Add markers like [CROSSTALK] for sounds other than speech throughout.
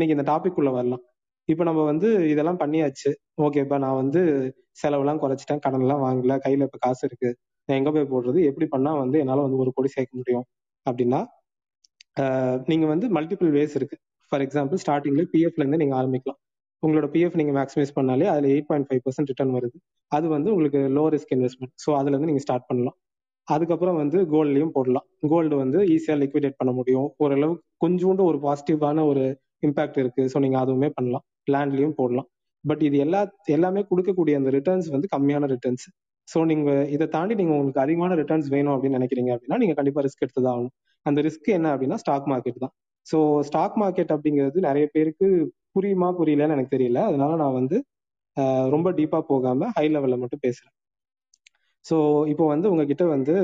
இன்னைக்கு இந்த டாபிக் உள்ள வரலாம். இப்போ நம்ம வந்து இதெல்லாம் பண்ணியாச்சு. ஓகேப்பா நான் வந்து செலவெல்லாம் குறைச்சிட்டேன். கடன் எல்லாம் வாங்கல. கையில இப்ப காசு இருக்கு. நான் எங்க போய் போடுறது? எப்படி பண்ணா வந்து என்னால வந்து ஒரு கோடி சேர்க்க முடியும்? அப்படின்னா நீங்க வந்து மல்டிபிள் வேஸ் இருக்கு. ஃபார் எக்ஸாம்பிள் ஸ்டார்டிங்ல பிஎஃப்ல இருந்து நீங்க ஆரம்பிக்கலாம். உங்களோட பிஎஃப் நீங்க மேக்ஸிமைஸ் பண்ணாலே அதுல eight point five percent return வருது. அது வந்து உங்களுக்கு லோ ரிஸ்க் இன்வெஸ்ட்மெண்ட் ஸோ அதுல இருந்து நீங்க ஸ்டார்ட் பண்ணலாம். அதுக்கப்புறம் வந்து கோல்ட்லயும் போடலாம். கோல்டு வந்து ஈஸியா லிக்விடேட் பண்ண முடியும். ஓரளவு கொஞ்சோண்டு ஒரு பாசிட்டிவான ஒரு இம்பாக்ட் இருக்கு. ஸோ நீங்க அதுவுமே பண்ணலாம். லேண்ட்லயும் போடலாம். பட் இது எல்லா எல்லாமே கொடுக்கக்கூடிய அந்த ரிட்டர்ன்ஸ் வந்து கம்மியான ரிட்டர்ன்ஸ் ஸோ நீங்க இதை தாண்டி நீங்க உங்களுக்கு அதிகமான ரிட்டர்ன்ஸ் வேணும் அப்படின்னு நினைக்கிறீங்க அப்படின்னா நீங்க கண்டிப்பா ரிஸ்க் எடுத்து தான் ஆகணும். அந்த ரிஸ்க் என்ன அப்படின்னா ஸ்டாக் மார்க்கெட் தான். ஸோ ஸ்டாக் மார்க்கெட் அப்படிங்கிறது நிறைய பேருக்கு புரியுமா புரியலன்னு எனக்கு தெரியல. அதனால நான் வந்து ரொம்ப டீப்பா போகாம ஹை லெவல்ல மட்டும் பேசுறேன். ஸோ இப்போ வந்து உங்ககிட்ட வந்து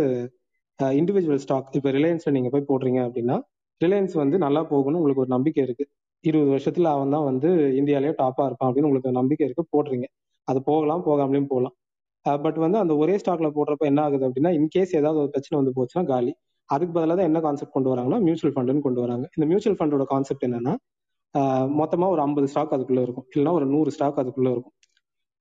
இண்டிவிஜுவல் ஸ்டாக் இப்போ ரிலையன்ஸ்ல நீங்க போய் போடுறீங்க அப்படின்னா ரிலையன்ஸ் வந்து நல்லா போகணும்னு உங்களுக்கு ஒரு நம்பிக்கை இருக்கு. இருபது வருஷத்துல அவன் தான் வந்து இந்தியாலேயே டாப்பா இருப்பான் அப்படின்னு உங்களுக்கு நம்பிக்கை இருக்கு போடுறீங்க அது போகலாம் போகாமலையும் போகலாம். பட் வந்து அந்த ஒரே ஸ்டாக்ல போடுறப்ப என்ன ஆகுது அப்படின்னா இன்கேஸ் ஏதாவது ஒரு பிரச்சனை வந்து போச்சுன்னா காலி. அதுக்கு பதிலாக தான் என்ன கான்செப்ட் கொண்டு வராங்கன்னா மியூச்சுவல் ஃபண்டுன்னு கொண்டு வராங்க. இந்த மியூச்சுவல் ஃபண்டோட கான்செப்ட் என்னன்னா மொத்தமா ஒரு ஐம்பது ஸ்டாக் அதுக்குள்ள இருக்கும். இல்லைன்னா ஒரு நூறு ஸ்டாக் அதுக்குள்ள இருக்கும்.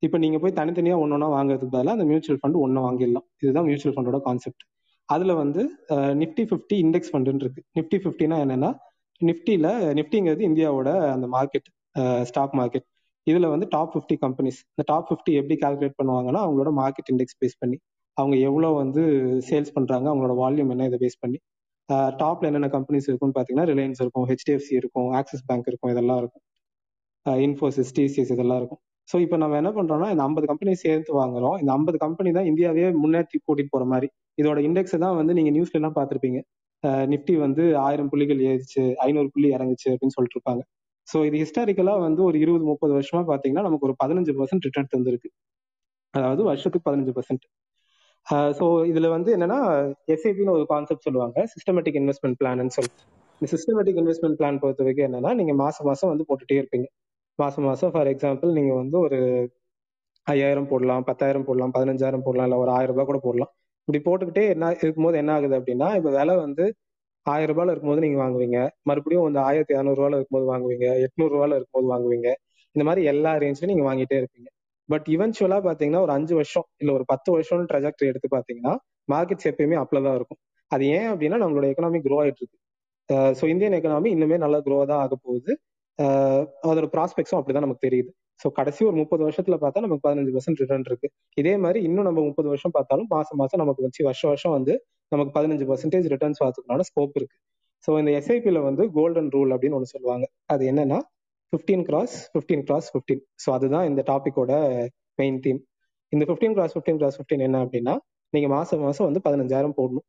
இப்போ நீங்க போய் தனித்தனியா ஒன்றா வாங்குறதுக்கு பதிலாக அந்த மியூச்சுவல் ஃபண்ட் ஒன்னு வாங்கிடலாம். இதுதான் மியூச்சுவல் ஃபண்டோட கான்செப்ட் அதுல வந்து நிப்டி ஃபிஃப்டி இண்டெக்ஸ் ஃபண்டுன்னு இருக்கு. நிப்டி ஃபிஃப்டினா என்னன்னா நிஃப்டியில் நிஃப்டிங்கிறது இந்தியாவோட அந்த மார்க்கெட் ஸ்டாக் மார்க்கெட் இதில் வந்து டாப் ஃபிஃப்டி கம்பெனிஸ் இந்த டாப் ஃபிஃப்டி எப்படி கால்குலேட் பண்ணுவாங்கன்னா அவங்களோட மார்க்கெட் இண்டெக்ஸ் பேஸ் பண்ணி அவங்க எவ்வளோ வந்து சேல்ஸ் பண்ணுறாங்க அவங்களோட வால்யூம் என்ன இதை பேஸ் பண்ணி. டாப்ல என்னென்ன கம்பெனிஸ் இருக்கும்னு பார்த்தீங்கன்னா ரிலையன்ஸ் இருக்கும் ஹெச்டிஎஃப்சி இருக்கும் ஆக்சிஸ் பேங்க் இருக்கும் இதெல்லாம் இருக்கும். இன்ஃபோசிஸ் டிசிஎஸ் இதெல்லாம் இருக்கும். ஸோ இப்போ நம்ம என்ன பண்ணுறோம்னா இந்த ஐம்பது கம்பெனி சேர்த்து வாங்குறோம். இந்த ஐம்பது கம்பெனி தான் இந்தியாவே முன்னேற்றி கூட்டிகிட்டு போகிற மாதிரி. இதோட இண்டெக்ஸ் தான் வந்து நீங்கள் நியூஸ்ல எல்லாம் பார்த்துருப்பீங்க. நிப்டி வந்து ஆயிரம் புள்ளிகள் ஏறிச்சு ஐநூறு புள்ளி இறங்குச்சு அப்படின்னு சொல்லிட்டு இருப்பாங்க. ஸோ இது ஹிஸ்டாரிக்கலா வந்து ஒரு இருபது முப்பது வருஷமா பாத்தீங்கன்னா நமக்கு ஒரு பதினஞ்சு பர்சன்ட் ரிட்டர்ன் தந்திருக்கு. அதாவது வருஷத்துக்கு பதினஞ்சு பர்சன்ட் ஸோ இதுல வந்து என்னன்னா எஸ்ஐபின்னு ஒரு கான்செப்ட் சொல்லுவாங்க சிஸ்டமேட்டிக் இன்வெஸ்ட்மெண்ட் பிளான் சொல்லி இந்த சிஸ்டமேட்டிக் இன்வெஸ்ட்மெண்ட் பிளான் பொறுத்த வரைக்கும் என்னன்னா நீங்க மாசம் மாசம் வந்து போட்டுட்டே இருப்பீங்க. மாசம் மாசம் ஃபார் எக்ஸாம்பிள் நீங்க வந்து ஒரு ஐயாயிரம் போடலாம் பத்தாயிரம் போடலாம் பதினஞ்சாயிரம் போடலாம் இல்லை ஒரு ஆயிரம் ரூபாய் கூட போடலாம். இப்படி போட்டுக்கிட்டே என்ன இருக்கும்போது என்ன ஆகுது அப்படின்னா இப்போ விலை வந்து ஆயிரம் ரூபாயில இருக்கும்போது நீங்க வாங்குவீங்க. மறுபடியும் வந்து ஆயிரத்தி இரநூறுவால இருக்கும்போது வாங்குவீங்க. எட்நூறு ரூபாயில இருக்கும்போது வாங்குவீங்க. இந்த மாதிரி எல்லா ரேஞ்ச்லயும் நீங்க வாங்கிட்டே இருப்பீங்க. பட் இவென்ச்சுவலா பாத்தீங்கன்னா ஒரு அஞ்சு வருஷம் இல்ல ஒரு பத்து வருஷம் ட்ரெஜெக்டரி எடுத்து பாத்தீங்கன்னா மார்க்கெட்ஸ் எப்பயுமே அப்பதான் இருக்கும். அது ஏன் அப்படின்னா நம்மளோட எக்கனாமி க்ரோ ஆயிட்டு இருக்கு. ஸோ இந்தியன் எக்கனாமி இன்னுமே நல்லா க்ரோ தான் ஆக போகுது அதோட ப்ராஸ்பெக்ட்ஸும் அப்படிதான் நமக்கு தெரியுது. ஸோ கடைசி ஒரு முப்பது வருஷத்துல பார்த்தா நமக்கு பதினஞ்சு பர்சன்ட் ரிட்டர்ன் இருக்கு. இதே மாதிரி இன்னும் நம்ம முப்பது வருஷம் பார்த்தாலும் மாசம் மாசம் நமக்கு வச்சு வருஷம் வருஷம் வந்து நமக்கு பதினஞ்சு பர்சன்டேஜ் ரிட்டர்ன்ஸ் பார்த்துக்கனால ஸ்கோப் இருக்கு. ஸோ இந்த எஸ்ஐபியில் வந்து கோல்டன் ரூல் அப்படின்னு ஒன்று சொல்லுவாங்க. அது என்னன்னா fifteen cross fifteen cross fifteen so அதுதான் இந்த டாப்பிக்கோட மெயின் தீம் இந்த fifteen cross fifteen cross fifteen என்ன அப்படின்னா நீங்க மாசம் மாசம் வந்து பதினஞ்சாயிரம் போடணும்.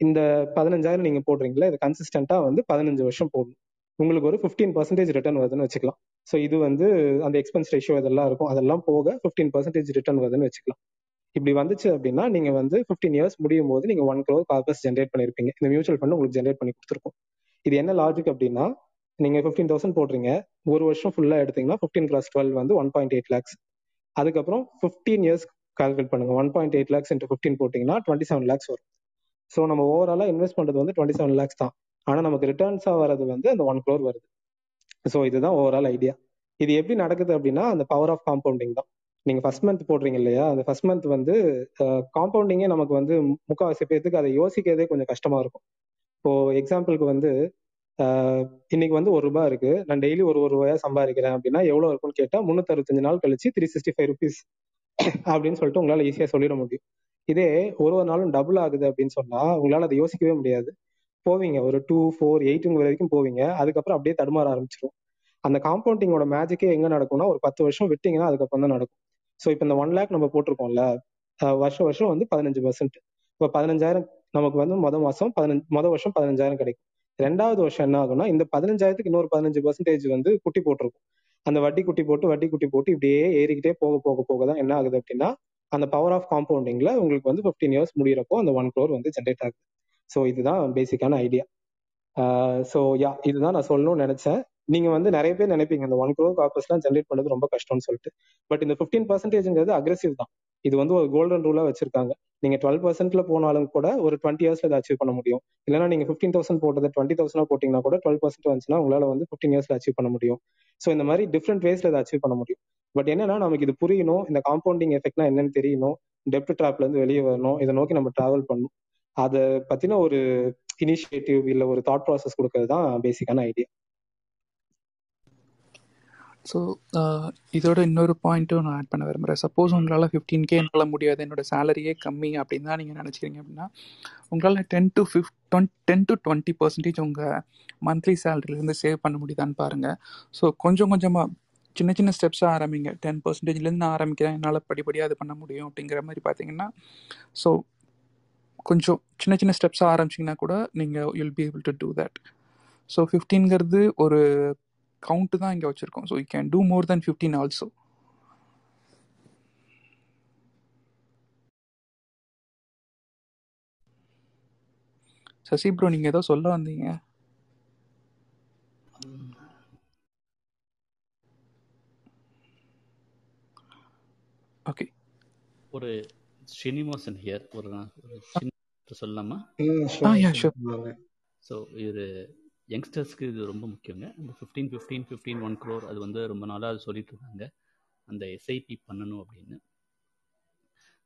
இந்த பதினஞ்சாயிரம் நீங்க போடுறீங்களா இது கன்சிஸ்டண்டா வந்து பதினஞ்சு வருஷம் போடணும். உங்களுக்கு ஒரு ஃபிஃப்டீன் பர்சன்டேஜ் ரிட்டர்ன் வருதுன்னு வச்சுக்கலாம். ஸோ இது வந்து அந்த எக்ஸ்பென்ஸ் ரேஷியோ இதெல்லாம் இருக்கும். அதெல்லாம் போக ஃபிஃப்டீன் பர்சன்டேஜ் ரிட்டர்ன் வருதுன்னு வச்சுக்கலாம். இப்படி வந்துச்சு அப்படின்னா நீங்க வந்து ஃபிஃப்டீன் இயர்ஸ் முடியும் போது நீங்க ஒன் க்ரோர் கார்பஸ் ஜென்ரேட் பண்ணிருப்பீங்க. இந்த மியூச்சுவல் ஃபண்ட் உங்களுக்கு ஜென்ரேட் பண்ணி கொடுத்துருக்கும். இது என்ன லாஜிக் அப்படின்னா நீங்க ஃபிஃப்டீன் தௌசண்ட் போடுறீங்க ஒரு வருஷம் ஃபுல்லா எடுத்தீங்கன்னா ஃபிஃப்டீன் கிளாஸ் டுவெல் வந்து ஒன் பாயிண்ட் எயிட் லேக்ஸ் அதுக்கப்புறம் ஃபிஃப்டீன் இயர்ஸ் கால்குலேட் பண்ணுங்க. One point eight lakhs into fifteen போட்டிங்கன்னா டுவெண்ட்டி செவன் லேக்ஸ் வரும். ஸோ நம்ம ஓவராலாக இன்வெஸ்ட் பண்ணுறது வந்து டுவெண்ட்டி செவன் லேக்ஸ் தான். ஆனால் நமக்கு ரிட்டர்ன்ஸாக வர்றது வந்து அந்த ஒன் க்ரோர் வருது. ஸோ இதுதான் ஓவரால் ஐடியா இது எப்படி நடக்குது அப்படின்னா அந்த பவர் ஆஃப் காம்பவுண்டிங் தான். நீங்க ஃபர்ஸ்ட் மந்த் போடுறீங்க இல்லையா? அந்த ஃபர்ஸ்ட் மந்த் வந்து காம்பவுண்டிங்கே நமக்கு வந்து முக்கால்வாசி பேர்த்துக்கு அதை யோசிக்கிறதே கொஞ்சம் கஷ்டமா இருக்கும். இப்போ எக்ஸாம்பிளுக்கு வந்து இன்னைக்கு வந்து ஒரு ரூபாய் இருக்கு. நான் டெய்லி ஒரு ஒரு ரூபாயா சம்பாதிக்கிறேன் அப்படின்னா எவ்வளவு இருக்கும்னு கேட்டா முன்னூத்தி நாள் கழிச்சு த்ரீ சிக்ஸ்டி ஃபைவ் ருபீஸ் அப்படின்னு சொல்லிட்டு உங்களால ஈஸியா சொல்லிட முடியும். இதே ஒரு ஒரு நாளும் டபுள் ஆகுது அப்படின்னு சொன்னா உங்களால அதை யோசிக்கவே முடியாது. போவீங்க. ஒரு டூ ஃபோர் எயிட்டுங்க வரைக்கும் போவீங்க. அதுக்கப்புறம் அப்படியே தடுமாற ஆரம்பிச்சிடும் அந்த காம்பவுண்டிங்கோட மேஜிக்கே எங்க நடக்கும்னா ஒரு பத்து வருஷம் விட்டீங்கன்னா அதுக்கப்புறம் தான் நடக்கும். ஸோ இப்போ இந்த ஒன் லேக் நம்ம போட்டிருக்கோம்ல வருஷம் வருஷம் வந்து பதினஞ்சு பர்சன்ட் இப்போ பதினஞ்சாயிரம் நமக்கு வந்து மொத மாசம் பதினஞ்சு மொதல் வருஷம் பதினஞ்சாயிரம் கிடைக்கும். ரெண்டாவது வருஷம் என்ன ஆகும்னா இந்த பதினஞ்சாயிரத்துக்கு இன்னொரு பதினஞ்சு பர்சன்டேஜ் வந்து குட்டி போட்டிருக்கும். அந்த வட்டி குட்டி போட்டு வட்டி குட்டி போட்டு இப்படியே ஏறிக்கிட்டே போக போக போக தான் என்ன ஆகுது அப்படின்னா அந்த பவர் ஆஃப் காம்பவுண்டிங்ல உங்களுக்கு வந்து ஃபிஃப்டீன் இயர்ஸ் முடியிறப்போ அந்த ஒன் க்ரோர் வந்து ஜென்ரேட் ஆகுது. ஸோ இதுதான் பேசிக்கான ஐடியா ஸோ யா இதுதான் நான் சொல்லணும்னு நினைச்சேன். நீங்க வந்து நிறைய பேர் நினைப்பீங்க இந்த ஒன் க்ரோர் கார்பஸ்லாம் ஜென்ரேட் பண்ணது ரொம்ப கஷ்டம்னு சொல்லிட்டு. பட் இந்த ஃபிஃப்டீன் பர்சன்டேஜ்ங்கிறது அக்ரெசிவ் தான். இது வந்து ஒரு கோல்டன் ரூலா வச்சிருக்காங்க. நீங்க டுவெல் பர்சன்ட்ல போனாலும் கூட ஒரு டுவெண்ட்டி இயர்ஸ்ல அதை அச்சீவ் பண்ண முடியும். இல்லைன்னா நீங்க ஃபிஃப்டீன் தௌசண்ட் போட்டது டுவெண்ட்டி தௌசண்ட் போட்டீங்கன்னா கூட டுவெல் பர்சன்ட் வந்துச்சுன்னா உங்களால வந்து ஃபிஃப்டீன் இயர்ஸ்ல அச்சீவ் பண்ண முடியும். ஸோ இந்த மாதிரி டிஃப்ரெண்ட் வேஸ்ல அதை அச்சீவ் பண்ண முடியும். பட் என்னன்னா நமக்கு இது புரியணும். இந்த காம்பவுண்டிங் எஃபெக்ட்னா என்னன்னு தெரியணும். டெப்ட் ட்ராப்ல இருந்து வெளியே வரணும். இதை நோக்கி நம்ம டிராவல் பண்ணணும். அதை பத்தின ஒரு இனிஷியேட்டிவ் இல்ல ஒரு தாட் ப்ராசஸ் கொடுக்கறது தான் பேசிக்கான ஐடியா ஸோ இதோட இன்னொரு பாயிண்ட்டும் நான் ஆட் பண்ண விரும்புகிறேன் சப்போஸ் உங்களால் ஃபிஃப்டீன் கே என்னால் முடியாது. என்னோட சேலரியே கம்மி அப்படின்னு தான் நீங்கள் நினச்சிக்கிறீங்க அப்படின்னா உங்களால் ten to fifteen ten to twenty percentage உங்கள் மந்த்லி சேலரிலேருந்து சேவ் பண்ண முடியுதான்னு பாருங்கள் ஸோ கொஞ்சம் கொஞ்சமாக சின்ன சின்ன ஸ்டெப்ஸாக ஆரம்பிங்க. டென் பர்சன்டேஜ்லேருந்து நான் ஆரம்பிக்கிறேன். என்னால் படிப்படியாக அது பண்ண முடியும் அப்படிங்கிற மாதிரி பார்த்தீங்கன்னா ஸோ கொஞ்சம் சின்ன சின்ன ஸ்டெப்ஸாக ஆரம்பிச்சிங்கன்னா கூட நீங்கள் you'll be able to do that so ஃபிஃப்டீன்கிறது ஒரு கவுண்ட்டு தான் இங்கே வச்சுருக்கோம். So you can do more than fifteen also Sasi bro நீங்கள் ஏதோ சொல்ல வந்தீங்க. ஓகே ஒரு ஸ்ரீனிவாசன் ஹியர் ஒரு ஒரு சின்ன ஷூர் ஸோ இது யங்ஸ்டர்ஸ்க்கு இது ரொம்ப முக்கியங்க. அந்த fifteen fifteen fifteen one crore அது வந்து ரொம்ப நாளாக அது சொல்லிட்டு இருந்தாங்க. அந்த எஸ்ஐபி பண்ணணும் அப்படின்னு.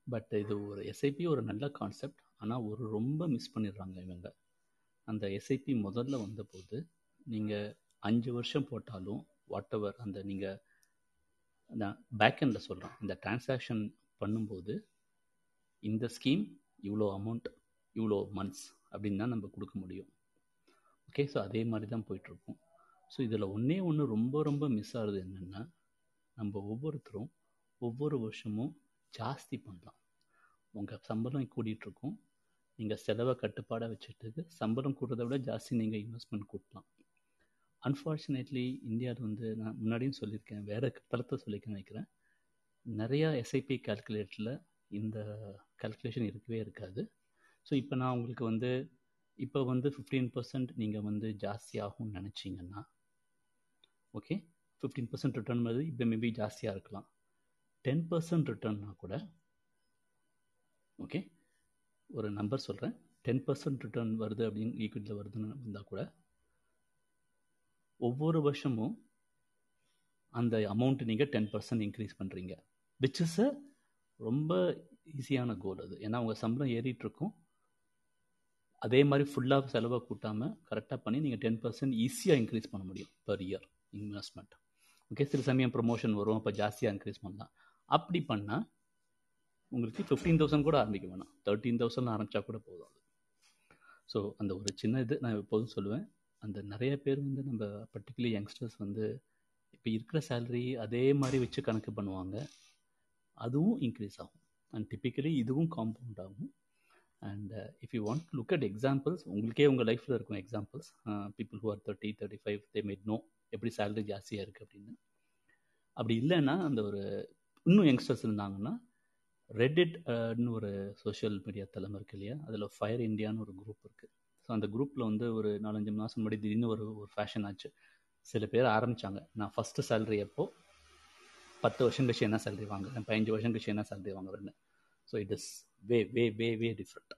பட் இது ஒரு எஸ்ஐபி ஒரு நல்ல கான்செப்ட் ஆனால் ஒரு ரொம்ப மிஸ் பண்ணிடுறாங்க இவங்க. அந்த எஸ்ஐபி முதல்ல வந்தபோது நீங்கள் அஞ்சு வருஷம் போட்டாலும் வாட் எவர் அந்த நீங்கள் நான் பேக்கெண்டில் சொல்கிறேன் இந்த டிரான்சாக்ஷன் பண்ணும்போது இந்த ஸ்கீம் இவ்வளோ அமௌண்ட் இவ்வளோ மந்த்ஸ் அப்படின்னு தான் நம்ம கொடுக்க முடியும். ஓகே ஸோ அதே மாதிரி தான் போயிட்டுருக்கும். ஸோ இதில் ஒன்றே ஒன்று ரொம்ப ரொம்ப மிஸ் ஆகுது என்னென்னா நம்ம ஒவ்வொருத்தரும் ஒவ்வொரு வருஷமும் ஜாஸ்தி பண்ணலாம். உங்கள் சம்பளம் கூட்டிகிட்ருக்கும் நீங்கள் செலவை கட்டுப்பாடாக வச்சுட்டு சம்பளம் கூடுறத விட ஜாஸ்தி நீங்கள் இன்வெஸ்ட்மெண்ட் கூட்டலாம். அன்ஃபார்ச்சுனேட்லி இந்தியாவில் வந்து நான் முன்னாடியும் சொல்லியிருக்கேன் வேறு தளத்தை சொல்லிக்க நினைக்கிறேன். நிறையா எஸ்ஐபி கால்குலேட்டரில் இந்த கல்குலேஷன் இருக்கவே இருக்காது. ஸோ இப்போ நான் உங்களுக்கு வந்து இப்போ வந்து ஃபிஃப்டீன் பர்சன்ட் நீங்கள் வந்து ஜாஸ்தி ஆகும்னு நினச்சிங்கன்னா ஓகே ஃபிஃப்டீன் பர்சன்ட் ரிட்டர்ன் வந்து இப்போ மேபி ஜாஸ்தியாக இருக்கலாம். டென் பர்சன்ட் ரிட்டர்ன்னா கூட ஓகே ஒரு நம்பர் சொல்கிறேன் டென் பர்சன்ட் ரிட்டர்ன் வருது அப்படின்னு ஈக்விட்டியில் வருதுன்னு வந்தால் கூட ஒவ்வொரு வருஷமும் அந்த அமௌண்ட் நீங்கள் டென் பர்சன்ட் இன்க்ரீஸ் பண்ணுறீங்க விச் இஸ் அ ரொம்ப ஈஸியான கோல் அது. ஏன்னா உங்கள் சம்பளம் ஏறிட்டுருக்கும். அதே மாதிரி ஃபுல்லாக செலவை கூட்டாமல் கரெக்டாக பண்ணி நீங்கள் டென் பர்சன்ட் ஈஸியாக இன்க்ரீஸ் பண்ண முடியும் பர் இயர் இன்வெஸ்ட்மெண்ட் ஓகே சில சமயம் ப்ரொமோஷன் வரும் அப்போ ஜாஸ்தியாக இன்க்ரீஸ் பண்ணலாம். அப்படி பண்ணால் உங்களுக்கு ஃபிஃப்டீன் தௌசண்ட் கூட ஆரம்பிக்க வேணாம். தேர்ட்டீன் தௌசண்ட் ஆரம்பித்தா கூட போதும் அது. ஸோ அந்த ஒரு சின்ன இது நான் எப்போதும் சொல்லுவேன். அந்த நிறைய பேர் வந்து நம்ம பர்டிகுலர் யங்ஸ்டர்ஸ் வந்து இப்போ இருக்கிற சேலரி அதே மாதிரி வச்சு கணக்கு பண்ணுவாங்க. அதுவும் இன்க்ரீஸ் ஆகும். அண்ட் டிப்பிக்கலி இதுவும் காம்பவுண்ட் ஆகும். And if you want look at examples உங்களுக்கே உங்கள் லைஃப்பில் இருக்கும் examples people who are thirty thirty five they made know எப்படி சேலரி ஜாஸ்தியாக இருக்குது அப்படின்னு. அப்படி இல்லைன்னா அந்த ஒரு இன்னும் யங்ஸ்டர்ஸ் இருந்தாங்கன்னா ரெட்டிட்னு uh, ஒரு சோஷியல் மீடியா தலைமை இருக்கு இல்லையா? அதில் ஃபயர் இந்தியான்னு ஒரு குரூப் இருக்குது ஸோ அந்த குரூப்பில் வந்து ஒரு நாலஞ்சு மாதம் முன்னாடி திடீர்னு ஒரு ஒரு ஃபேஷன் ஆச்சு. சில பேர் ஆரம்பித்தாங்க நான் ஃபஸ்ட்டு சேலரி எப்போது பத்து வருஷம் கழிச்சு என்ன சேலரி வாங்குறேன்? பதினஞ்சு வருஷம் கழிச்சு என்ன சேலரி வாங்குறேன்னு. So it is way way way way different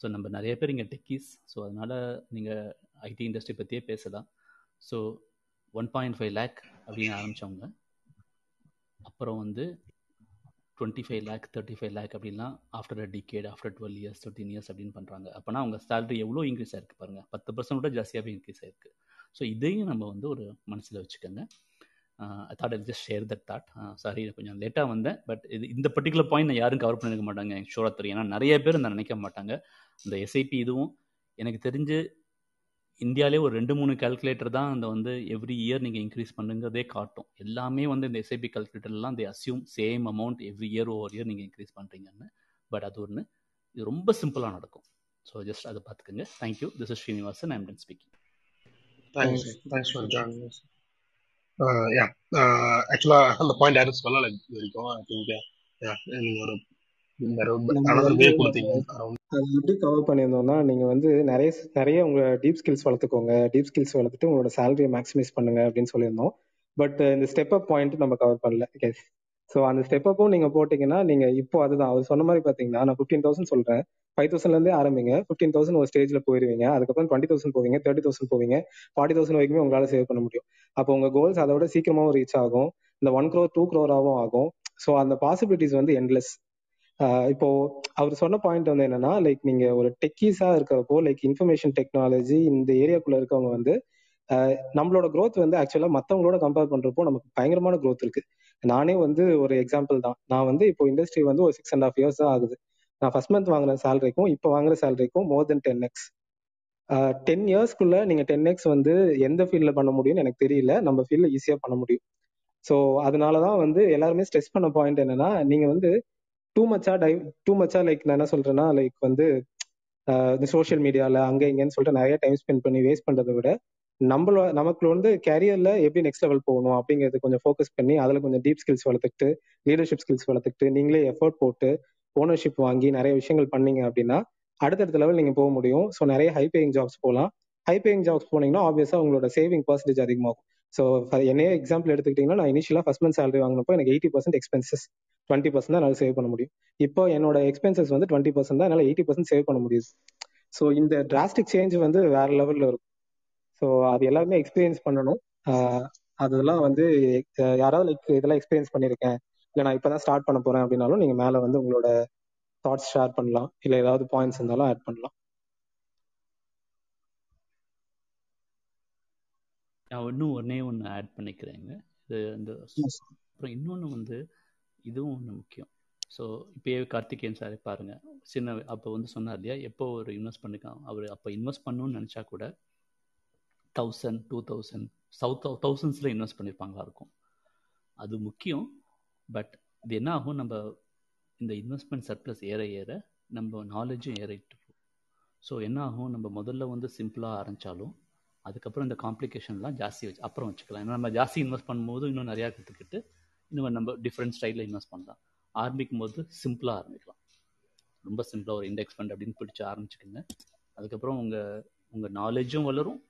so நம்ம நிறைய பேர் இங்கே டெக்கீஸ் ஸோ அதனால் நீங்கள் ஐடி இண்டஸ்ட்ரி பற்றியே பேசலாம். So one point five lakh அப்படின்னு ஆரம்பித்தவங்க அப்புறம் வந்து twenty five lakh thirty five lakh அப்படின்லாம் after a decade after twelve years thirteen years அப்படின்னு பண்ணுறாங்க அப்போனா அவங்க சேலரி எவ்வளோ இன்க்ரீஸ் ஆயிருக்கு பாருங்கள் பத்து பர்சன்ட் கூட ஜாஸ்தியாகவே இன்க்ரீஸ் ஆயிருக்கு. ஸோ இதையும் நம்ம வந்து ஒரு மனசில் வச்சுக்கோங்க. I thought I just share that thought sorry கொஞ்சம் லேட்டாக வந்தேன். பட் இது இந்த பர்டிகுலர் பாயிண்ட் நான் யாரும் கவர் பண்ணிருக்க மாட்டாங்க. எனக்கு ஷோராக தெரியும் ஏன்னா நிறைய பேர் நான் நினைக்க மாட்டாங்க. அந்த எஸ்ஐபி இதுவும் எனக்கு தெரிஞ்சு இந்தியாவிலே ஒரு ரெண்டு மூணு கால்குலேட்டர் தான் அந்த வந்து எவ்ரி இயர் நீங்கள் இன்க்ரீஸ் பண்ணுங்கிறதே காட்டும். எல்லாமே வந்து இந்த SIP கால்குலேட்டர்லாம் they assume same amount every year over year நீங்கள் இன்க்ரீஸ் பண்ணுறீங்கன்னு பட் அது ஒன்று இது ரொம்ப சிம்பிளாக நடக்கும். ஸோ ஜஸ்ட் அதை பார்த்துக்கோங்க. Thank you this is Srinivasan I'm done speaking thanks thanks for joining yeah அந்த பாயிண்ட் யாரும் சொல்லலை இது வரைக்கும் ஐ திங்க் யா நீங்கள் ஒரு அனதர் வே கொடுத்தீங்க அது எப்படி கவர் பண்ணியிருந்தோம்னா நீங்க வந்து நிறைய நிறைய உங்க டீப் ஸ்கில்ஸ் வளர்த்துக்கோங்க. டீப் ஸ்கில்ஸ் வளர்த்துட்டு உங்களோட சேலரியை மேக்ஸிமைஸ் பண்ணுங்க அப்படின்னு சொல்லியிருந்தோம். பட் இந்த ஸ்டெப் அப் பாயிண்ட் நம்ம கவர் பண்ணல. ஸோ அந்த ஸ்டெப் அப்பும் நீங்க போட்டீங்கன்னா நீங்க இப்போ அதுதான். அவர் சொன்ன மாதிரி பாத்தீங்கன்னா நான் ஃபிஃப்டீன் தௌசண்ட் சொல்றேன். ஃபைவ் தௌசண்ட்லேருந்தே ஆரம்பிங்க. ஃபிஃப்டீன் தௌசண்ட் ஒரு ஸ்டேஜில் போயிருவீங்க. அதுக்கப்புறம் டுவெண்ட்டி தௌசண்ட் போவீங்க தேர்ட்டி தௌசண்ட் போவீங்க ஃபார்ட்டி தௌசண்ட் வரைக்குமே உங்களால் சேவ் பண்ண முடியும். அப்போ உங்க கோல்ஸ் அதை விட சீக்கிரமாவும் ரீச் ஆகும். இந்த ஒன் க்ரோர் டூ க்ரோராகவும் ஆகும். ஸோ அந்த பாசிபிலிட்டிஸ் வந்து எண்ட்லெஸ் இப்போ அவர் சொன்ன பாயிண்ட் வந்து என்னன்னா லைக் நீங்க ஒரு டெக்கீஸா இருக்கிறப்போ லைக் இன்ஃபர்மேஷன் டெக்னாலஜி இந்த ஏரியாக்குள்ள இருக்கவங்க வந்து நம்மளோட க்ரோத் வந்து ஆக்சுவலா மத்தவங்களோட கம்பேர் பண்றப்போ நமக்கு பயங்கரமான க்ரோத் இருக்கு. நானே வந்து ஒரு எக்ஸாம்பிள் தான். நான் வந்து இப்போ இண்டஸ்ட்ரி வந்து ஒரு சிக்ஸ் அண்ட் ஆஃப் இயர்ஸ் தான் ஆகுது. நான் ஃபர்ஸ்ட் மந்த் வாங்குன சேலரிக்கும் இப்போ வாங்குற சேலரிக்கும் more than ten X ten இயர்ஸ்க்குள்ள நீங்க டென் எக்ஸ் வந்து எந்த ஃபீல்ட்ல பண்ண முடியும்னு எனக்கு தெரியல. நம்ம ஃபீல்ட்ல ஈஸியா பண்ண முடியும். ஸோ அதனாலதான் வந்து எல்லாருமே ஸ்ட்ரெஸ் பண்ண பாயிண்ட் என்னன்னா நீங்க வந்து டூ மச்சா டை டூ மச்சா லைக் நான் என்ன சொல்றேன்னா லைக் வந்து இந்த சோஷியல் மீடியால அங்க இங்கன்னு சொல்லிட்டு நிறைய டைம் ஸ்பெண்ட் பண்ணி வேஸ்ட் பண்றதை விட நம்மள நமக்கு வந்து கேரியர்ல எப்படி நெக்ஸ்ட் லெவல் போகணும் அப்படிங்கிறது கொஞ்சம் ஃபோக்கஸ் பண்ணி அதுல கொஞ்சம் டீப் ஸ்கில்ஸ் வளர்த்துக்கிட்டு லீடர்ஷிப் ஸ்கில்ஸ் வளர்த்துக்கிட்டு நீங்களே எஃபர்ட் போட்டு ஓனர்ஷிப் வாங்கி நிறைய விஷயங்கள் பண்ணீங்க அப்படின்னா அடுத்தடுத்த லெவல் நீங்க போக முடியும். ஸோ நிறைய ஹை பேயிங் ஜாப்ஸ் போகலாம். ஹை பேயிங் ஜாப்ஸ் போனீங்கன்னா ஆப்வியஸா உங்களோட சேவிங் பர்சன்டேஜ் அதிகமாகும். ஸோ என்னையே எக்ஸாம்பிள் எடுத்துக்கிட்டீங்கன்னா நான் இனிஷியலா ஃபர்ஸ்ட் மந்த் சேலரி வாங்கினப்போ எனக்கு eighty percent expenses twenty percent தான் என்னால் சேவ் பண்ண முடியும். இப்போ என்னோட எக்ஸ்பென்சஸ் வந்து டுவெண்ட்டி பர்சன்ட் தான் என்னால் எயிட்டி பர்சன்ட் சேவ் பண்ண முடியுது ஸோ இந்த டிராஸ்டிக் சேஞ்ச் வந்து வேற லெவல்ல இருக்கும். ஸோ அது எல்லாருமே எக்ஸ்பீரியன்ஸ் பண்ணணும். அதெல்லாம் வந்து யாராவது லைக் இதெல்லாம் எக்ஸ்பீரியன்ஸ் பண்ணியிருக்கேன் இல்லை நான் இப்போதான் ஸ்டார்ட் பண்ண போறேன் அப்படின்னாலும் நீங்க மேல வந்து உங்களோட தாட்ஸ் ஷேர் பண்ணலாம். இல்லை ஏதாவது பாயிண்ட்ஸ் இருந்தாலும் ஆட் பண்ணலாம். நான் இன்னும் ஒன்னே ஒன்று ஆட் பண்ணிக்கிறேங்க. இது இந்த அப்புறம் இன்னொன்று வந்து இதுவும் ஒன்று முக்கியம். ஸோ இப்போயே கார்த்திகேயன் சார் பாருங்க. சின்ன அப்போ வந்து சொன்னார் இல்லையா? எப்போ ஒரு இன்வெஸ்ட் பண்ணிக்கலாம்? அவர் அப்போ இன்வெஸ்ட் பண்ணணும்னு நினச்சா கூட தௌசண்ட் டூ தௌசண்ட் சவுத் தௌசண்ட்ஸில் இன்வெஸ்ட் பண்ணியிருப்பாங்களா இருக்கும். அது முக்கியம். பட் இது என்ன ஆகும்? நம்ம இந்த இன்வெஸ்ட்மெண்ட் சர்ப்ளஸ் ஏற ஏற நம்ம நாலேஜும் ஏறிட்டு ஸோ என்ன ஆகும்? நம்ம முதல்ல வந்து சிம்பிளாக ஆரம்பித்தாலும் அதுக்கப்புறம் இந்த காம்ப்ளிகேஷன்லாம் ஜாஸ்தி வச்சு அப்புறம் வச்சுக்கலாம். ஏன்னா நம்ம ஜாஸ்தி இன்வெஸ்ட் பண்ணும்போது இன்னும் நிறையா கற்றுக்கிட்டு இன்னும் நம்ம டிஃப்ரெண்ட் ஸ்டைலில் இன்வெஸ்ட் பண்ணலாம். ஆரம்பிக்கும் போது சிம்பிளாக ஆரம்பிக்கலாம். ரொம்ப சிம்பிளாக ஒரு இண்டெக்ஸ் ஃபண்ட் அப்படின்னு பிடிச்சி ஆரம்பிச்சுக்கோங்க. அதுக்கப்புறம் உங்கள் உங்கள் நாலேஜும் வளரும்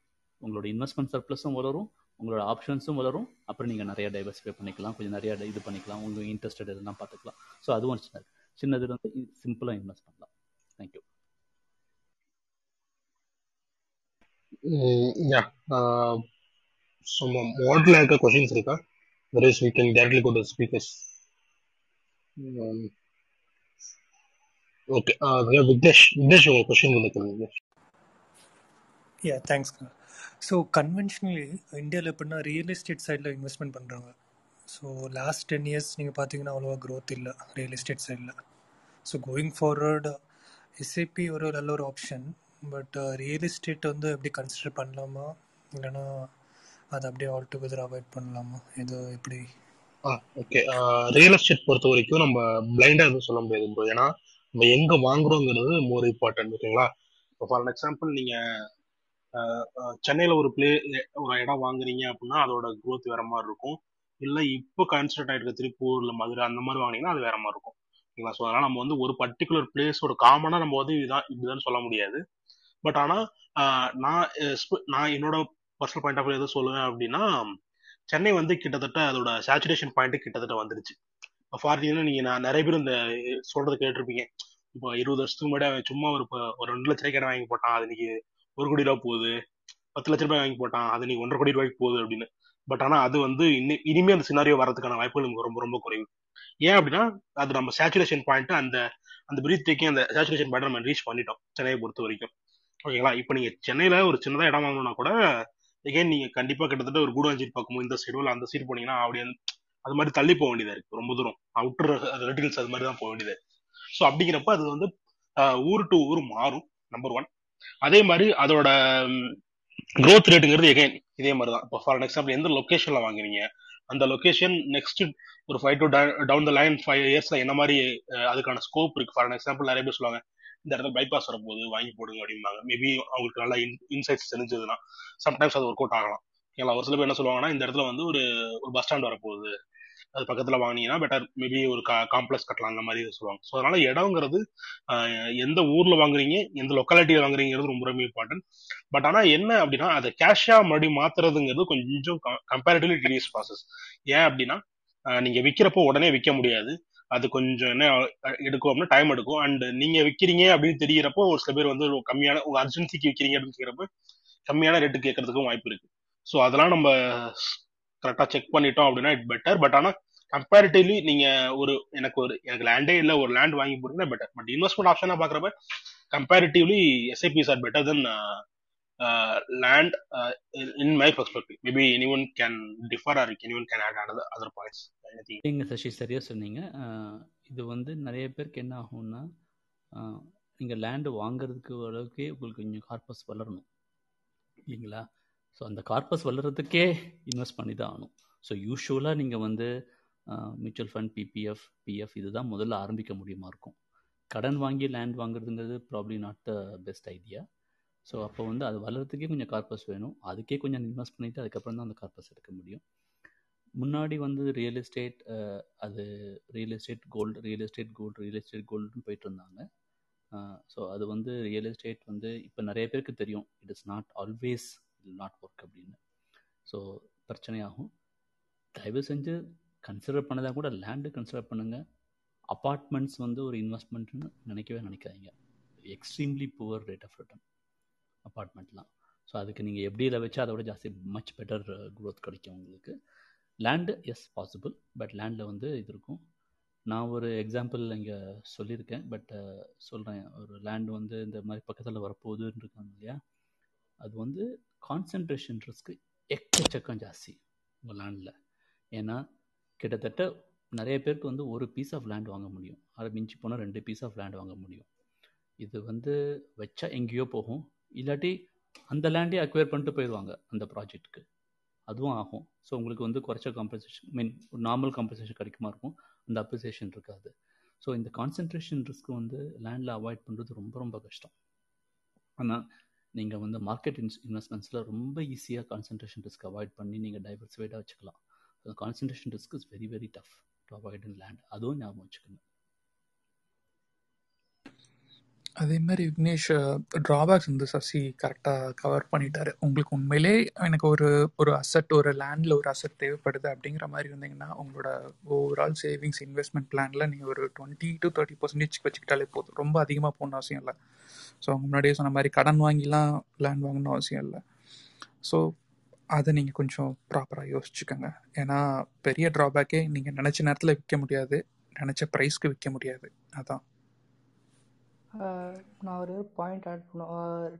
உங்களோட இன்வெஸ்ட்மெண்ட் சர்ப்ளஸும் வளரும் உங்களோட ஆப்ஷன்ஸும் வளரும். அப்புறம் நீங்கள் நிறைய டைவர்சிஃபை பண்ணிக்கலாம். கொஞ்சம் நிறைய இது பண்ணிக்கலாம். உங்கள் இன்ட்ரெஸ்டட் இதெல்லாம் பார்த்துக்கலாம். ஸோ அதுவும் சின்னது சின்னது வந்து சிம்பிளாக இன்வெஸ்ட் பண்ணலாம். தேங்க்யூ யா ஸோ மாடலில் இருக்க கொஷின்ஸ் இருக்கா otherwise we can directly go to speakers okay Vignesh Vignesh உங்கள் கொஷின் வந்து யா தேங்க்ஸ் ஸோ கன்வென்ஷனலி இந்தியாவில் எப்படின்னா ரியல் எஸ்டேட் சைடில் இன்வெஸ்ட்மெண்ட் பண்ணுறாங்க ஸோ லாஸ்ட் டென் இயர்ஸ் நீங்கள் பார்த்தீங்கன்னா அவ்வளோவா க்ரோத் இல்லை ரியல் எஸ்டேட் சைடில் ஸோ கோயிங் ஃபார்வர்டு எஸ்ஐபி ஒரு நல்ல ஒரு ஆப்ஷன் பட் ரியல் எஸ்டேட் வந்து எப்படி கன்சிடர் பண்ணலாமா? இல்லைன்னா அதை அப்படியே ஆல் டுகெதர் அவாய்ட் பண்ணலாமா? இது எப்படி? ஆ ஓகே ரியல் எஸ்டேட் பொறுத்த வரைக்கும் நம்ம பிளைண்டாக எதுவும் சொல்ல முடியாது ப்ரோ ஏன்னா நம்ம எங்கே வாங்குறோங்கிறது மோர் இம்பார்ட்டன்ட் ஓகேங்களா இப்போ ஃபார் எக்ஸாம்பிள் நீங்கள் சென்னையில் ஒரு பிளே ஒரு இடம் வாங்குறீங்க அப்படின்னா அதோட க்ரோத் வேற மாதிரி இருக்கும். இல்லை இப்போ கன்ஸ்ட்ரக்ட் ஆகிருக்க திருப்பூர் இல்லை மதுரை அந்த மாதிரி வாங்கினீங்கன்னா அது வேற மாதிரி இருக்கும். ஓகேங்களா ஸோ அதனால் நம்ம வந்து ஒரு பர்டிகுலர் பிளேஸோட காமனாக நம்ம வந்து இதுதான் இப்படிதான் சொல்ல முடியாது. பட் ஆனால் நான் நான் என்னோட பர்சனல் பாயிண்ட் ஆஃப் எது சொல்லுவேன் அப்படின்னா சென்னை வந்து கிட்டத்தட்ட அதோட சேச்சுரேஷன் பாயிண்ட் கிட்டத்தட்ட வந்துருச்சு இப்போ ஃபாரின்ல நீங்க நான் நிறைய பேர் இந்த சொல்றது கேட்டிருப்பீங்க. இப்போ இருபது வருஷத்துக்கு முன்னாடி சும்மா ஒரு ஒரு ரெண்டு லட்ச ரூபாய்க்கு வாங்கி போட்டான். அது இன்னைக்கு ஒரு கோடி ரூபா போகுது. பத்து லட்ச ரூபாய் வாங்கி போட்டான். அது நீ ஒன்றரை கோடி ரூபாய்க்கு போகுது அப்படின்னு. பட் ஆனா அது வந்து இன்னும் இனிமே அந்த சினாரியோ வரதுக்கான வாய்ப்புகள் நமக்கு ரொம்ப ரொம்ப குறைவு. ஏன் அப்படின்னா அது நம்ம சேச்சுரேஷன் பாயிண்ட் அந்த அந்த பிரீத் டேக்கிங் அந்த சேச்சுரேஷன் பாயிண்ட் நம்ம ரீச் பண்ணிட்டோம் சென்னையை பொறுத்த வரைக்கும். ஓகேங்களா இப்போ நீங்க சென்னையில ஒரு சின்னதா இடம் வாங்கணும்னா கூட எகைன் நீங்க கண்டிப்பா கிட்டத்தட்ட ஒரு கூடாஞ்சீர் பார்க்கும்போது இந்த சைடோ இல்லை அந்த சைடு போனீங்கன்னா அப்படியே அது மாதிரி தள்ளி போக வேண்டியதா இருக்கு. ரொம்ப தூரம். அவுட்டர் ரெட்டிகல்ஸ் அது மாதிரி தான் போக வேண்டியது ஸோ அப்படிங்கிறப்ப அது வந்து ஊர் டு ஊர் மாறும் நம்பர் ஒன் அதே மாதிரி அதோட க்ரோத் ரேட்டுங்கிறது எகைன் இதே மாதிரி தான் இப்போ ஃபார் எக்ஸாம்பிள் எந்த லொக்கேஷன்ல வாங்குறீங்க அந்த லொக்கேஷன் நெக்ஸ்ட் ஒரு five to down the line five இயர்ஸ்ல என்ன மாதிரி அதுக்கான ஸ்கோப் இருக்கு? ஃபார் எக்ஸாம்பிள் நிறைய பேர் சொல்லுவாங்க இந்த இடத்துல பைபாஸ் வரப்போகுது வாங்கி போடுங்க அப்படிம்பாங்க. மேபி அவங்களுக்கு நல்லா இன்சைட்ஸ் தெரிஞ்சதுன்னா சம்டைம்ஸ் அது ஒர்க் அவுட் ஆகலாம். ஓகேங்களா ஒரு சில பேர் என்ன சொல்லுவாங்கன்னா இந்த இடத்துல வந்து ஒரு ஒரு பஸ் ஸ்டாண்ட் வரப்போகுது. அது பக்கத்துல வாங்கினீங்கன்னா பெட்டர் மேபி ஒரு காம்ப்ளெக்ஸ் கட்டலாம் அந்த மாதிரி சொல்லுவாங்க. ஸோ அதனால இடங்கிறது எந்த ஊர்ல வாங்குறீங்க எந்த லொக்காலிட்டியில வாங்குறீங்கிறது ரொம்ப ரொம்ப இம்பார்ட்டன்ட் பட் ஆனா என்ன அப்படின்னா அதை கேஷா மறுபடியும் மாத்துறதுங்கிறது கொஞ்சம் கம்பேரிட்டிவ்லி டீரியஸ் ப்ராசஸ் ஏன் அப்படின்னா நீங்க விற்கிறப்போ உடனே விற்க முடியாது. அது கொஞ்சம் என்ன எடுக்கும் அப்படின்னா டைம் எடுக்கும். அண்ட் நீங்க விக்கிறீங்க அப்படின்னு தெரியறப்போ ஒரு சில பேர் வந்து கம்மியான உங்க அர்ஜென்சிக்கு விக்கிறீங்க அப்படின்னு கேட்கிறப்ப கம்மியான ரேட்டு கேட்கறதுக்கும் வாய்ப்பு இருக்கு. ஸோ அதெல்லாம் நம்ம கரெக்டா செக் பண்ணிட்டோம் அப்படின்னா இட் பெட்டர் பட் ஆனா கம்பேரிட்டிவ்லி நீங்க ஒரு எனக்கு ஒரு எனக்கு லேண்டே இல்ல ஒரு லேண்ட் வாங்கி போறீங்கன்னா பெட்டர் பட் இன்வெஸ்ட்மெண்ட் ஆப்ஷனா பாக்குறப்ப comparatively SIPs are better than land in my perspective maybe any one can differ or any one can add other other points நீங்க சசி சரியா சொன்னீங்க. இது வந்து நிறைய பேருக்கு என்ன ஆகும்னா நீங்கள் லேண்டு வாங்குறதுக்கு அளவுக்கு உங்களுக்கு கொஞ்சம் கார்பஸ் வளரணும். இல்லைங்களா? ஸோ அந்த கார்பஸ் வளர்கிறதுக்கே இன்வெஸ்ட் பண்ணி தான் ஆகணும் ஸோ யூஷுவலாக நீங்கள் வந்து மியூச்சுவல் ஃபண்ட் பிபிஎஃப் பிஎஃப் இதுதான் முதல்ல ஆரம்பிக்க முடியுமா இருக்கும். கடன் வாங்கி land வாங்குறதுங்கிறது probably not the best idea so அப்போ வந்து அது வளர்கிறதுக்கே கொஞ்சம் கார்பஸ் வேணும். அதுக்கே கொஞ்சம் இன்வெஸ்ட் பண்ணிவிட்டு அதுக்கப்புறம் தான் அந்த கார்பஸ் எடுக்க முடியும். முன்னாடி வந்து ரியல் எஸ்டேட் அது real estate gold real estate gold real estate கோல்டுன்னு போயிட்டு இருந்தாங்க. ஸோ அது வந்து ரியல் எஸ்டேட் வந்து இப்போ நிறைய பேருக்கு தெரியும். It is not always not work அப்படின்னு. ஸோ பிரச்சனையாகும். தயவு செஞ்சு கன்சிடர் பண்ணதாக கூட லேண்டு கன்சிடர் பண்ணுங்கள் அப்பார்ட்மெண்ட்ஸ் வந்து ஒரு இன்வெஸ்ட்மெண்ட்னு நினைக்கவே நினைக்காதீங்க. Extremely poor rate of return அப்பார்ட்மெண்ட்லாம் so அதுக்கு நீங்கள் எப்படி இதை வச்சு அதை விட ஜாஸ்தி மச் பெட்டர் க்ரோத் கிடைக்கும் உங்களுக்கு. லேண்டு எஸ் பாசிபிள் பட் லேண்டில் வந்து இது இருக்கும். நான் ஒரு எக்ஸாம்பிள் இங்கே சொல்லியிருக்கேன். பட் uh, சொல்கிறேன் ஒரு லேண்டு வந்து இந்த மாதிரி பக்கத்தில் வரப்போகுதுன்னு இருக்காங்க இல்லையா? அது வந்து கான்சன்ட்ரேஷன் ரிஸ்க்கு எக்கச்சக்கம் ஜாஸ்தி உங்கள் லேண்டில் ஏன்னா கிட்டத்தட்ட நிறைய பேருக்கு வந்து ஒரு பீஸ் ஆஃப் லேண்ட் வாங்க முடியும். அதை மிஞ்சி போனால் ரெண்டு பீஸ் ஆஃப் லேண்ட் வாங்க முடியும். இது வந்து வச்சா எங்கேயோ போகும். இல்லாட்டி அந்த லேண்டே அக்வயர் பண்ணிட்டு போயிடுவாங்க அந்த ப்ராஜெக்ட்டுக்கு அதுவும் ஆகும். ஸோ உங்களுக்கு வந்து குறைச்ச காம்பன்சேஷன் மீன் ஒரு நார்மல் காம்பன்சேஷன் கிடைக்குமா இருக்கும். அந்த அப்ரிசியேஷன் இருக்காது. ஸோ இந்த கான்சன்ட்ரேஷன் ரிஸ்க் வந்து லேண்டில் அவாய்ட் பண்ணுறது ரொம்ப ரொம்ப கஷ்டம். ஆனால் நீங்கள் வந்து மார்க்கெட் இன்ஸ் இன்வெஸ்ட்மெண்ட்ஸில் ரொம்ப ஈஸியாக கான்சன்ட்ரேஷன் ரிஸ்க் அவாய்ட் பண்ணி நீங்கள் டைவர்சிஃபைடாக வச்சுக்கலாம். அந்த concentration risk is very very tough to avoid in land அதுவும் ஞாபகம் வச்சுக்கணும் அதே மாதிரி விக்னேஷ் ட்ராபேக்ஸ் வந்து சசி கரெக்டாக கவர் பண்ணிட்டாரு. உங்களுக்கு உண்மையிலே எனக்கு ஒரு ஒரு அசட் ஒரு லேண்டில் ஒரு அசட் தேவைப்படுது அப்படிங்கிற மாதிரி இருந்தீங்கன்னா உங்களோட ஓவரால் சேவிங்ஸ் இன்வெஸ்ட்மெண்ட் பிளானில் நீங்கள் ஒரு டுவெண்ட்டி டு தேர்ட்டி பர்சன்டேஜ் வச்சுக்கிட்டாலே போதும். ரொம்ப அதிகமாக போகணும் அவசியம் இல்லை. ஸோ அவங்க முன்னாடியே சொன்ன மாதிரி கடன் வாங்கிலாம் லேண்ட் வாங்கணும் அவசியம் இல்லை. ஸோ அதை நீங்கள் கொஞ்சம் ப்ராப்பராக யோசிச்சுக்கோங்க. ஏன்னா பெரிய ட்ராபேக்கே நீங்கள் நினச்ச நேரத்தில் விற்க முடியாது. நினச்ச ப்ரைஸ்க்கு விற்க முடியாது. அதான். நான் ஒரு பாயிண்ட் ஆட் பண்ணும்.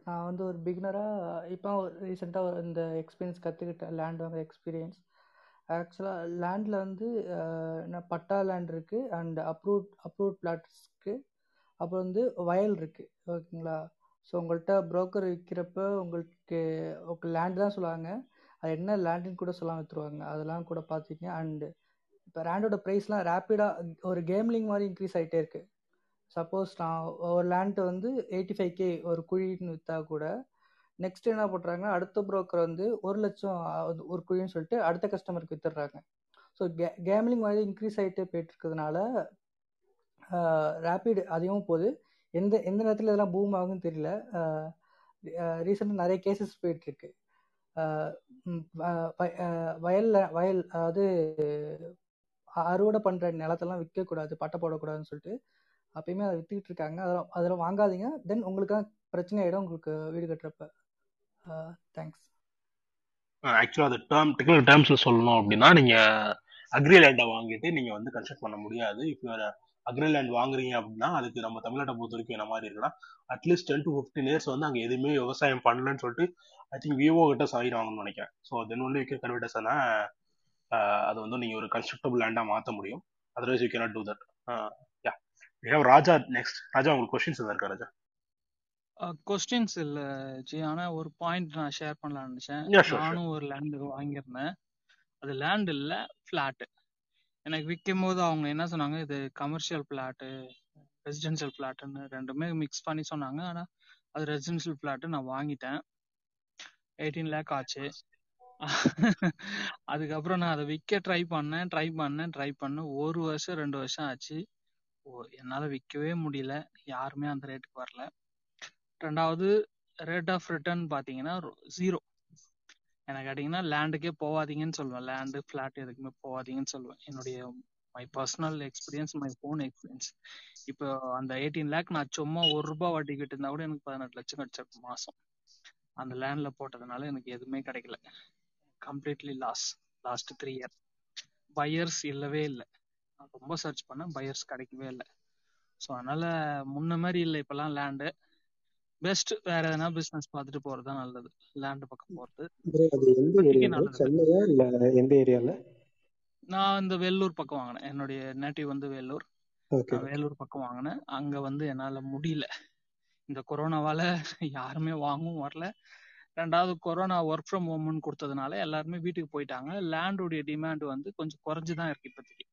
நான் வந்து ஒரு பிகினராக இப்போ ரீசெண்டாக ஒரு இந்த எக்ஸ்பீரியன்ஸ் கற்றுக்கிட்டேன் லேண்ட் வாங்குற எக்ஸ்பீரியன்ஸ் ஆக்சுவலாக லேண்டில் வந்து என்ன பட்டா லேண்ட் இருக்குது அண்ட் அப்ரூவ் அப்ரூவ் பிளாட்ஸ்க்கு அப்புறம் வந்து வயல் இருக்குது ஓகேங்களா? ஸோ உங்கள்கிட்ட புரோக்கர் விற்கிறப்ப உங்களுக்கு உங்களுக்கு லேண்டு தான் சொல்லுவாங்க. அது என்ன லேண்டுன்னு கூட சொல்லாமல் விற்றுருவாங்க அதெல்லாம் கூட பார்த்தீங்க அண்டு இப்போ லேண்டோட ப்ரைஸ்லாம் ரேப்பிடாக ஒரு கேம்லிங் மாதிரி இன்க்ரீஸ் ஆகிட்டே இருக்குது சப்போஸ் நான் ஒரு லேண்ட்டு வந்து எயிட்டி ஃபைவ் கே ஒரு குழின்னு விற்றா கூட நெக்ஸ்ட் என்ன பண்ணுறாங்கன்னா அடுத்த புரோக்கர் வந்து ஒரு லட்சம் ஒரு குழின்னு சொல்லிட்டு அடுத்த கஸ்டமருக்கு வித்துடுறாங்க. ஸோ கே கேம்லிங் மாதிரி இன்க்ரீஸ் ஆகிட்டே போயிட்டு இருக்கிறதுனால ரேப்பிட் அதிகமாக போகுது. எந்த எந்த நேரத்தில் இதெல்லாம் பூம் ஆகுன்னு தெரியல. ரீசெண்டாக நிறைய கேசஸ் போயிட்டுருக்கு வயலில் வயல் அதாவது அறுவடை பண்ணுற நிலத்தெல்லாம் விற்கக்கூடாது பட்டை போடக்கூடாதுன்னு சொல்லிட்டு அப்பயுமே அதை வித்துக்கிட்டு இருக்காங்க. அதெல்லாம் அதெல்லாம் வாங்காதீங்க. தென் உங்களுக்கு பிரச்சனை ஆகிடும் உங்களுக்கு வீடு கட்டுறப்ப. தேங்க்ஸ் ஆக்சுவலாக அது டேர்ம் டெக்னிக்கல் டேர்ம்ஸில் சொல்லணும் அப்படின்னா நீங்கள் அக்ரி லேண்டை வாங்கிட்டு நீங்கள் வந்து கன்ஸ்ட்ரக்ட் பண்ண முடியாது. இப்போ அக்ரி லேண்ட் வாங்குறீங்க அப்படின்னா அதுக்கு நம்ம தமிழ்நாட்டை பொறுத்த வரைக்கும் என்ன மாதிரி இருக்குன்னா at least ten to fifteen years வந்து அங்கே எதுவுமே விவசாயம் பண்ணலன்னு சொல்லிட்டு ஐ திங்க் விவோ கிட்ட சாயிரம் வாங்கணும்னு நினைக்கிறேன். So then only you can convert அது வந்து நீங்கள் ஒரு கன்ஸ்ட்ரக்டபிள் லேண்டாக மாற்ற முடியும். Otherwise you cannot do that we have Raja next Raja உங்களுக்கு கொஸ்டின்ஸ் எதாவது இருக்கா ராஜா கொஸ்டின்ஸ் இல்ல ஜி. ஆனா ஒரு பாயிண்ட் நான் ஷேர் பண்ணலாம்னு நினைச்சேன். நானும் ஒரு லேண்ட் வாங்கியிருந்தேன். அது லேண்ட் இல்ல பிளாட் எனக்கு விற்கும் போது அவங்க என்ன சொன்னாங்க இது கமர்ஷியல் பிளாட்டு ரெசிடென்ஷியல் பிளாட்னு ரெண்டுமே மிக்ஸ் பண்ணி சொன்னாங்க. ஆனா அது ரெசிடென்ஷியல் பிளாட் நான் வாங்கிட்டேன். எயிட்டீன் லேக் ஆச்சு. அதுக்கப்புறம் நான் அதை விற்க ட்ரை பண்ணேன் ட்ரை பண்ணேன் ட்ரை பண்ணேன். ஒரு வருஷம் ரெண்டு வருஷம் ஆச்சு. என்னால் விற்கவே முடியல. யாருமே அந்த ரேட்டுக்கு வரல. ரெண்டாவது ரேட் ஆஃப் ரிட்டர்ன் பார்த்தீங்கன்னா ஜீரோ எனக்கு கேட்டிங்கன்னா லேண்டுக்கே போகாதீங்கன்னு சொல்லுவேன். லேண்டு ஃப்ளாட் எதுக்குமே போகாதீங்கன்னு சொல்லுவேன். என்னுடைய my personal experience my phone experience இப்போ அந்த எயிட்டீன் லேக் நான் சும்மா ஒரு ரூபாய் வட்டி இருந்தா கூட எனக்கு பதினெட்டு லட்சம் கிடச்சிருக்கும் மாதம் அந்த லேண்டில் போட்டதுனால எனக்கு எதுவுமே கிடைக்கல. Completely loss last three year buyers இல்லவே இல்லை. ரொம்ப சர்ச் பண்ணேன். பையர்ஸ் கிடைக்கவே இல்லை. ஸோ அதனால முன்ன மாதிரி இல்லை இப்பெல்லாம் லேண்டு பெஸ்ட் வேற எதனா பிசினஸ் பார்த்துட்டு போறது தான் நல்லது. லேண்ட் பக்கம் போறது. எந்த ஏரியால நான் இந்த வேலூர் பக்கம் வாங்கினேன். என்னுடைய நேட்டிவ் வந்து வேலூர். வேலூர் பக்கம் வாங்கினேன். அங்க வந்து என்னால முடியல. இந்த கொரோனாவால யாருமே வாங்கவும் வரல. ரெண்டாவது கொரோனா ஒர்க் ஃப்ரம் ஹோம்னு கொடுத்ததுனால எல்லாருமே வீட்டுக்கு போயிட்டாங்க. லேண்டோடைய டிமாண்ட் வந்து கொஞ்சம் குறைஞ்சுதான் இருக்கு இப்போதைக்கு.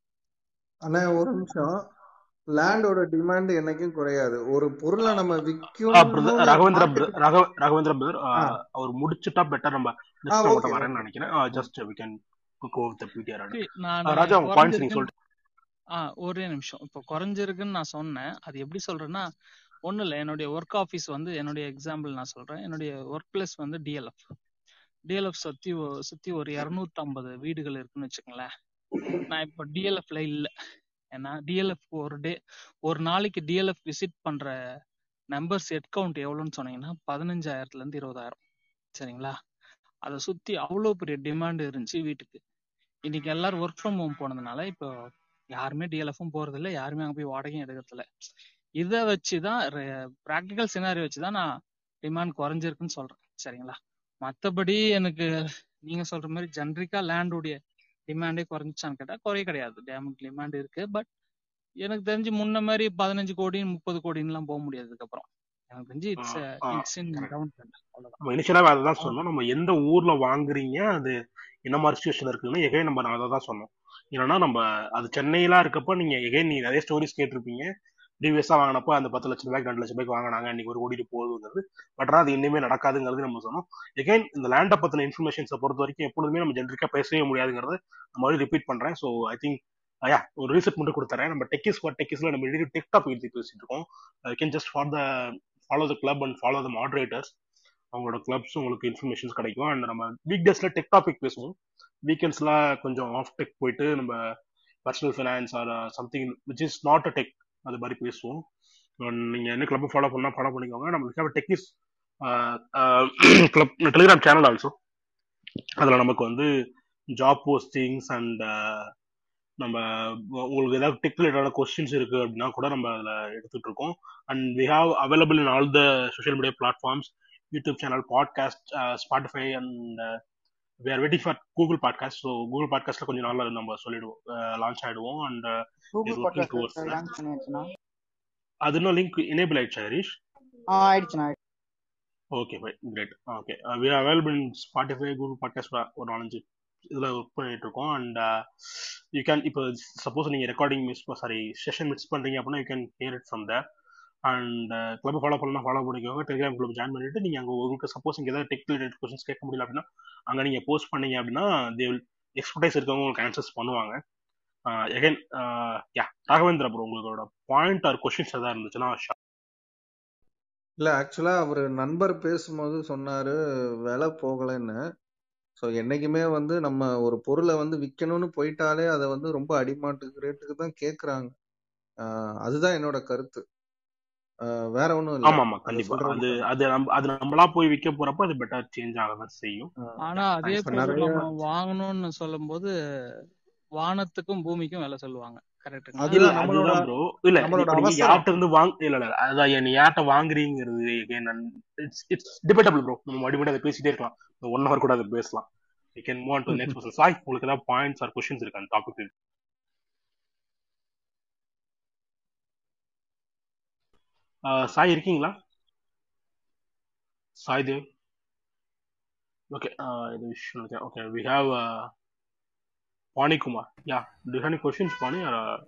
அண்ணா ஒரு நிமிஷம். லேண்டோட டிமாண்ட் என்னைக்கும் குறையாது. ஒரு பொருளை நம்ம விற்கணும்னு ராகவேந்திரா ராகவேந்திரா பிரதர் அவர் முடிச்சுட்டா பெட்டர் நம்ம வரேன்னு நினைக்கிறேன். Just we can Raja points நீங்க சொல்லிட்டு ஆ ஒரே நிமிஷம். இப்போ குறைஞ்சிருக்குன்னு நான் சொன்னேன். அது எப்படி சொல்றேன்னா ஒன்றும் இல்லை. என்னுடைய ஒர்க் ஆஃபீஸ் வந்து என்னுடைய எக்ஸாம்பிள் நான் சொல்றேன். என்னுடைய ஒர்க் பிளேஸ் வந்து டிஎல்எஃப் டிஎல்எஃப் சுத்தி சுத்தி ஒரு இரநூத்தம்பது வீடுகள் இருக்குன்னு வச்சுக்கோங்களேன். நான் இப்போ டிஎல்எஃப்ல இல்ல. ஏன்னா டிஎல்எஃப் ஒரு டே ஒரு நாளைக்கு டிஎல்எஃப் விசிட் பண்ற நம்பர்ஸ் ஹெட் கவுண்ட் எவ்வளோன்னு சொன்னீங்கன்னா பதினஞ்சாயிரத்துல இருந்து இருபதாயிரம். சரிங்களா? அதை சுத்தி அவ்வளோ பெரிய டிமாண்ட் இருந்துச்சு வீட்டுக்கு. இன்னைக்கு எல்லாரும் ஒர்க் ஃப்ரம் ஹோம் போனதுனால இப்போ யாருமே டிஎல்எஃப்பும் போறதில்ல யாருமே அங்கே போய் வாடகையும் எடுக்கிறது இதை வச்சு தான் ப்ராக்டிக்கல் சினாரி வச்சு தான் நான் டிமாண்ட் குறைஞ்சிருக்குன்னு சொல்றேன். சரிங்களா? மத்தபடி எனக்கு நீங்க சொல்ற மாதிரி ஜென்ரிக்கா லேண்டுடைய டிமாண்டே குறைஞ்சிச்சான்னு கேட்டா குறைய கிடையாது. டேமண்ட் டிமாண்ட் இருக்கு. பட் எனக்கு தெரிஞ்சு முன்ன மாதிரி பதினஞ்சு கோடி முப்பது கோடின்னுலாம் போக முடியாது அதுக்கப்புறம். எனக்கு தெரிஞ்சு இட்ஸ் இட்ஸ் இன் டவுன் நம்ம இனிஷியலாவே அதை தான் சொன்னோம் நம்ம எந்த ஊர்ல வாங்குறீங்க அது என்ன மாதிரி சுச்சுவேஷன் இருக்குன்னு எகைன் நம்ம அதை தான் சொன்னோம். ஏன்னா நம்ம அது சென்னையில இருக்கப்ப நீங்க எகைன் நீங்க நிறைய ஸ்டோரிஸ் கேட்டிருப்பீங்க. ப்ரீவியஸா வாங்கினப்போ அந்த பத்து லட்சம் ரூபாய்க்கு ரெண்டு லட்சம் ரூபாய்க்கு வாங்கினாங்க. இன்னைக்கு ஒரு கோடி போகுதுங்கிறது. பட் ஆனால் அது இனிமே நடக்காதுங்கிறது நம்ம சொன்னோம். எகைன் இந்த லேண்டை பத்தின இன்ஃபர்மேஷன்ஸை பொறுத்த வரைக்கும் எப்பொழுதுமே நம்ம ஜென்ரிக்காக பேசவே முடியாதுங்கிறது நம்ம மறுபடியும் ரிப்பீட் பண்றேன். ஸோ ஐ திங்க் ஐயா ஒரு ரீசெட் மட்டும் கொடுத்துறேன். நம்ம டெக்கிஸ் ஃபார் டெக்கிஸ்ல நம்ம டெக் டெக்டாப் எழுதி பேசிட்டு இருக்கோம். I can just for the follow the club and follow the moderators அவங்களோட கிளப்ஸ் உங்களுக்கு இன்ஃபர்மேஷன்ஸ் கிடைக்கும். அண்ட் நம்ம வீக் டேஸ்ல டெக் டாபிக் பேசுவோம். வீக்கெண்ட்ஸ்ல கொஞ்சம் ஆஃப் டெக் போயிட்டு நம்ம personal finance or something which is not a tech அது மாதிரி பேசுவோம். And நீங்க என்ன கிளப் ஃபாலோ பண்ணா ஃபாலோ பண்ணிக்கோங்க. நம்ம techies club Telegram channel also அதுல நமக்கு வந்து ஜாப் போஸ்டிங்ஸ் அண்ட் நம்ம உங்களுக்கு ஏதாவது டெக் ரிலேட்டடான கொஸ்டின்ஸ் இருக்கு அப்படின்னா கூட நம்ம அதில் எடுத்துட்டு இருக்கோம். And we have available in all the social media platforms YouTube channel podcast Spotify and we are waiting for Google podcast so Google பாட்காஸ்ட்ல கொஞ்சம் நாளில் நம்ம சொல்லிடுவோம். லான்ச் ஆயிடுவோம். அண்ட் பண்ணியாச்சுண்ணா? அது இன்னும் லிங்க் எனேபிள் ஆயிடுச்சு Harish? Okay bye great okay we are available in Spotify Google podcast ஒரு நாலஞ்சு இதில் ஒர்க் பண்ணிட்டு இருக்கோம். அண்ட் யூ கேன் இப்போ சப்போஸ் நீங்கள் recording miss sorry session miss பண்ணுறீங்க அப்படின்னா you can hear it from there and club follow பண்ணலாம் ஃபாலோ பண்ணிக்கோங்க. டெலிகிராம் கிளப் ஜாயின் பண்ணிட்டு நீங்கள் அங்கே உங்களுக்கு சப்போஸ் இங்கே ஏதாவது டெக் ரிலேட்டட் கொஸ்டின்ஸ் கேட்க முடியல அப்படின்னா அங்கே நீங்கள் போஸ்ட் பண்ணீங்க அப்படின்னா தே வில் எக்ஸ்பர்டைஸ் இருக்கவங்க உங்களுக்கு ஆன்சர்ஸ் பண்ணுவாங்க. Uh, again yeah uh, Raghavendra bro உங்களோட பாயிண்ட் ஆர் கொஸ்டின்ஸ் எதாவது இருந்துச்சுன்னா இல்ல ஆக்சுவலா அவர் நண்பர் பேசும்போது சொன்னாரு விலை போகலைன்னு. ஸோ என்னைக்குமே வந்து நம்ம ஒரு பொருளை வந்து விற்கணும்னு போயிட்டாலே அதை வந்து ரொம்ப அடிமாட்டு ரேட்டுக்கு தான் கேட்குறாங்க uh, அதுதான் என்னோட கருத்து. வேற இல்லை. ஆமா ஆமா அதை கண்டிப்பா. அது அது அது நம்மளா போய் விற்க போறப்ப அது பெட்டர் சேஞ்ச் ஆகதான் செய்யும். ஆனா அதே வாங்கணும்னு சொல்லும்போது வானத்துக்கும் பூமிக்கும் விலை சொல்லுவாங்க. கரெக்ட்டுங்களா இல்ல அதுதான் நம்மளோட அதுதான் ப்ரோ இல்ல நம்மளோட இப்ப நீங்க அவசரம். யார்கிட்ட இருந்து வாங்க இல்ல இல்ல அதான் நீ யார்கிட்ட வாங்குறீங்கிறது இட்ஸ் இட்ஸ் டிபேட்டபிள் ப்ரோ நம்ம மறுபடியும் அதை பேசிட்டே இருக்கலாம். ஒன் ஹவர் கூட அதை பேசலாம். You can move to next person Sai உங்களுக்கு ஏதாவது பாயிண்ட்ஸ் ஆர் கொஸ்டின்ஸ் இருக்கு? அந்த டாபிக் சாய் இருக்கீங்களா சாய் தேவ் ஓகே இது விஷயம் okay we have Pani Kumar. Yeah. Do you have any questions, Pani? Or, uh,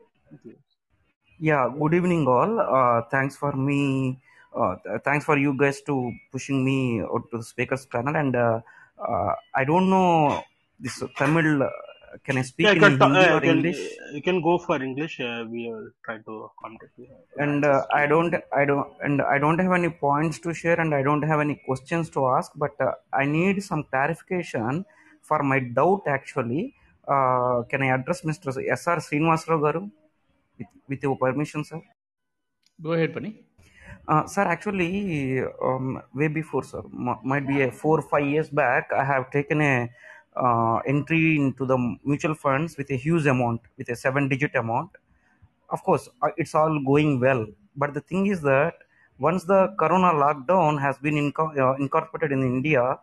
Yeah, good evening, all. Uh, thanks for me. Uh, th- thanks for you guys to pushing me out to the speakers panel. And uh, uh, I don't know this Tamil can I speak Yeah, you in can, Hindi uh, or can, English? you can go for English. Uh, we will try to contact you. And uh, I don't, I don't, and I don't have any points to share, and I don't have any questions to ask. But uh, I need some clarification for my doubt. Actually, uh, can I address Mr. S. R. Srinivasrao garu with, with your permission, sir? Go ahead, Pani. Uh, sir, actually, um, way before, sir, m- might be a four five years back, I have taken a uh, entry into the mutual funds with a huge amount, with a seven digit amount. Of course, uh, it's all going well. But the thing is that once the corona lockdown has been inco- uh, incorporated in India,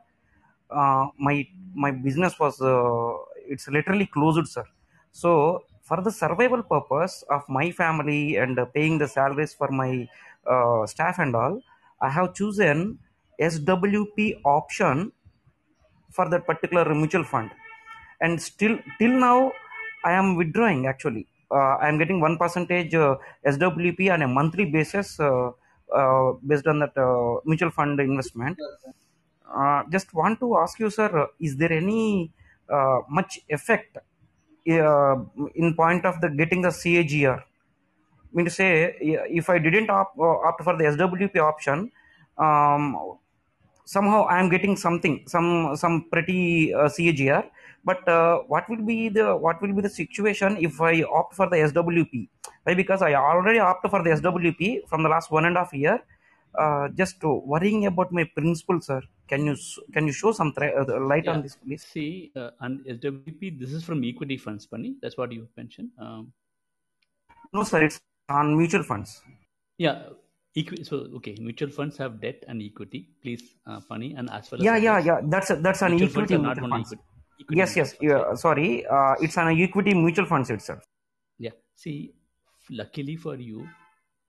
uh, my my business was uh, it's literally closed, sir. So for the survival purpose of my family and uh, paying the salaries for my staff and all, I have chosen SWP option for that particular mutual fund, and still till now I am withdrawing. Actually, uh, I am getting one percentage uh, SWP on a monthly basis uh, uh, based on that uh, mutual fund investment. Uh, just want to ask you, sir, is there any much effect in point of the getting the CAGR? I mean to say, if I didn't opt, opt for the SWP option, um, somehow I am getting something, some some pretty uh, CAGR. But uh, what will be the what will be the situation if I opt for the SWP? Why? Because I already opted for the SWP from the last one and a half year. Uh, just worrying about my principal, sir. Can you can you show some thre- uh, light on this, please? See, uh, and SWP, this is from equity funds, Pani. That's what you mentioned. Um, No, sir. It's on mutual funds. yeah. Equi- so, okay, mutual funds have debt and equity, please, uh, Pani, and as well as Yeah, yeah, yeah. That's a, that's an equity mutual funds. equity, equity Yes, yes. funds, right? Yeah, sorry. Uh, it's an equity mutual funds itself. Yeah. See, luckily for you,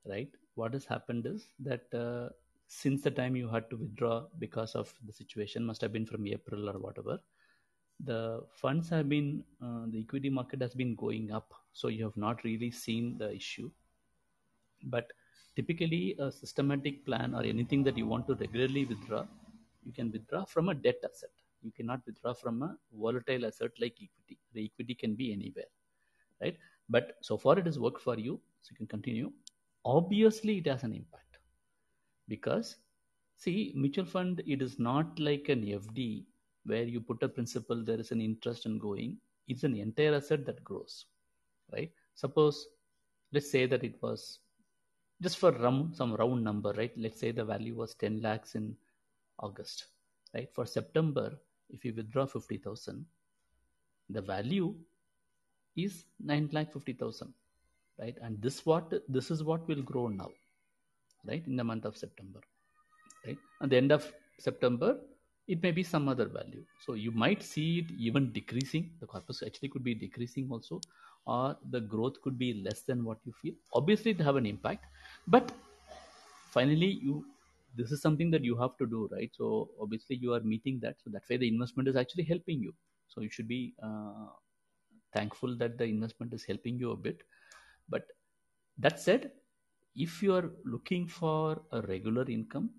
right, what has happened is that uh, since the time you had to withdraw because of the situation, must have been from April or whatever, the funds have been, uh, the equity market has been going up. So you have not really seen the issue. But typically, a systematic plan or anything that you want to regularly withdraw, you can withdraw from a debt asset. You cannot withdraw from a volatile asset like equity. The equity can be anywhere, right? But so far it has worked for you, so you can continue. Obviously, it has an impact because see, mutual fund it is not like an FD where you put a principal, there is an interest in going. It's an entire asset that grows, right? Suppose, let's say that it was just for some round number, right? Let's say the value was 10 lakhs in August, right? For September, if you withdraw 50,000, the value is 9 lakh 50,000, right? And this what this is what will grow now, right? In the month of September, right? At the end of September, it may be some other value. So you might see it even decreasing. The corpus actually could be decreasing also, or the growth could be less than what you feel. Obviously, it have an impact, but finally, you this is something that you have to do, right? So obviously, you are meeting that. So that way, the investment is actually helping you. So you should be uh, thankful that the investment is helping you a bit. But that said, if you are looking for a regular income,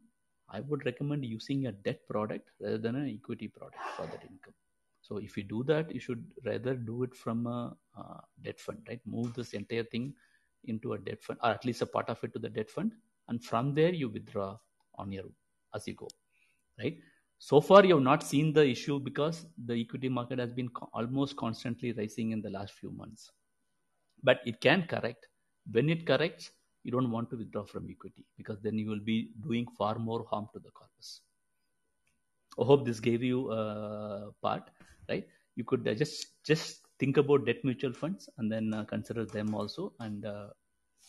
I would recommend using a debt product rather than an equity product for that income. So if you do that, you should rather do it from a uh, debt fund, right? Move this entire thing into a debt fund, or at least a part of it to the debt fund, and from there you withdraw on your as you go, right? So far, you have not seen the issue because the equity market has been co- almost constantly rising in the last few months. But it can correct. When it corrects, you don't want to withdraw from equity because then you will be doing far more harm to the corpus. I hope this gave you a part, right? You could uh, just just think about debt mutual funds and then uh, consider them also and uh,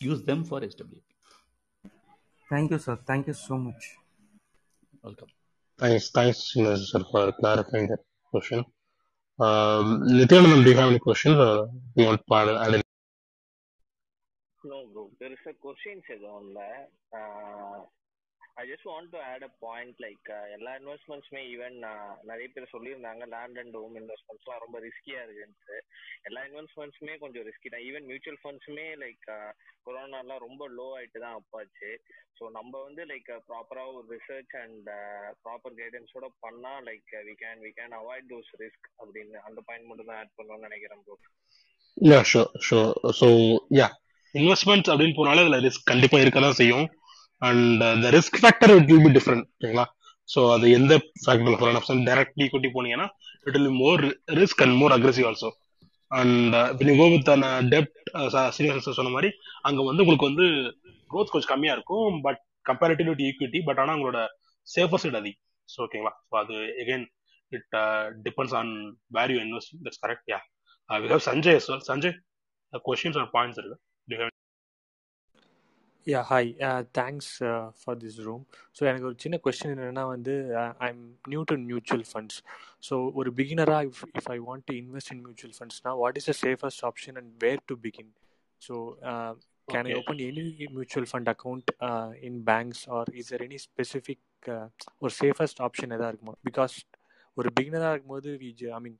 use them for SWP. Thank you, sir. Thank you so much. Welcome. Thanks, thanks, sir, for clarifying that question. Um, do you have any questions or you want to add? No, bro. There is a question on that. Uh, I just want to add a point like எல்லா இன்வெஸ்ட்மெண்ட்ஸுமே even uh, நிறைய பேர் சொல்லியிருந்தாங்க land and home இன்வெஸ்ட்மெண்ட்ஸ்லாம் ரொம்ப ரிஸ்கியா இருக்குன்ட்டு. எல்லா இன்வெஸ்ட்மெண்ட்ஸுமே கொஞ்சம் risky தான். ஈவன் மியூச்சுவல் ஃபண்ட்ஸுமே லைக் கொரோனாலாம் ரொம்ப லோ ஆயிட்டு தான் அப்பாச்சு. ஸோ நம்ம வந்து லைக் ப்ராப்பராக uh, ஒரு ரிசர்ச் அண்ட் ப்ராப்பர் கைடன்ஸோட பண்ணா like we can we can avoid those risk அப்படின்னு அந்த பாயிண்ட் மட்டும் தான் ஆட் பண்ணணும்னு நினைக்கிறேன் bro yeah sure show so yeah investments அப்படின்னு போனாலே அதில் ரிஸ்க் கண்டிப்பாக இருக்க தான் செய்யும். And the risk factor it will be different ஓகேங்களா ஸோ அது எந்த ஃபேக்டர் ஃபார் டைரக்ட் ஈக்விட்டி போனீங்கன்னா it will more risk and more aggressive also and இப்போ கோ வித் டெப்ட் சீனியர் சொன்ன மாதிரி அங்கே வந்து உங்களுக்கு வந்து க்ரோத் கொஞ்சம் கம்மியாக இருக்கும் but comparative to equity but ஆனால் உங்களோட சேஃபர் சைட் அதிகம் ஸோ ஓகேங்களா ஸோ அது again it depends on value invest that's correct yeah we have Sanjay Sanjay questions or points இருக்கு. Yeah hi thanks for this room so எனக்கு ஒரு சின்ன question என்னென்னா வந்து I am new to mutual funds so ஒரு பிகினராக if if I want to invest in mutual ஃபண்ட்ஸ்னா what is the safest option and where to begin so can I. Open any mutual fund account in banks or is there any specific ஒரு safest option எதாவது இருக்குமா? Because ஒரு பிகினராக இருக்கும்போது we I mean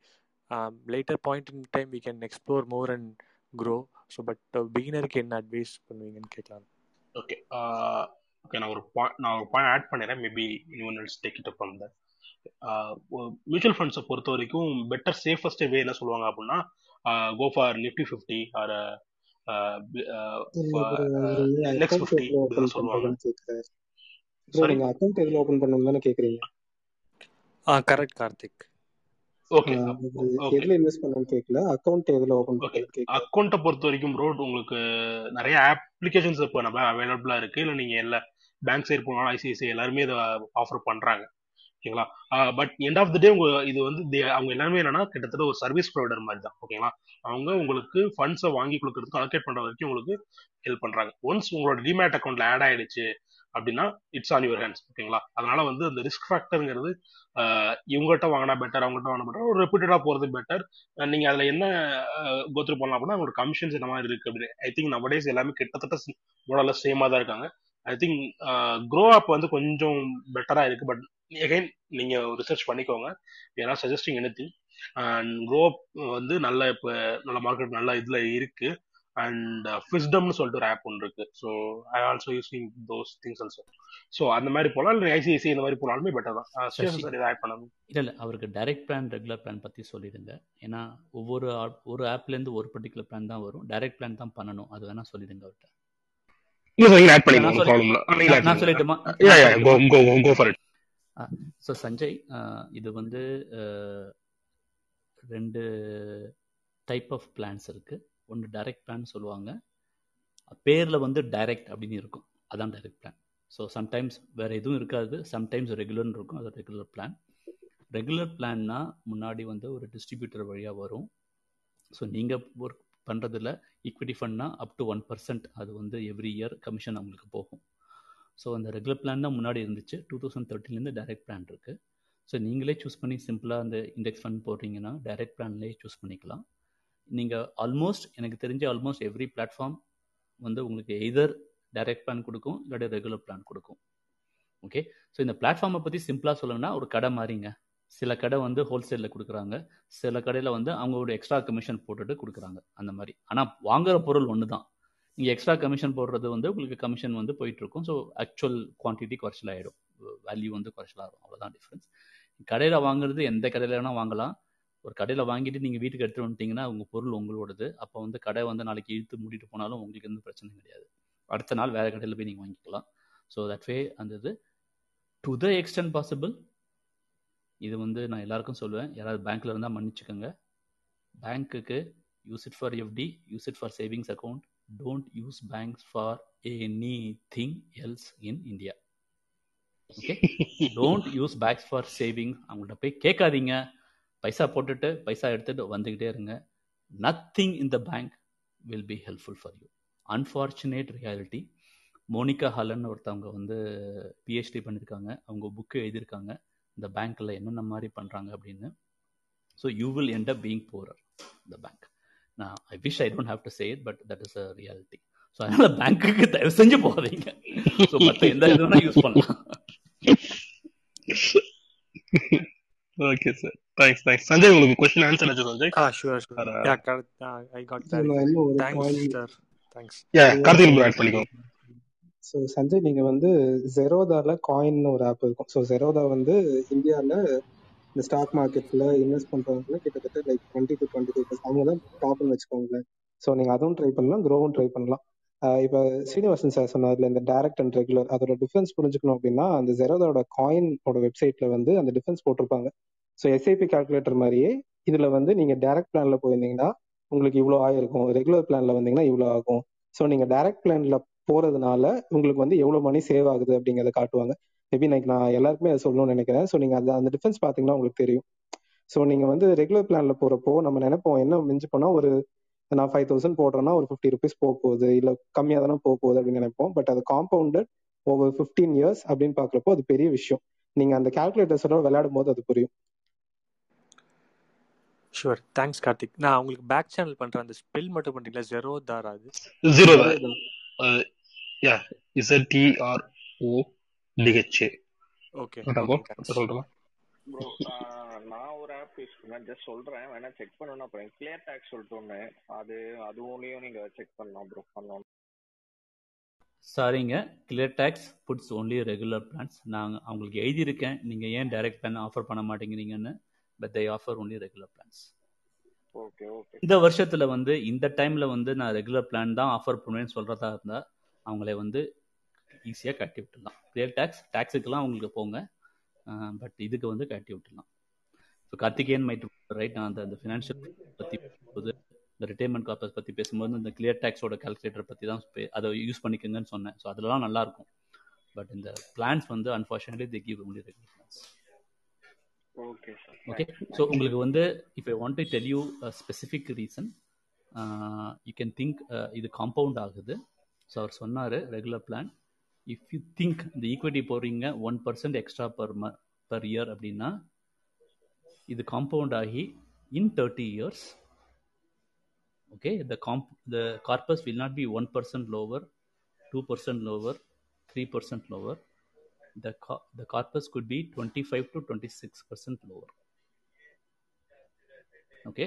later point in time we can explore more and grow so but பிகினருக்கு என்ன advice பண்ணுவீங்கன்னு கேட்கலாம். Okay okay நான் ஒரு பாயிண்ட் நான் ஒரு பாயிண்ட் ஆட் பண்ணிடுறேன். Maybe இன்னொன் else take it from that mutual ஃபண்ட்ஸை பொறுத்த வரைக்கும் பெட்டர் சேஃபஸ்ட் வே என்ன சொல்லுவாங்க அப்படின்னா go for Nifty fifty or account fifty சொல்லுவாங்க. அக்கௌண்ட் எதுல ஓபன் பண்ணணும் தானே கேக்குறீங்க? ஆ கரெக்ட் கார்த்திக் ஓகே ஆஹ் அவரு ஓகே எதுல இன்வெஸ்ட் பண்ணணும்னு கேட்கல அக்கௌண்ட் எதுல ஓபன் கேக்குறாரு அக்கௌண்ட்டை பொறுத்த வரைக்கும் ப்ரோ உங்களுக்கு நிறைய அப்ளிகேஷன்ஸ் இப்போ நம்ம அவைலபிளா இருக்கு. இல்லை நீங்க எல்லா பேங்க் சைடு போனாலும் ஐசிஐசிஐ எல்லாருமே இதை ஆஃபர் பண்றாங்க. ஓகேங்களா but end of the day உங்க இது வந்து அவங்க எல்லாமே என்னன்னா கிட்டத்தட்ட ஒரு சர்வீஸ் ப்ரொவைடர் மாதிரி தான். ஓகேங்களா அவங்க உங்களுக்கு ஃபண்ட்ஸை வாங்கி கொடுக்கறதுக்கு அலோகேட் பண்ற வரைக்கும் உங்களுக்கு ஹெல்ப் பண்றாங்க. ஒன்ஸ் உங்களோட டிமேட் அக்கௌண்ட்ல ஆட் ஆயிடுச்சு அப்படின்னா இட்ஸ் ஆன் யுவர் ஹேண்ட்ஸ் ஓகேங்களா அதனால வந்து அந்த ரிஸ்க் ஃபேக்டருங்கிறது இவங்ககிட்ட வாங்கினா பெட்டர் அவங்ககிட்ட வாங்கினா பெட்டர் ஒரு ரெப்யூட்டடா போறது பெட்டர் நீங்க அதுல என்ன கோத்ரூ பண்ணலாம் அப்படின்னா அவங்களோட கமிஷன்ஸ் என்ன மாதிரி இருக்கு அப்படின்னு. ஐ திங்க் நம்ம டேஸ் எல்லாமே கிட்டத்தட்ட மோடல சேமா தான் இருக்காங்க. ஐ திங்க் க்ரோ அப் வந்து கொஞ்சம் பெட்டரா இருக்கு பட் எகைன் நீங்க ரிசர்ச் பண்ணிக்கோங்க. ஏன்னா suggesting any thing and grow up வந்து நல்ல இப்போ நல்ல மார்க்கெட் நல்ல இதுல இருக்கு. அண்ட் ஃபிஸ்டம்னு சொல்லிட்டு ஒரு ஆப் ஒன்று இருக்கு. So I also using those things also so அந்த மாதிரி இல்லை ஐசிஐசி இந்த மாதிரி போனாலுமே பெட்டர் தான். சார் இதை ஆட் பண்ணணும். இல்லை இல்லை அவருக்கு டைரக்ட் பிளான் ரெகுலர் பிளான் பற்றி சொல்லிடுங்க. ஏன்னா ஒவ்வொரு ஒரு ஆப்லேருந்து ஒரு பர்டிகுலர் பிளான் தான் வரும். டைரக்ட் பிளான் தான் பண்ணணும். அது வேணா சொல்லிடுங்க அவர்கிட்ட நான் சொல்லட்டுமா ஸோ சஞ்சய் இது வந்து ரெண்டு டைப் ஆஃப் பிளான்ஸ் இருக்குது ஒன்று டைரக்ட் பிளான் சொல்லுவாங்க. பேரில் வந்து டைரக்ட் அப்படின்னு இருக்கும். அதான் டைரக்ட் பிளான் ஸோ சம்டைம்ஸ் வேறு எதுவும் இருக்காது. சம்டைம்ஸ் ரெகுலர்னு இருக்கும். அது ரெகுலர் பிளான் ரெகுலர் பிளான்னா முன்னாடி வந்து ஒரு டிஸ்ட்ரிபியூட்டர் வழியாக வரும். ஸோ நீங்கள் ஒர்க் பண்ணுறதுல ஈக்விட்டி ஃபண்ட்னா அப் டு ஒன் பர்சன்ட் அது வந்து எவ்ரி இயர் கமிஷன் அவங்களுக்கு போகும். ஸோ அந்த ரெகுலர் பிளான் தான் முன்னாடி இருந்துச்சு. டூ தௌசண்ட் தேர்ட்டிலேருந்து டைரக்ட் பிளான் இருக்குது ஸோ நீங்களே சூஸ் பண்ணி சிம்பிளாக அந்த இண்டெக்ஸ் ஃபண்ட் போடுறீங்கன்னா டைரக்ட் பிளான்லேயே சூஸ் பண்ணிக்கலாம். நீங்கள் ஆல்மோஸ்ட் எனக்கு தெரிஞ்ச ஆல்மோஸ்ட் எவ்ரி பிளாட்ஃபார்ம் வந்து உங்களுக்கு எய்தர் டைரக்ட் பிளான் கொடுக்கும் இல்லாட்டி ரெகுலர் பிளான் கொடுக்கும். ஓகே ஸோ இந்த பிளாட்ஃபார்மை பற்றி சிம்பிளாக சொல்லணும்னா ஒரு கடை மாறிங்க. சில கடை வந்து ஹோல்சேலில் கொடுக்குறாங்க. சில கடையில் வந்து அவங்களோட எக்ஸ்ட்ரா கமிஷன் போட்டுட்டு கொடுக்குறாங்க. அந்த மாதிரி. ஆனால் வாங்குற பொருள் ஒன்று தான் நீங்கள் எக்ஸ்ட்ரா கமிஷன் போடுறது வந்து உங்களுக்கு கமிஷன் வந்து போயிட்டுருக்கும். ஸோ ஆக்சுவல் குவான்டிட்டி குறைச்சல் ஆகிடும் வேல்யூ வந்து குறைச்சலாகும் அவ்வளோதான் டிஃப்ரென்ஸ் கடையில் வாங்குறது எந்த கடையில் வேணால் வாங்கலாம். ஒரு கடையில் வாங்கிட்டு நீங்கள் வீட்டுக்கு எடுத்துகிட்டு வந்துட்டீங்கன்னா உங்கள் பொருள் உங்களோடது. அப்போ வந்து கடை வந்து நாளைக்கு இழுத்து மூடிட்டு போனாலும் உங்களுக்கு எந்த பிரச்சனை கிடையாது. அடுத்த நாள் வேறு கடையில் போய் நீங்கள் வாங்கிக்கலாம். ஸோ தட் வே அந்த இது டு த எக்ஸ்டென்ட் பாசிபிள் இது வந்து நான் எல்லாருக்கும் சொல்லுவேன். யாராவது பேங்க்கில் இருந்தால் மன்னிச்சுக்கோங்க. பேங்க்குக்கு use it for FD use it for savings account don't use banks for any thing else in India okay don't use banks for saving அவங்கள்ட்ட போய் கேட்காதீங்க. பைசா போட்டுட்டு பைசா எடுத்துகிட்டு வந்துக்கிட்டே இருங்க. Nothing in the bank will be helpful for you unfortunate reality Monika Halan ஒருத்தவங்க வந்து பிஹெச்டி பண்ணியிருக்காங்க அவங்க புக்கு எழுதியிருக்காங்க. இந்த பேங்க்கில் என்னென்ன மாதிரி பண்ணுறாங்க அப்படின்னு. So you will end up being poorer the bank நான் I wish I don't have to say it but that is a reality so அதனால் பேங்க்குக்கு தயவு செஞ்சு போகாதீங்க. ஸோ மற்ற எந்த இது யூஸ் பண்ணலாம். Okay sir thanks thanks Sanjay உங்களுக்கு கொஸ்டின் ஆன்சர் ஆச்சு Sanjay. Or, uh, Yeah, correct. Uh, I got sir ஒரே ஒரு கார்த்திக் ப்ரோ ஆட் பண்ணிக்கோங்க ஸோ சஞ்சய் நீங்க வந்து ஜெரோதால காயின்னு ஒரு ஆப் இருக்கும். ஸோ ஜெரோதா வந்து இந்தியாவில் இந்த ஸ்டாக் மார்க்கெட்ல இன்வெஸ்ட் பண்றவங்க கிட்டத்தட்ட like twenty to twenty five அவங்க தான் டாப்னு வச்சுக்கோங்களேன். ஸோ நீங்க அதுவும் ட்ரை பண்ணலாம் க்ரோவும் ட்ரை பண்ணலாம். இப்போ ஸ்ரீனிவாசன் சார் சொன்னதுல இந்த டைரக்ட் அண்ட் ரெகுலர் அதோட டிஃபரன்ஸ் புரிஞ்சுக்கணும் அப்படின்னா அந்த ஜெரோதோட காயினோட வெப்சைட்ல வந்து அந்த டிஃபரன்ஸ் போட்டிருப்பாங்க. ஸோ எஸ்ஐபி கால்குலேட்டர் மாதிரியே இதுல வந்து நீங்க டைரக்ட் பிளான்ல போயிருந்தீங்கன்னா உங்களுக்கு இவ்வளோ ஆயிருக்கும். ரெகுலர் பிளான்ல வந்தீங்கன்னா இவ்வளோ ஆகும். ஸோ நீங்க டைரக்ட் பிளான்ல போறதுனால உங்களுக்கு வந்து எவ்வளவு மணி சேவ் ஆகுது அப்படிங்கறத காட்டுவாங்க. மேபி இன்னைக்கு நான் எல்லாருக்குமே அதை சொல்லணும்னு நினைக்கிறேன். ஸோ நீங்க அந்த அந்த டிஃபரன்ஸ் பாத்தீங்கன்னா உங்களுக்கு தெரியும். ஸோ நீங்க வந்து ரெகுலர் பிளான்ல போறப்போ நம்ம நினைப்போம் என்ன மிஞ்சி போனா ஒரு நான் ஃபைவ் தௌசண்ட் போடுறேன்னா ஒரு ஃபிஃப்டி ருபீஸ் போக போகுது இல்ல கம்மியா தானே போக போகுது அப்படின்னு நினைப்போம். பட் அது காம்பவுண்டட் ஓவர் ஃபிஃப்டீன் இயர்ஸ் அப்படின்னு பாக்குறப்போ அது பெரிய விஷயம். நீங்க அந்த கால்குலேட்டர்ஸோட விளையாடும் போது அது புரியும். ஷூர் தேங்க்ஸ் கார்த்திக் நான் உங்களுக்கு பேக் சேனல் பண்றேன் அந்த ஸ்பெல் மட்டும் பண்றீங்களா? ஜெரோ தாரா அது. Zero yeah Z D R O DH okay சொல்றேன். ப்ரோ நான் ஒரு ஆப் யூஸ் பண்ணேன். ஜஸ்ட் சொல்றேன். வேணா செக் பண்ணணும் அப்புறம் கிளியர் டேக்ஸ் சொல்லிட்டு ஒன்று அது அதுவும்லையும் நீங்க செக் பண்ணலாம் ப்ரோ பண்ணணும் சாரிங்க. ClearTax puts only regular plans நான் அவங்களுக்கு எழுதியிருக்கேன். நீங்கள் ஏன் டைரக்ட் பிளான் ஆஃபர் பண்ண மாட்டேங்கிறீங்கன்னு but they offer only regular plans okay okay இந்த வருஷத்தில் வந்து இந்த டைமில் வந்து நான் ரெகுலர் பிளான் தான் ஆஃபர் பண்ணுவேன்னு சொல்கிறதா இருந்தால் அவங்களே வந்து ஈஸியாக கட்டி விட்டுடலாம். கிளியர் டேக்ஸ் டேக்ஸுக்கெல்லாம் அவங்களுக்கு போங்க. பட் இதுக்கு வந்து கட்டி விட்டுடலாம். ஸோ கார்த்திகேயன் மைட் ரைட் நான் அந்த அந்த ஃபினான்ஷியல் பற்றி பேசும்போது இந்த ரிட்டைர்மெண்ட் கார்பஸ் பற்றி பேசும்போது இந்த கிளியர் டேக்ஸோட கால்குலேட்டர் பற்றி தான் அதை யூஸ் பண்ணிக்கோங்கன்னு சொன்னேன். ஸோ அதெல்லாம் நல்லா இருக்கும். பட் இந்த பிளான்ஸ் வந்து unfortunately they give only regular plans okay sir okay so உங்களுக்கு வந்து if I want to tell you specific reason you can think இது காம்பவுண்ட் ஆகுது. ஸோ அவர் சொன்னார் regular plan if you think இந்த ஈக்விட்டி போடுறீங்க ஒன் பர்சன்ட் எக்ஸ்ட்ரா பர் ம per year அப்படின்னா இது காம்பவுண்ட் ஆகி in thirty years okay the comp the corpus will not be 1% lower 2% lower 3% lower. The co- the corpus could be 25 to 26% lower. Okay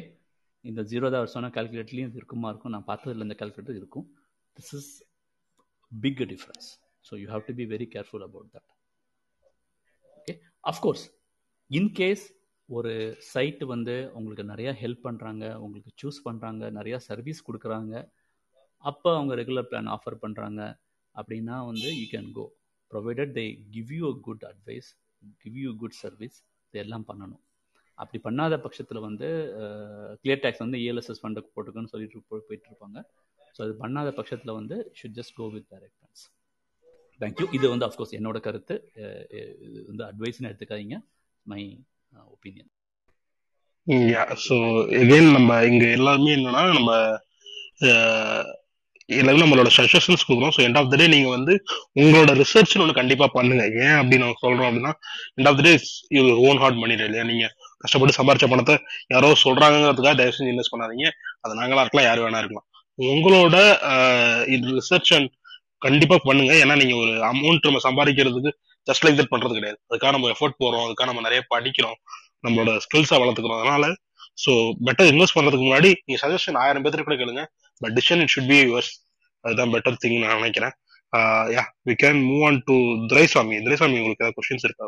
இந்த zero தான் சொன்ன கால்குலேட்டர்லையும் இது இருக்குமா இருக்கும்? நான் பார்த்ததில்ல இந்த கால்குலேட்டர் இருக்கும். This is big difference so you have to be very careful about that okay of course in case ஒரு சைட்டு வந்து உங்களுக்கு நிறையா ஹெல்ப் பண்ணுறாங்க உங்களுக்கு சூஸ் பண்ணுறாங்க நிறையா சர்வீஸ் கொடுக்குறாங்க அப்போ அவங்க ரெகுலர் பிளான் ஆஃபர் பண்ணுறாங்க அப்படின்னா வந்து you can go provided they give you a good advice give you good service இதெல்லாம் பண்ணணும். அப்படி பண்ணாத பட்சத்தில் வந்து கிளியர் டேக்ஸ் வந்து இஎல்எஸ்எஸ் ஃபண்டுக்கு போட்டுக்கன்னு சொல்லிட்டு போயிட்டு இருப்பாங்க. ஸோ அது பண்ணாத பட்சத்தில் வந்து should just go with direct thank you இது வந்து அஃப்கோர்ஸ் என்னோட கருத்து. இது வந்து அட்வைஸ்னு எடுத்துக்காதீங்க. My opinion yeah so again நம்ம இங்க எல்லாருமே என்னன்னா நம்ம எல்லாருமே நம்மளோட சஜஷன்ஸ் கொடுக்குறோம். So end of the day நீங்க வந்து உங்களோட ரிசர்ச்னு ஒன்று கண்டிப்பா பண்ணுங்க. ஏன் அப்படி நம்ம சொல்றோம் அப்படின்னா எண்ட் ஆஃப் த டே இது ஓன் ஹார்ட் மணி இல்லையா நீங்க கஷ்டப்பட்டு சம்பாரிச்ச பணத்தை யாரோ சொல்றாங்கிறதுக்காக தயவு செஞ்சு இன்வெஸ்ட் பண்ணாதீங்க. அது நாங்களா இருக்கலாம் யார் வேணா இருக்கலாம். உங்களோட ரிசர்ச் இது கண்டிப்பா பண்ணுங்க. ஏன்னா நீங்க ஒரு அமௌண்ட் நம்ம சம்பாதிக்கிறதுக்கு ஜஸ்ட் லைக் தட் பண்றது கிடையாது. அதுக்காக நம்ம எஃபோர்ட் போறோம். அதுக்காக நம்ம நிறைய படிக்கிறோம். நம்மளோட ஸ்கில்ஸை வளர்த்துக்கிறோம். அதனால ஸோ பெட்டர் இன்வெஸ்ட் பண்றதுக்கு முன்னாடி நீங்க சஜஷன் ஆயிரம் பேர்த்து கூட கேளுங்க. But decision it should be yours அதுதான் பெட்டர் திங் நான் நினைக்கிறேன். Yeah we can move on to Duraisamy. Duraisamy உங்களுக்கு ஏதாவது கொஸ்டின்ஸ் இருக்கா?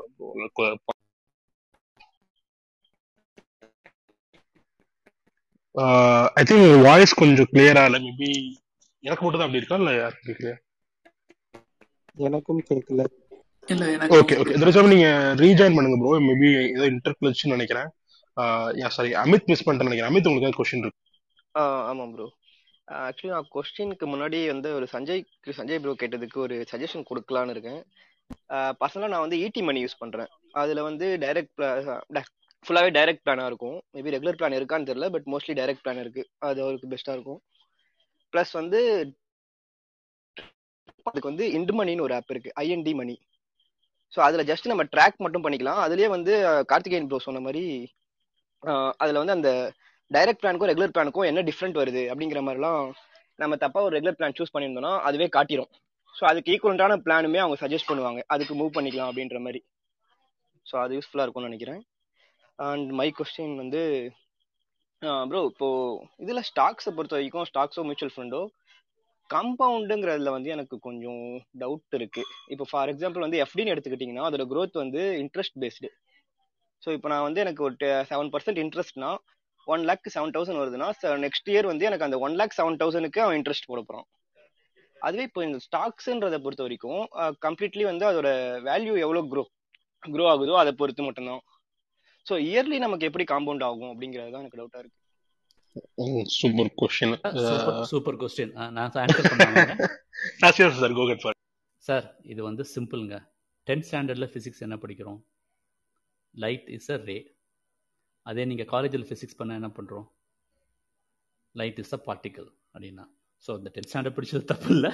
ஐ திங்க் வாய்ஸ் கொஞ்சம் கிளியரா இல்லை. மேபி எனக்கு மட்டும் தான் அப்படி இருக்கா? இல்லை யாருக்கு கிளியர் எனக்கும் கேட்கல இல்ல எனக்கு ஓகே ஓகே துரைசாமி நீங்க ரீஜாயின் பண்ணுங்க ப்ரோ மேபி ஏதோ இன்டர்பிளச்சுன்னு நினைக்கிறேன். யா சாரி அமித் மிஸ் பண்ணிட்டேன்னு நினைக்கிறேன். அமித் உங்களுக்கு கொஸ்டின் இருக்கு? ஆ ஆமாம் ப்ரோ ஆக்சுவலி நான் கொஸ்டினுக்கு முன்னாடி வந்து ஒரு சஞ்சய்க்கு சஞ்சய் ப்ரோ கேட்டதுக்கு ஒரு சஜஷன் கொடுக்கலான்னு இருக்கேன். பர்சனலாக நான் வந்து ஈடி மணி யூஸ் பண்ணுறேன் அதில் வந்து டைரக்ட் ஃபுல்லாகவே டைரக்ட் பிளானாக இருக்கும். மேபி ரெகுலர் பிளான் இருக்கான்னு தெரியல பட் மோஸ்ட்லி டைரக்ட் பிளான் இருக்குது அது அவருக்கு பெஸ்ட்டாக இருக்கும். ப்ளஸ் வந்து அதுக்கு வந்து இண்டு மணின்னு ஒரு ஆப் இருக்குது ஐஎன்டி மணி ஸோ அதில் ஜஸ்ட் நம்ம ட்ராக் மட்டும் பண்ணிக்கலாம். அதுலேயே வந்து கார்த்திகேயன் ப்ரோ சொன்ன மாதிரி அதில் வந்து அந்த டைரக்ட் பிளானுக்கும் ரெகுலர் பிளானுக்கும் என்ன டிஃப்ரெண்ட் வருது அப்படிங்கிற மாதிரிலாம் நம்ம தப்பாக ஒரு ரெகுலர் பிளான் சூஸ் பண்ணியிருந்தோம்னா அதுவே காட்டிடும் ஸோ அதுக்கு ஈக்குவலண்டான பிளானுமே அவங்க சஜஸ்ட் பண்ணுவாங்க. அதுக்கு மூவ் பண்ணிக்கலாம் அப்படின்ற மாதிரி. ஸோ அது யூஸ்ஃபுல்லாக இருக்கும்னு நினைக்கிறேன். அண்ட் மை கொஸ்டின் வந்து ப்ரோ இப்போ இதில் ஸ்டாக்ஸை பொறுத்த வரைக்கும் ஸ்டாக்ஸோ மியூச்சுவல் ஃபண்டோ கம்பவுண்டுங்கிறதுல வந்து எனக்கு கொஞ்சம் டவுட் இருக்கு. இப்போ ஃபார் எக்ஸாம்பிள் வந்து எஃப்டின்னு எடுத்துக்கிட்டிங்கன்னா அதோட க்ரோத் வந்து இன்ட்ரெஸ்ட் பேஸ்டு ஸோ இப்போ நான் வந்து எனக்கு ஒரு செவன் பர்சன்ட் இன்ட்ரெஸ்ட்னா ஒன் லேக் செவன் தௌசண்ட் வருதுன்னா நெக்ஸ்ட் இயர் வந்து எனக்கு அந்த ஒன் லேக் செவன் தௌசண்ட்க்கு அவன் இன்ட்ரெஸ்ட் போட போகிறான் அதுவே இப்போ இந்த ஸ்டாக்ஸ்ன்றதை பொறுத்த வரைக்கும் கம்ப்ளீட்லி வந்து அதோட வேல்யூ எவ்வளோ க்ரோ க்ரோ ஆகுதோ அதை பொறுத்து மட்டும்தான். ஸோ இயர்லி நமக்கு எப்படி காம்பவுண்ட் ஆகும் அப்படிங்கிறது தான் எனக்கு டவுட்டாக இருக்கு. சூப்பர் கொஸ்டின் சூப்பர் கொஸ்டின் நான் ஆன்சர் பண்ணுவாங்க சார் கோகட் ஃபார் சார் இது வந்து சிம்பிளுங்க டென்த் ஸ்டாண்டர்டில் ஃபிசிக்ஸ் என்ன படிக்கிறோம்? லைட் இஸ் அ ரே அதே நீங்கள் காலேஜில் ஃபிசிக்ஸ் பண்ண என்ன பண்ணுறோம் லைட் இஸ் அ பார்ட்டிக்கல் அப்படின்னா. ஸோ இந்த டென்த் ஸ்டாண்டர்ட் படிச்சது தப்பு இல்லை.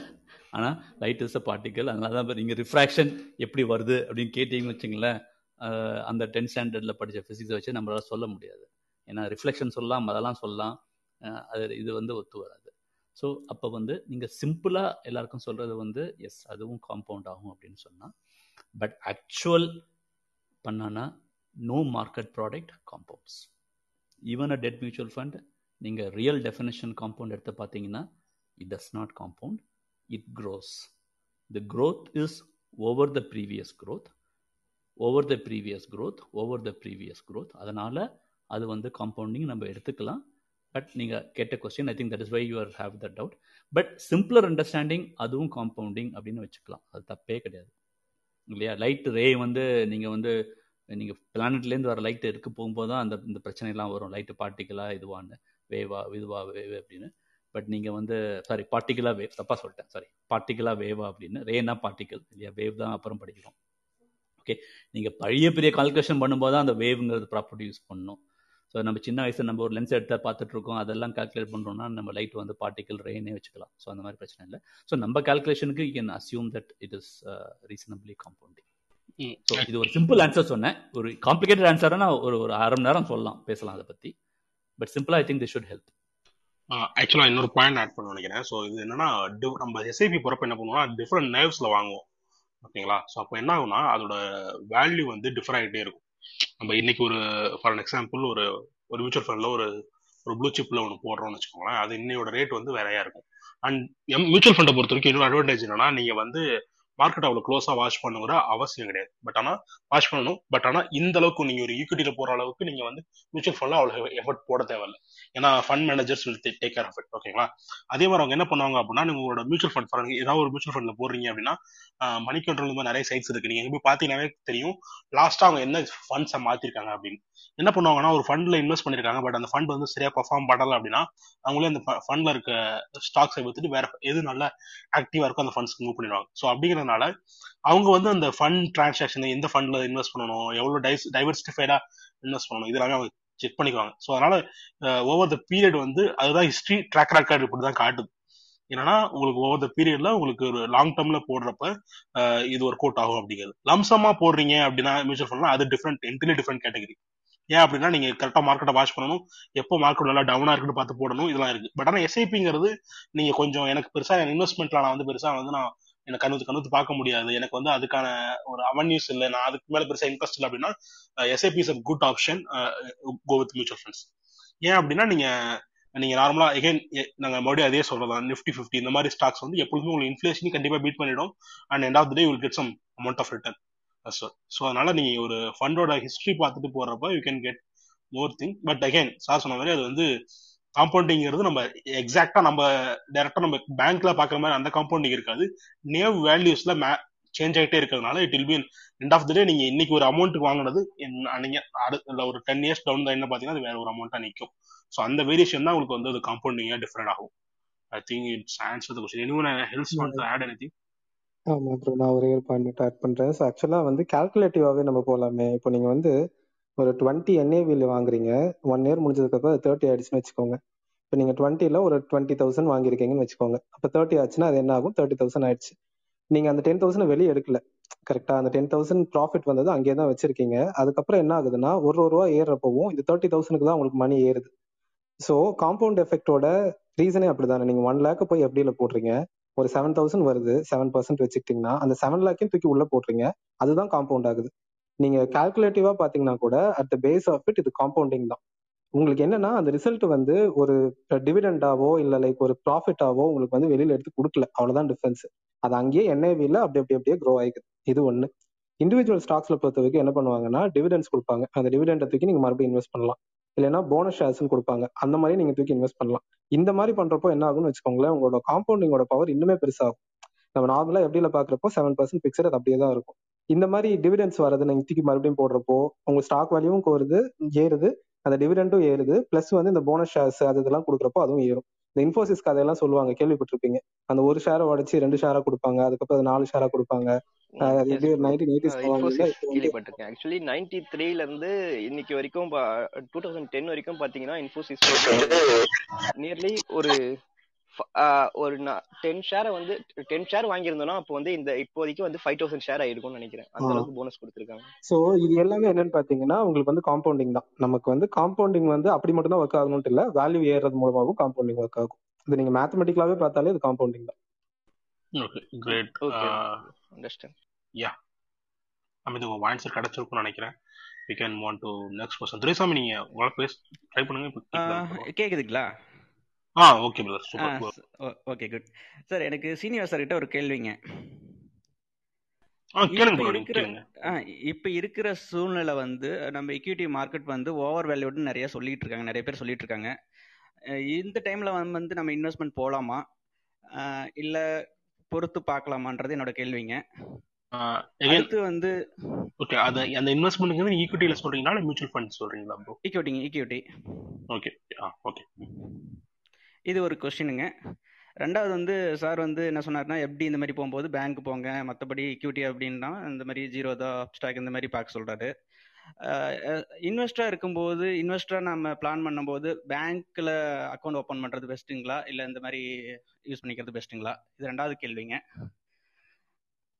ஆனால் லைட் இஸ் அ பார்ட்டிக்கல் அதனால தான் நீங்கள் ரிஃப்ராக்ஷன் எப்படி வருது அப்படின்னு கேட்டீங்கன்னு வச்சுங்களேன் அந்த டென்த் ஸ்டாண்டர்டில் படித்த ஃபிசிக்ஸை வச்சு நம்மளால சொல்ல முடியாது. ஏன்னா ரிஃப்ளெக்ஷன் சொல்லலாம் அதெல்லாம் சொல்லலாம் அது இது வந்து ஒத்து வராது. ஸோ அப்போ வந்து நீங்கள் சிம்பிளாக எல்லாருக்கும் சொல்கிறது வந்து எஸ் அதுவும் காம்பவுண்ட் ஆகும் அப்படின்னு சொன்னால் பட் ஆக்சுவல் பண்ணானா no market product compounds even a debt mutual fund நீங்கள் ரியல் டெஃபினேஷன் காம்பவுண்ட் எடுத்து பார்த்தீங்கன்னா it does not compound it grows the growth is over the previous growth over the previous growth over the previous growth அதனால் அது வந்து compounding நம்ம எடுத்துக்கலாம். But நீங்கள் கேட்ட question I think that is why you're have the doubt but simpler understanding அதுவும் compounding அப்படின்னு வச்சுக்கலாம். அது தப்பே கிடையாது. இல்லையா? லைட் ரே வந்து நீங்கள் வந்து நீங்கள் பிளானட்லேருந்து வர லைட் இருக்க போகும்போது தான் அந்த இந்த பிரச்சனைலாம் வரும். லைட்டு பார்ட்டிக்கலாக இதுவான்னு. வேவா இதுவா வேவ் அப்படின்னு. பட் நீங்கள் வந்து சாரி பார்ட்டிக்கலாக வேவ் தப்பாக சொல்லிட்டேன். சாரி பார்ட்டிக்கலாக வேவா அப்படின்னு. ரேனா பார்ட்டிக்கல் இல்லையா? வேவ் தான் அப்புறம் படிக்கிறோம். ஓகே நீங்கள் பழைய பெரிய கால்குலேஷன் பண்ணும்போது தான் அந்த வேவ்ங்கிறது ப்ராப்பர்ட்டி யூஸ் பண்ணணும் ஸோ நம்ம சின்ன வயசில் நம்ம ஒரு லென்ஸ் எடுத்து பார்த்துட்டு இருக்கோம் அதெல்லாம் கால்குலேட் பண்ணுறோம்னா நம்ம லைட் வந்து பார்ட்டிக்கல் ரெயினே வச்சுக்கலாம். ஸோ அந்த மாதிரி பிரச்சனை இல்லை. ஸோ நம்ம கால்குலேஷனுக்கு you can assume that it is reasonably compounding so இது ஒரு சிம்பிள் ஆன்சர் சொன்னேன். ஒரு காம்ப்ளிகேட்டட் ஆன்சராக ஒரு ஒரு அரை மணி நேரம் சொல்லலாம். பேசலாம் அதை பற்றி பட் சிம்பிளாக I think the should help ஆக்சுவலா இன்னொரு பாயிண்ட் ஆட் பண்ண நினைக்கிறேன். ஸோ இது என்னன்னா நம்ம எஸ்ஐபி போறப்ப என்ன பண்ணுவோம்னா டிஃப்ரெண்ட் நர்வ்ஸ்ல வாங்குவோம். ஓகேங்களா? ஸோ அப்போ என்ன ஆகும்னா அதோட வேல்யூ வந்து டிஃபர் ஆகிட்டே இருக்கும். நம்ம இன்னைக்கு ஒரு ஃபார் எக்ஸாம்பிள் ஒரு ஒரு மியூச்சுவல் ஃபண்ட்ல ஒரு ஒரு ப்ளூ சிப்ல ஒன்று போடுறோம்னு வச்சுக்கோங்களேன். அது இன்னையோட ரேட் வந்து வேறையா இருக்கும். அண்ட் மியூச்சுவல் ஃபண்டை பொறுத்த வரைக்கும் இன்னொரு அட்வான்டேஜ் என்னன்னா நீங்க வந்து மார்க்கெட் அவ்வளோ க்ளோஸா வாட்ச் பண்ணுங்கிற அவசியம் கிடையாது. பட் ஆனா வாட்ச் பண்ணணும். பட் ஆனா இந்த அளவுக்கு நீங்க ஒரு ஈக்விட்டியில போற அளவுக்கு நீங்க வந்து மியூச்சுவல் ஃபண்ட்ல அவ்வளோ எஃபர்ட் போட தேவையில்லை. ஏன்னா fund managers will take care of it ஓகேங்களா அதே மாதிரி அவங்க என்ன பண்ணுவாங்க அப்படின்னா நீங்க உங்களோட மியூச்சுவல் ஃபண்ட் ஃபார் ஏதாவது ஒரு மியூச்சுவல் ஃபண்ட்ல போடுறீங்க அப்படின்னா மணி கண்ட்ரோல் மாதிரி நிறைய சைட்ஸ் இருக்கு. நீங்க எங்க போய் பாத்தீங்கன்னாவே தெரியும். லாஸ்டா அவங்க என்ன ஃபண்ட்ஸை மாத்திருக்காங்க அப்படின்னு. என்ன பண்ணுவாங்கன்னா ஒரு ஃபண்ட்ல இன்வெஸ்ட் பண்ணிருக்காங்க. பட் அந்த ஃபண்ட் வந்து சரியா பர்ஃபார்ம் பண்ணல அப்படின்னா அவங்களே அந்த ஃபண்ட்ல இருக்க ஸ்டாக்ஸை வித்துட்டு வேற எது நல்ல ஆக்டிவா இருக்கோ அந்த ஃபண்ட்ஸ்க்கு மூவ் பண்ணிடுவாங்க. ஸோ அப்படிங்கிற அப்படிங்கறதுனால அவங்க வந்து அந்த ஃபண்ட் டிரான்சாக்ஷன் எந்த ஃபண்ட்ல இன்வெஸ்ட் பண்ணணும் எவ்வளவு டைஸ் டைவர்சிஃபைடா இன்வெஸ்ட் பண்ணணும் இதெல்லாமே அவங்க செக் பண்ணிக்குவாங்க. ஸோ அதனால ஓவர் த பீரியட் வந்து அதுதான் ஹிஸ்டரி ட்ராக் ரெக்கார்டு இப்படி தான் காட்டுது. என்னன்னா உங்களுக்கு ஓவர் த பீரியட்ல உங்களுக்கு ஒரு லாங் டேர்ம்ல போடுறப்ப இது ஒர்க் அவுட் ஆகும் அப்படிங்கிறது. லம்சமா போடுறீங்க அப்படின்னா மியூச்சுவல் ஃபண்ட்லாம் அது டிஃப்ரெண்ட் என்டிலி டிஃப்ரெண்ட் கேட்டகரி ஏன் அப்படின்னா நீங்க கரெக்டா மார்க்கெட்டை வாட்ச் பண்ணணும் எப்போ மார்க்கெட் நல்லா டவுனா இருக்குன்னு பார்த்து போடணும் இதெல்லாம் இருக்கு. பட் ஆனா எஸ்ஐபிங்கிறது நீங்க கொஞ்சம் எனக்கு பெருசா இன்வெஸ்ட்மெண்ட்ல நான் வந்து பெருசா வந்து நான் எனக்கு கண்ணுத்து கண்ணுத்து பார்க்க முடியாது. எனக்கு வந்து அதுக்கான ஒரு அவன்யூஸ் இல்லை. நான் அதுக்கு மேல பெருசா இன்ட்ரெஸ்ட் இல்லை அப்படின்னா SIP is a good option go with mutual funds ஏன் அப்படின்னா நீங்க நீங்க நார்மலா எகைன் நாங்க மறுபடியும் அதே சொல்றதான் நிஃப்டி ஃபிஃப்டி இந்த மாதிரி ஸ்டாக்ஸ் வந்து எப்பொழுதுமே உங்களுக்கு இன்ஃபிளேஷன் கண்டிப்பா பீட் பண்ணிடும். And end of the day will get some amount of return so அதனால நீங்க ஒரு ஃபண்டோட ஹிஸ்டரி பார்த்துட்டு போறப்ப you can get more thing but again sir சொன்ன மாதிரி அது வந்து காம்பவுண்டிங்கிறது நம்ம எக்ஸாக்டா நம்ம டைரக்டா நம்ம பேங்க்ல பாக்குற மாதிரி அந்த காம்பவுண்டிங் இருக்காது. நேவ் வேல்யூஸ்ல சேஞ்ச் ஆகிட்டே இருக்கிறதுனால it will be end of the day நீங்க இன்னைக்கு ஒரு அமௌண்ட் வாங்கினது நீங்க அடுத்த ஒரு டென் இயர்ஸ் டவுன் தான் என்ன பாத்தீங்கன்னா அது வேற ஒரு அமௌண்ட்டா நிற்கும் ஸோ அந்த வேரியேஷன் தான் உங்களுக்கு வந்து அது காம்பவுண்டிங்கா டிஃபரெண்ட் ஆகும். I think it's answer the question any helps want to add anything ஆமா ப்ரோ நான் ஒரே ஒரு பாயிண்ட் ஆட் பண்றேன். ஸோ ஆக்சுவலா வந்து கால்குலேட்டிவாவே நம்ம போலாமே. இப்போ நீங்க வந்து ஒரு டுவெண்ட்டி என்ஏவியில் வாங்குறீங்க. ஒன் இயர் முடிஞ்சதுக்கு அப்புறம் தேர்ட்டி ஆயிடுச்சுன்னு வச்சுக்கோங்க. இப்போ நீங்கள் டுவெண்ட்டியில் ஒரு டுவெண்ட்டி தௌசண்ட் வாங்கியிருக்கீங்கன்னு வச்சுக்கோங்க. அப்போ தேர்ட்டி ஆச்சுன்னா அது என்ன ஆகும்? தேர்ட்டி தௌசண்ட் ஆயிடுச்சு. நீங்கள் அந்த டென் தௌசண்ட் வெளியே எடுக்கல. கரெக்டாக அந்த டென் தௌசண்ட் ப்ராஃபிட் வந்தது அங்கேயே தான் வச்சிருக்கீங்க. அதுக்கப்புறம் என்ன ஆகுதுன்னா ஒரு ஒரு ரூபா ஏறுறப்பவும் இந்த தேர்ட்டி தௌசண்ட்க்கு தான் உங்களுக்கு மணி ஏறுது. ஸோ காம்பவுண்ட் எஃபெக்டோட ரீசனே அப்படிதானே? நீங்கள் ஒன் லேக்கு போய் எப்படியில் போடுறீங்க. ஒரு செவன் தௌசண்ட் வருது செவன் பர்சன்ட் வச்சுக்கிட்டீங்கன்னா அந்த செவன் லேக்கையும் தூக்கி உள்ளே போடுறீங்க. அதுதான் காம்பவுண்ட் ஆகுது. நீங்க கால்குலேட்டிவா பாத்தீங்கன்னா கூட at the base of it இது காம்பவுண்டிங் தான். உங்களுக்கு என்னன்னா அந்த ரிசல்ட் வந்து ஒரு டிவிடெண்டாவோ இல்ல லைக் ஒரு ப்ராஃபிட்டாவோ உங்களுக்கு வந்து வெளியில எடுத்து கொடுக்கல. அவ்வளவுதான் டிஃபரன்ஸ் அது அங்கேயே என்ஐவில அப்படி அப்படி அப்படியே க்ரோ ஆயிக்குது. இது ஒண்ணு. இண்டிவிஜுவல் ஸ்டாக்ஸ்ல பொறுத்த வரைக்கும் என்ன பண்ணுவாங்கன்னா டிவிடென்ஸ் கொடுப்பாங்க. அந்த டிவிடெண்டை தூக்கி நீங்க மறுபடியும் இன்வெஸ்ட் பண்ணலாம். இல்லைன்னா போனஸ் ஷேர்ஸ்னு கொடுப்பாங்க. அந்த மாதிரி நீங்க தூக்கி இன்வெஸ்ட் பண்ணலாம். இந்த மாதிரி பண்றப்போ என்ன ஆகும்னு வச்சுக்கோங்களேன் உங்களோட காம்பவுண்டிங்கோட பவர் இன்னுமே பெருசாகும். நம்ம நார்மலா எப்படில பாக்குறப்போ செவன் பர்சன்ட் பிக்சட் அது அப்படியே தான் இருக்கும். இந்த மாதிரி டிவிடெண்ட்ஸ் வரது நீங்க தூக்கி மறுபடியும் போடுறப்போ உங்க ஸ்டாக் வேல்யூவும் கோருது ஏறுது அந்த டிவிடெண்டும் ஏறுது பிளஸ் வந்து இந்த போனஸ் ஷேர்ஸ் அது இதெல்லாம் கொடுக்குறப்போ அதுவும் ஏறும். இந்த இன்ஃபோசிஸ் கதையெல்லாம் சொல்லுவாங்க கேள்விப்பட்டிருப்பீங்க. அந்த ஒரு ஷேரை உடச்சு ரெண்டு ஷேரா கொடுப்பாங்க அதுக்கப்புறம் அது நாலு ஷேரா கொடுப்பாங்க. ஆக்சுவலி நைன்டி த்ரீல இருந்து இன்னைக்கு வரைக்கும் டூ தௌசண்ட் டென் வரைக்கும் பாத்தீங்கன்னா இன்ஃபோசிஸ் நியர்லி ஒரு ஒரு டென் ஷேரை வந்து டென் ஷேர் வாங்கியிருந்தோம்னா அப்போ வந்து இந்த இப்போதைக்கு வந்து ஃபைவ் தௌசண்ட் ஷேர் ஆயிருக்கும்னு நினைக்கிறேன். அந்த அளவுக்கு போனஸ் கொடுத்துருக்காங்க. சோ இது எல்லாமே என்னன்னு பாத்தீங்கன்னா உங்களுக்கு வந்து காம்பவுண்டிங் தான். நமக்கு வந்து காம்பவுண்டிங் வந்து அப்படி மட்டும் தான் ஒர்க் ஆகணும்னு இல்ல வேல்யூ ஏறது மூலமாவும் காம்பவுண்டிங் ஒர்க் ஆகும். இது நீங்க மேத்தமெட்டிக்கலாவே பார்த்தாலே இது காம்பவுண்டிங் தான். Okay great okay understand yeah இது உங்க ஆன்சர் கிடைச்சிருக்கும்னு நினைக்கிறேன். We can want to next question Duraisamy நீங்க உங்களை பேச ட்ரை பண்ணுங்க கேக்குதுங்களா? ஆ ஓகே ஓகே குட் சார் எனக்கு சீனியர் சார் கிட்ட ஒரு கேள்விங்க. இப்போ இருக்கிற சூழ்நிலை வந்து நம்ம equity மார்க்கெட் வந்து ஓவர் வேல்யூடு நிறைய சொல்லிட்டு இருக்காங்க. நிறைய பேர் சொல்லிட்டு இருக்காங்க. இந்த டைம்ல வந்து நம்ம இன்வெஸ்ட்மெண்ட் போலாமா? இல்ல பொறுத்து பார்க்கலாமான்றது என்னோட கேள்விங்க. அடுத்து வந்து ஓகே அது அந்த இன்வெஸ்ட்மெண்ட்க்கு வந்து ஈக்விட்டியில சொல்றீங்களா? இல்லை மியூச்சுவல் ஃபண்ட் சொல்றீங்களா ப்ரோ ஈக்விட்டிங்க ஈக்விட்டி ஓகே ஆ ஓகே இது ஒரு கொஸ்டினுங்க ரெண்டாவது வந்து சார் வந்து என்ன சொன்னார்னா எப்படி இந்த மாதிரி போகும்போது பேங்க் போங்க மற்றபடி equity அப்படின்னா இந்த மாதிரி ஜீரோ தான் ஸ்டாக் இந்த மாதிரி பார்க்க சொல்றாரு. இன்வெஸ்டரா இருக்கும்போது இன்வெஸ்டரா நம்ம பிளான் பண்ணும்போது பேங்க்ல அக்கௌண்ட் ஓப்பன் பண்றது பெஸ்ட்டுங்களா இல்லை இந்த மாதிரி யூஸ் பண்ணிக்கிறது பெஸ்ட்டுங்களா இது ரெண்டாவது கேள்விங்க.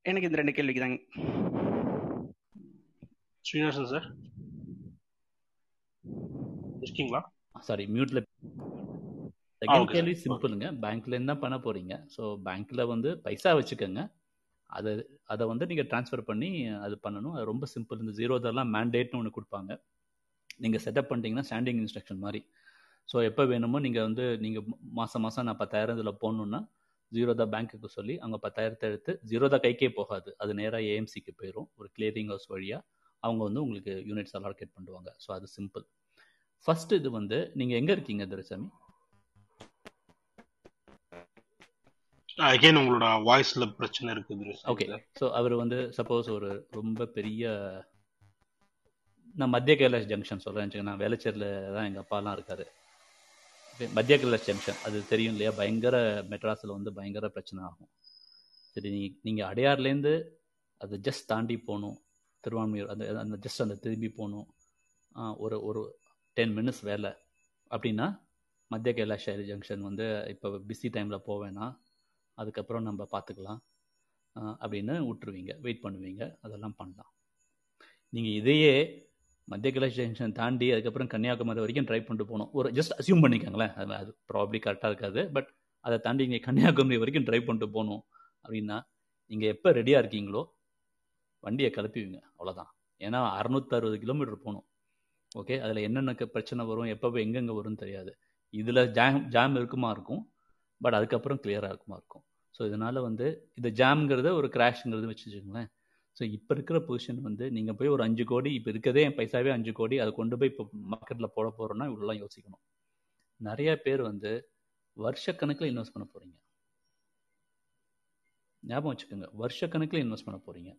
எனக்கு இந்த ரெண்டு கேள்விக்கு தாங்க ஸ்ரீனிவாசன் சார் இருக்கீங்களா? சாரி மியூட்ல செகண்ட் கேள்வி சிம்பிளுங்க. பேங்க்ல இருந்தா பண்ண போறீங்க. ஸோ பேங்க்ல வந்து பைசா வச்சுக்கோங்க. அதை அதை வந்து நீங்கள் ட்ரான்ஸ்ஃபர் பண்ணி அது பண்ணணும். அது ரொம்ப சிம்பிள் இந்த ஜீரோ இதெல்லாம் மேண்டேட்னு ஒன்று கொடுப்பாங்க. நீங்கள் செட்டப் பண்ணிட்டீங்கன்னா ஸ்டாண்டிங் இன்ஸ்ட்ரக்ஷன் மாதிரி. ஸோ எப்போ வேணுமோ நீங்கள் வந்து நீங்கள் மாதம் மாதம் நான் பத்தாயிரம் இதில் போடணுன்னா ஜீரோதா பேங்க்குக்கு சொல்லி அவங்க பத்தாயிரத்தை எடுத்து ஜீரோதா கைக்கே போகாது. அது நேராக ஏஎம்சிக்கு போயிடும் ஒரு கிளியரிங் ஹவுஸ் வழியாக அவங்க வந்து உங்களுக்கு யூனிட்ஸ் அலார்கேட் பண்ணுவாங்க. ஸோ அது சிம்பிள் ஃபர்ஸ்ட் இது வந்து நீங்கள் எங்கே இருக்கீங்க துரைசாமி அகைன் உங்களோட வாய்ஸ்ல பிரச்சனை இருக்குது ஓகே ஸோ அவர் வந்து சப்போஸ் ஒரு ரொம்ப பெரிய நான் மத்திய கைலாஷ் ஜங்ஷன் சொல்கிறேன் நான் வேலைச்சேரில் தான் எங்கள் அப்பாலாம் இருக்காரு. மத்திய கைலாஷ் ஜங்ஷன் அது தெரியும் இல்லையா? பயங்கர மெட்ராஸில் வந்து பயங்கர பிரச்சனை ஆகும். சரி நீ நீங்கள் அடையார்லேருந்து அது ஜஸ்ட் தாண்டி போகணும். திருவான்மையூர் அந்த அந்த ஜஸ்ட் அந்த திரும்பி போகணும். ஒரு ஒரு டென் மினிட்ஸ் வேலை. அப்படின்னா மத்திய கைலாஷ் ஜங்ஷன் வந்து இப்போ பிஸி டைமில் போவேன்னா அதுக்கப்புறம் நம்ம பார்த்துக்கலாம். அப்படின்னு விட்டுருவீங்க. வெயிட் பண்ணுவீங்க. அதெல்லாம் பண்ணலாம். நீங்கள் இதையே மத்திய கைலாஷ் ஜங்ஷன் தாண்டி அதுக்கப்புறம் கன்னியாகுமரி வரைக்கும் ட்ரை பண்ணிட்டு போகணும். ஒரு ஜஸ்ட் அசியூம் பண்ணிக்கோங்களேன். அது அது ப்ராப்ளி கரெக்டாக இருக்காது. பட் அதை தாண்டி நீங்கள் கன்னியாகுமரி வரைக்கும் ட்ரை பண்ணிட்டு போகணும் அப்படின்னா நீங்கள் எப்போ ரெடியாக இருக்கீங்களோ வண்டியை கிளப்பிவிங்க. அவ்வளோதான் ஏன்னா அறநூற்றறுபது கிலோமீட்டர் போகணும். ஓகே அதில் என்னென்ன க- பிரச்சனை வரும் எப்போ எங்கெங்கே வரும்னு தெரியாது. இதில் ஜாம் ஜாம் இருக்குமா இருக்கும். பட் அதுக்கப்புறம் கிளியராக இருக்குமா இருக்கும். ஸோ இதனால் வந்து இந்த ஜாம்ங்கிறத ஒரு கிராஷ்ங்கிறது வச்சுக்கோங்களேன். ஸோ இப்போ இருக்கிற பொசிஷன் வந்து நீங்கள் போய் ஒரு அஞ்சு கோடி இப்போ இருக்கதே என் பைசாவே அஞ்சு கோடி அதை கொண்டு போய் இப்போ மார்க்கெட்டில் போட போகிறோன்னா இவ்வளோலாம் யோசிக்கணும். நிறைய பேர் வந்து வருஷக்கணக்கில் இன்வெஸ்ட் பண்ண போகிறீங்க ஞாபகம் வச்சுக்கோங்க வருஷக்கணக்கில் இன்வெஸ்ட் பண்ண போகிறீங்க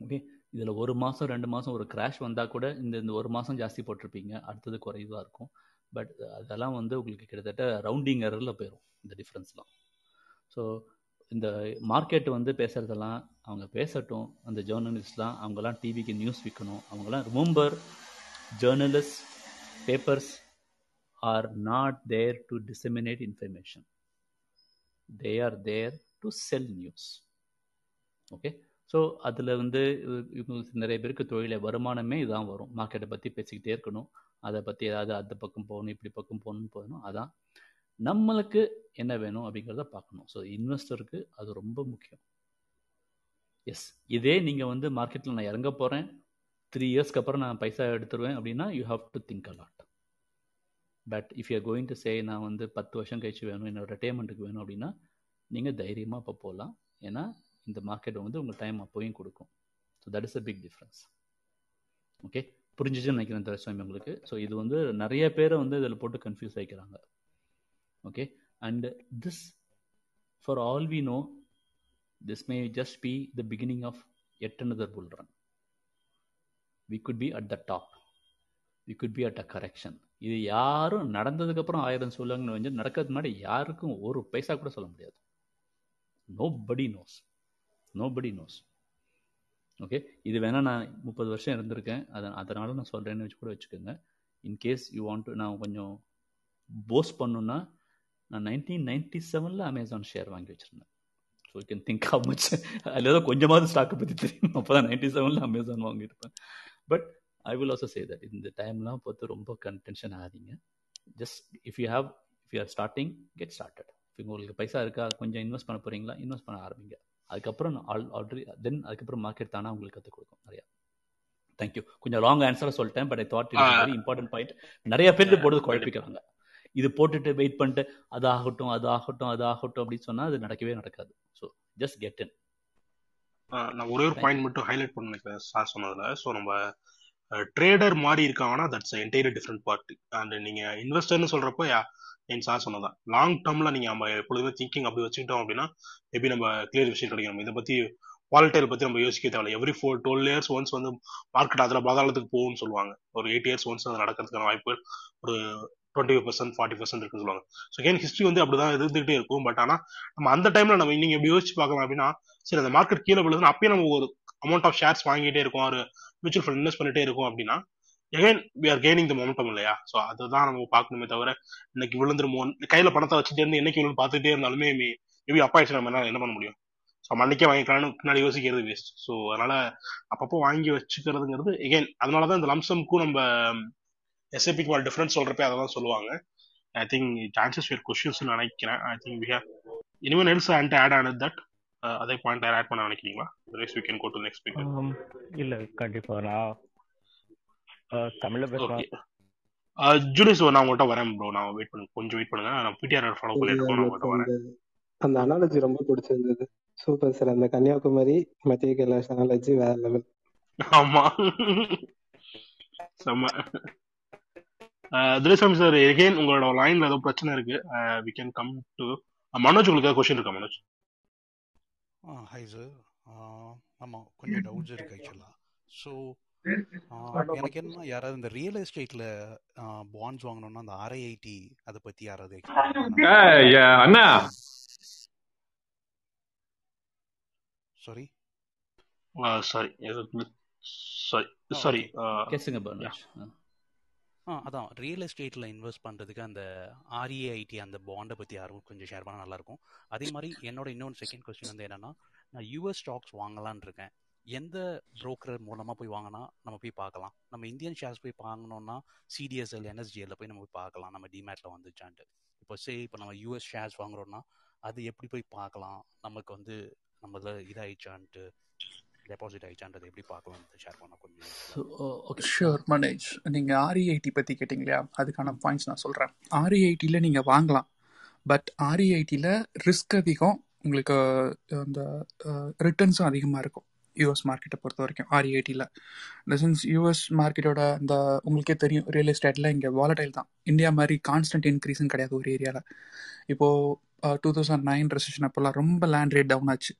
ஓகே இதில் ஒரு மாதம் ரெண்டு மாதம் ஒரு கிராஷ் வந்தால் கூட இந்த இந்த ஒரு மாதம் ஜாஸ்தி போட்டிருப்பீங்க அடுத்தது குறைவாக இருக்கும். பட் அதெல்லாம் வந்து உங்களுக்கு கிட்டத்தட்ட ரவுண்டிங் எரரில் போயிடும் இந்த டிஃப்ரென்ஸ்லாம் ஸோ இந்த மார்க்கெட் வந்து பேசுகிறதெல்லாம் அவங்க பேசட்டும். அந்த ஜேர்னலிஸ்ட்லாம் அவங்கெல்லாம் டிவிக்கு நியூஸ் விற்கணும் அவங்கெல்லாம் remember journalist papers are not there to disseminate information they are there to sell news okay so அதில் வந்து நிறைய பேருக்கு தொழில வருமானமே இதான் வரும். மார்க்கெட்டை பற்றி பேசிக்கிட்டே இருக்கணும். அதை பற்றி ஏதாவது அந்த பக்கம் போகணும் இப்படி பக்கம் போகணும்னு போகணும் அதான். நம்மளுக்கு என்ன வேணும் அப்படிங்கிறத பார்க்கணும். ஸோ இன்வெஸ்டருக்கு அது ரொம்ப முக்கியம். எஸ் இதே நீங்கள் வந்து மார்க்கெட்டில் நான் இறங்க போகிறேன் த்ரீ இயர்ஸ்க்கு அப்புறம் நான் பைசா எடுத்துருவேன் அப்படின்னா you have to think a lot but if you going to say நான் வந்து பத்து வருஷம் கழிச்சு வேணும் என்னோட ரிட்டையர்மெண்ட்டுக்கு வேணும் அப்படின்னா நீங்கள் தைரியமாக இப்போ போகலாம். ஏன்னா இந்த மார்க்கெட் வந்து உங்கள் டைம் அப்போயும் கொடுக்கும். So that is a big difference okay புரிஞ்சிச்சுன்னு நினைக்கிறேன் தரசுவாமி உங்களுக்கு. ஸோ இது வந்து நிறைய பேரை வந்து இதில் போட்டு confuse ஆகிக்கிறாங்க okay and this for all we know this may just be the beginning of yet another bull run we could be at the top we could be at a correction இது யாரும் நடந்ததுக்கப்புறம் ஆயிரம் சொல்லுவாங்கன்னு வந்து நடக்கிறதுக்கு முன்னாடி யாருக்கும் ஒரு பைசா கூட சொல்ல முடியாது. Nobody knows nobody knows okay இது வேணால் நான் முப்பது வருஷம் இருந்திருக்கேன். அதை அதனால் நான் சொல்கிறேன்னு வச்சு கூட வச்சுக்கோங்க. இன்கேஸ் யூ வாண்ட் நான் கொஞ்சம் போஸ்ட் பண்ணுன்னா நான் நைன்டீன் நைன்டி செவனில் அமேசான் ஷேர் வாங்கி வச்சுருந்தேன். So you can think a much அதில் ஏதோ கொஞ்சமாவது ஸ்டாக்கை பற்றி தெரியும். அப்போ தான் நைன்டி செவனில் Amazon வாங்கியிருப்பேன் but I will also say that இந்த டைம்லாம் பார்த்து ரொம்ப கன்டென்ஷன் ஆகாதீங்க. Just if you have if you are starting get started இப்போ உங்களுக்கு பைசா இருக்கா கொஞ்சம் இன்வெஸ்ட் பண்ண போகிறீங்களா இன்வெஸ்ட் பண்ண ஆரம்பிங்க. அதுக்கப்புறம் ஆல் ஆல்ரெடி தென் அதுக்கப்புறம் மார்க்கெட் தானே உங்களுக்கு கற்றுக் கொடுக்கும் நிறையா. தேங்க்யூ கொஞ்சம் லாங் ஆன்சராக சொல்லிட்டேன் but I thought it very important point நிறைய பேர் போடுறது குழப்பிக்கிறாங்க. இது போட்டுட்டு வெயிட் பண்ணிட்டு அது ஆகட்டும் அது ஆகட்டும் அது ஆகட்டும் அப்படின்னு சொன்னால் அது நடக்கவே நடக்காது. ஸோ ஜஸ்ட் கெட் இன் நான் ஒரே ஒரு பாயிண்ட் மட்டும் ஹைலைட் பண்ண சார் சொன்னதுல. ஸோ நம்ம ட்ரேடர் மாதிரி இருக்காங்கன்னா that's entire different party and நீங்க இன்வெஸ்டர்னு சொல்றப்போ என் சார் சொன்னதான் லாங் டேர்ம்ல நீங்க நம்ம எப்பொழுதுமே திங்கிங் அப்படி வச்சுக்கிட்டோம் அப்படின்னா மேபி நம்ம கிளியர் விஷயம் கிடைக்கும் இதை பத்தி வாலட்டைல் பத்தி நம்ம யோசிக்க தேவையில்ல. Every four twelve years once வந்து மார்க்கெட் அதில் பாதாளத்துக்கு போகும்னு சொல்லுவாங்க. ஒரு எயிட் இயர்ஸ் ஒன்ஸ் அது நடக்கிறதுக்கான வாய்ப்பு ஒரு twenty five percent forty percent இருக்குன்னு சொல்லுவாங்க. ஸோ ஏன் ஹிஸ்ட்ரி வந்து அப்படிதான் இருந்துகிட்டே இருக்கும். பட் ஆனால் நம்ம அந்த டைம்ல நம்ம நீங்க எப்படி யோசிச்சு பார்க்கலாம் அப்படின்னா சரி அந்த மார்க்கெட் கீழே விழுதுன்னா அப்பயே நம்ம ஒரு அமௌண்ட் ஆஃப் ஷேர்ஸ் வாங்கிட்டே இருக்கும். ஒரு மியூச்சுவல் ஃபண்ட் இன்வெஸ்ட் பண்ணிட்டே இருக்கும் அப்படின்னா again we are gaining the momentum இல்லையா? ஸோ அதுதான் நம்ம பார்க்கணுமே தவிர இன்னைக்கு விழுந்துருமோ கையில பணத்தை வச்சுட்டே இருந்து என்னைக்கு விழுந்து பார்த்துட்டே இருந்தாலுமே மேபி அப்பா ஆயிடுச்சு நம்ம என்ன பண்ண முடியும்? ஸோ நம்ம அன்னைக்கே வாங்கிக்கலாம்னு பின்னாடி யோசிக்கிறது வேஸ்ட் ஸோ அதனால அப்பப்போ வாங்கி வச்சுக்கிறதுங்கிறது எகைன் அதனால தான் இந்த லம்சம்க்கும் நம்ம எஸ்ஐபிக்கு ஒரு டிஃபரன்ஸ் சொல்றப்ப அதை தான் சொல்லுவாங்க I think chances where questions நினைக்கிறேன். ஐ திங்க் வி ஹேவ் இனிமேல் எல்ஸ் அண்ட் ஆட் ஆனது தட் அதே பாயிண்ட் ஆட் பண்ண நினைக்கிறீங்களா? Race we can go to next speaker இல்ல கண்டிப்பா நான் தமிழ்ல பேசலாம். ஜூனியஸ் நான் உங்கள்கிட்ட வரேன் ப்ரோ நான் வெயிட் பண்ணு கொஞ்சம் வெயிட் பண்ணுங்க. நான் பிடிஆர் ஃபாலோ பண்ணிருக்கோம் நான் உங்கள்கிட்ட வரேன். அந்த அனாலஜி ரொம்ப பிடிச்சிருந்தது. சூப்பர் சார் அந்த கன்னியாகுமரி மத்திய கைலாஷ் அனாலஜி வேற லெவல் ஆமா. செம்ம. துரைசாமி சார் எகைன் உங்களோட லைன்ல ஏதோ பிரச்சனை இருக்கு. We can come to Manoj உங்களுக்கு கொஸ்டின் இருக்கா மனோஜ்? ஹாய் சார் ஆமாம் கொஞ்சம் டவுட்ஸ் இருக்கு ஆக்சுவலாக ஸோ எனக்கு என்ன யாராவது இந்த ரியல் எஸ்டேட்ல பாண்ட்ஸ் வாங்கணும்னா அந்த ஆர்ஐஐடி அதை பத்தி யாராவது அண்ணா! சாரி சாரி சாரி சாரி ஆ. அதான். ரியல் எஸ்டேட்டில் இன்வெஸ்ட் பண்ணுறதுக்கு அந்த ஆர்ஏஐடி அந்த பாண்டை பற்றி யாரும் கொஞ்சம் ஷேர் பண்ணால் நல்லாயிருக்கும் அதே மாதிரி என்னோட இன்னொன்று செகண்ட் கொஸ்டின் வந்து என்னென்னா நான் யூஎஸ் ஸ்டாக்ஸ் வாங்கலான் இருக்கேன். எந்த புரோக்கர் மூலமாக போய் வாங்கினா நம்ம போய் பார்க்கலாம். நம்ம இந்தியன் ஷேர்ஸ் போய் வாங்கணும்னா சிடிஎஸ்எல் என்எஸ்ஜிஎல்ல போய் நம்ம போய் பார்க்கலாம். நம்ம டிமேட்டில் வந்துச்சான்ட்டு. இப்போ சே இப்போ நம்ம யூஎஸ் ஷேர்ஸ் வாங்குறோம்னா அது எப்படி போய் பார்க்கலாம்? நமக்கு வந்து நம்மள இதாயிடுச்சான்ட்டு. டெபாசிட் ஆயிடுச்சான்றது எப்படி பார்க்கலாம் ஷேர் பண்ண கொஞ்சம் ஷூர் மனேஜ் நீங்கள் ஆர்இஐடி பற்றி கேட்டிங்க இல்லையா அதுக்கான பாயிண்ட்ஸ் நான் சொல்கிறேன் ஆர்இஐடியில் நீங்கள் வாங்கலாம் பட் ஆர்இஐடியில் ரிஸ்க் அதிகம் உங்களுக்கு அந்த ரிட்டர்ன்ஸும் அதிகமாக இருக்கும் யூஎஸ் மார்க்கெட்டை பொறுத்த வரைக்கும் ஆர்இஐடியில் இந்த சென்ஸ் யூஎஸ் மார்க்கெட்டோட அந்த உங்களுக்கே தெரியும் ரியல் எஸ்டேட்டில் இங்கே வாலடைல் தான் இந்தியா மாதிரி கான்ஸ்டன்ட் இன்க்ரீஸும் கிடையாது ஒரு ஏரியாவில் இப்போது டூ தௌசண்ட் நைன் ரெசிஷன் அப்போல்லாம் ரொம்ப லேண்ட் ரேட் டவுன் ஆச்சு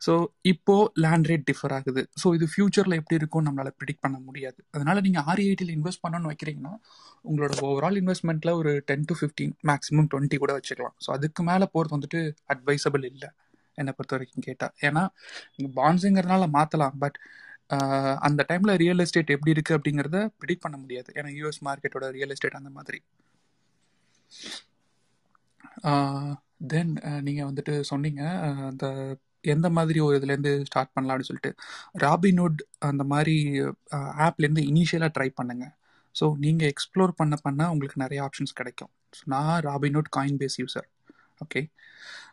ஸோ இப்போது லேண்ட் ரேட் டிஃபர் ஆகுது. ஸோ இது ஃபியூச்சரில் எப்படி இருக்கும் நம்மளால் ப்ரிடிக்ட் பண்ண முடியாது. அதனால் நீங்கள் ஆர்ஐடியில் இன்வெஸ்ட் பண்ணணும்னு வைக்கிறீங்கன்னா உங்களோட ஓவரால் இன்வெஸ்ட்மெண்ட்டில் ஒரு ten to fifteen maximum twenty கூட வச்சுக்கலாம். ஸோ அதுக்கு மேலே போகிறது வந்துட்டு அட்வைசபிள் இல்லை என்னை பொறுத்த வரைக்கும் கேட்டால் ஏன்னா நீங்கள் பாண்ட்ஸுங்கிறதுனால மாற்றலாம் பட் அந்த டைமில் ரியல் எஸ்டேட் எப்படி இருக்குது அப்படிங்கிறத ப்ரிடிக் பண்ண முடியாது. ஏன்னா யூஎஸ் மார்க்கெட்டோட ரியல் எஸ்டேட் அந்த மாதிரி. தென் நீங்கள் வந்துட்டு சொன்னீங்க அந்த எந்த மாதிரி ஒரு இதுலேருந்து ஸ்டார்ட் பண்ணலாம் அப்படின்னு சொல்லிட்டு ராபின்வுட் அந்த மாதிரி ஆப்லேருந்து இனிஷியலாக ட்ரை பண்ணுங்கள் ஸோ நீங்கள் எக்ஸ்ப்ளோர் பண்ண பண்ண உங்களுக்கு நிறைய ஆப்ஷன்ஸ் கிடைக்கும். ஸோ நான் Robinhood Coinbase user okay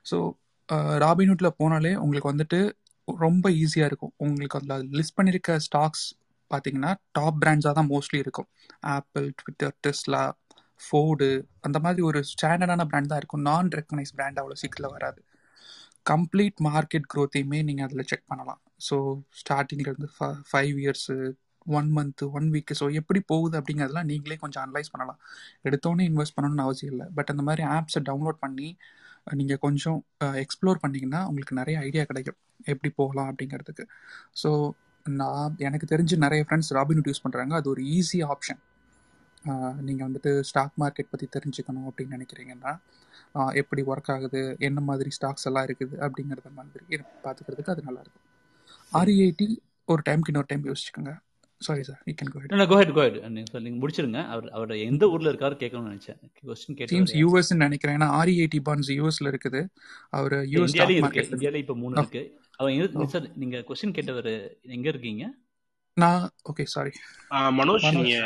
so ராபின்வுட்டில் போனாலே உங்களுக்கு வந்துட்டு ரொம்ப ஈஸியாக இருக்கும். உங்களுக்கு அதில் லிஸ்ட் பண்ணியிருக்க ஸ்டாக்ஸ் பார்த்தீங்கன்னா டாப் பிராண்ட்ஸாக தான் மோஸ்ட்லி இருக்கும். ஆப்பிள் ட்விட்டர் டெஸ்லா ஃபோர்டு அந்த மாதிரி ஒரு ஸ்டாண்டர்டான பிராண்ட் தான் இருக்கும். நான் ரெக்கனைஸ் பிராண்ட் அவ்வளோ சீக்கிரத்தில் வராது. கம்ப்ளீட் மார்க்கெட் க்ரோத்தையுமே நீங்கள் அதில் செக் பண்ணலாம். ஸோ ஸ்டார்டிங்லேருந்து five years one month one week so எப்படி போகுது அப்படிங்கிறதுலாம் நீங்களே கொஞ்சம் அனலைஸ் பண்ணலாம். எடுத்தோன்னே இன்வெஸ்ட் பண்ணணும்னு அவசியம் இல்லை. பட் அந்த மாதிரி ஆப்ஸை டவுன்லோட் பண்ணி நீங்கள் கொஞ்சம் எக்ஸ்ப்ளோர் பண்ணிங்கன்னா உங்களுக்கு நிறைய ஐடியா கிடைக்கும். எப்படி போகலாம் அப்படிங்கிறதுக்கு. ஸோ நான் எனக்கு தெரிஞ்சு நிறைய ஃப்ரெண்ட்ஸ் ராபின்ஹுட் யூஸ் பண்ணுறாங்க அது ஒரு ஈஸி ஆப்ஷன் நீங்கள் வந்துட்டு ஸ்டாக் மார்க்கெட் பற்றி தெரிஞ்சுக்கணும் அப்படின்னு நினைக்கிறீங்கன்னா எப்படி ஒர்க் ஆகுது என்ன மாதிரி ஸ்டாக்ஸ் எல்லாம் இருக்குது அப்படிங்கிறத மாதிரி பார்த்துக்கிறதுக்கு அது நல்லாயிருக்கும் ஆர்இஐடி ஒரு டைம்க்கு இன்னொரு time யோசிச்சுக்கோங்க. Sorry sir you can go ahead go ahead நீங்கள் சொல்லி நீங்கள் முடிச்சிருங்க. அவர் அவர் எந்த ஊரில் இருக்காரு கேட்கணும்னு நினச்சேன். கொஸ்டின் டீம்ஸ் கேட்டவர் யூஎஸ்ன்னு நினைக்கிறேன். ஏன்னா ஆர்இஐடி பாண்ட்ஸ் யூஎஸ்ல இருக்குது. அவர் யூஎஸ் இந்தியாவில் இப்போ மூணு இருக்கு. அவன் எங்க சார் நீங்கள் கொஸ்டின் கேட்டவர் எங்கே இருக்கீங்க? நான் ஓகே சாரி மனோஜ் மனோஜ் நீங்க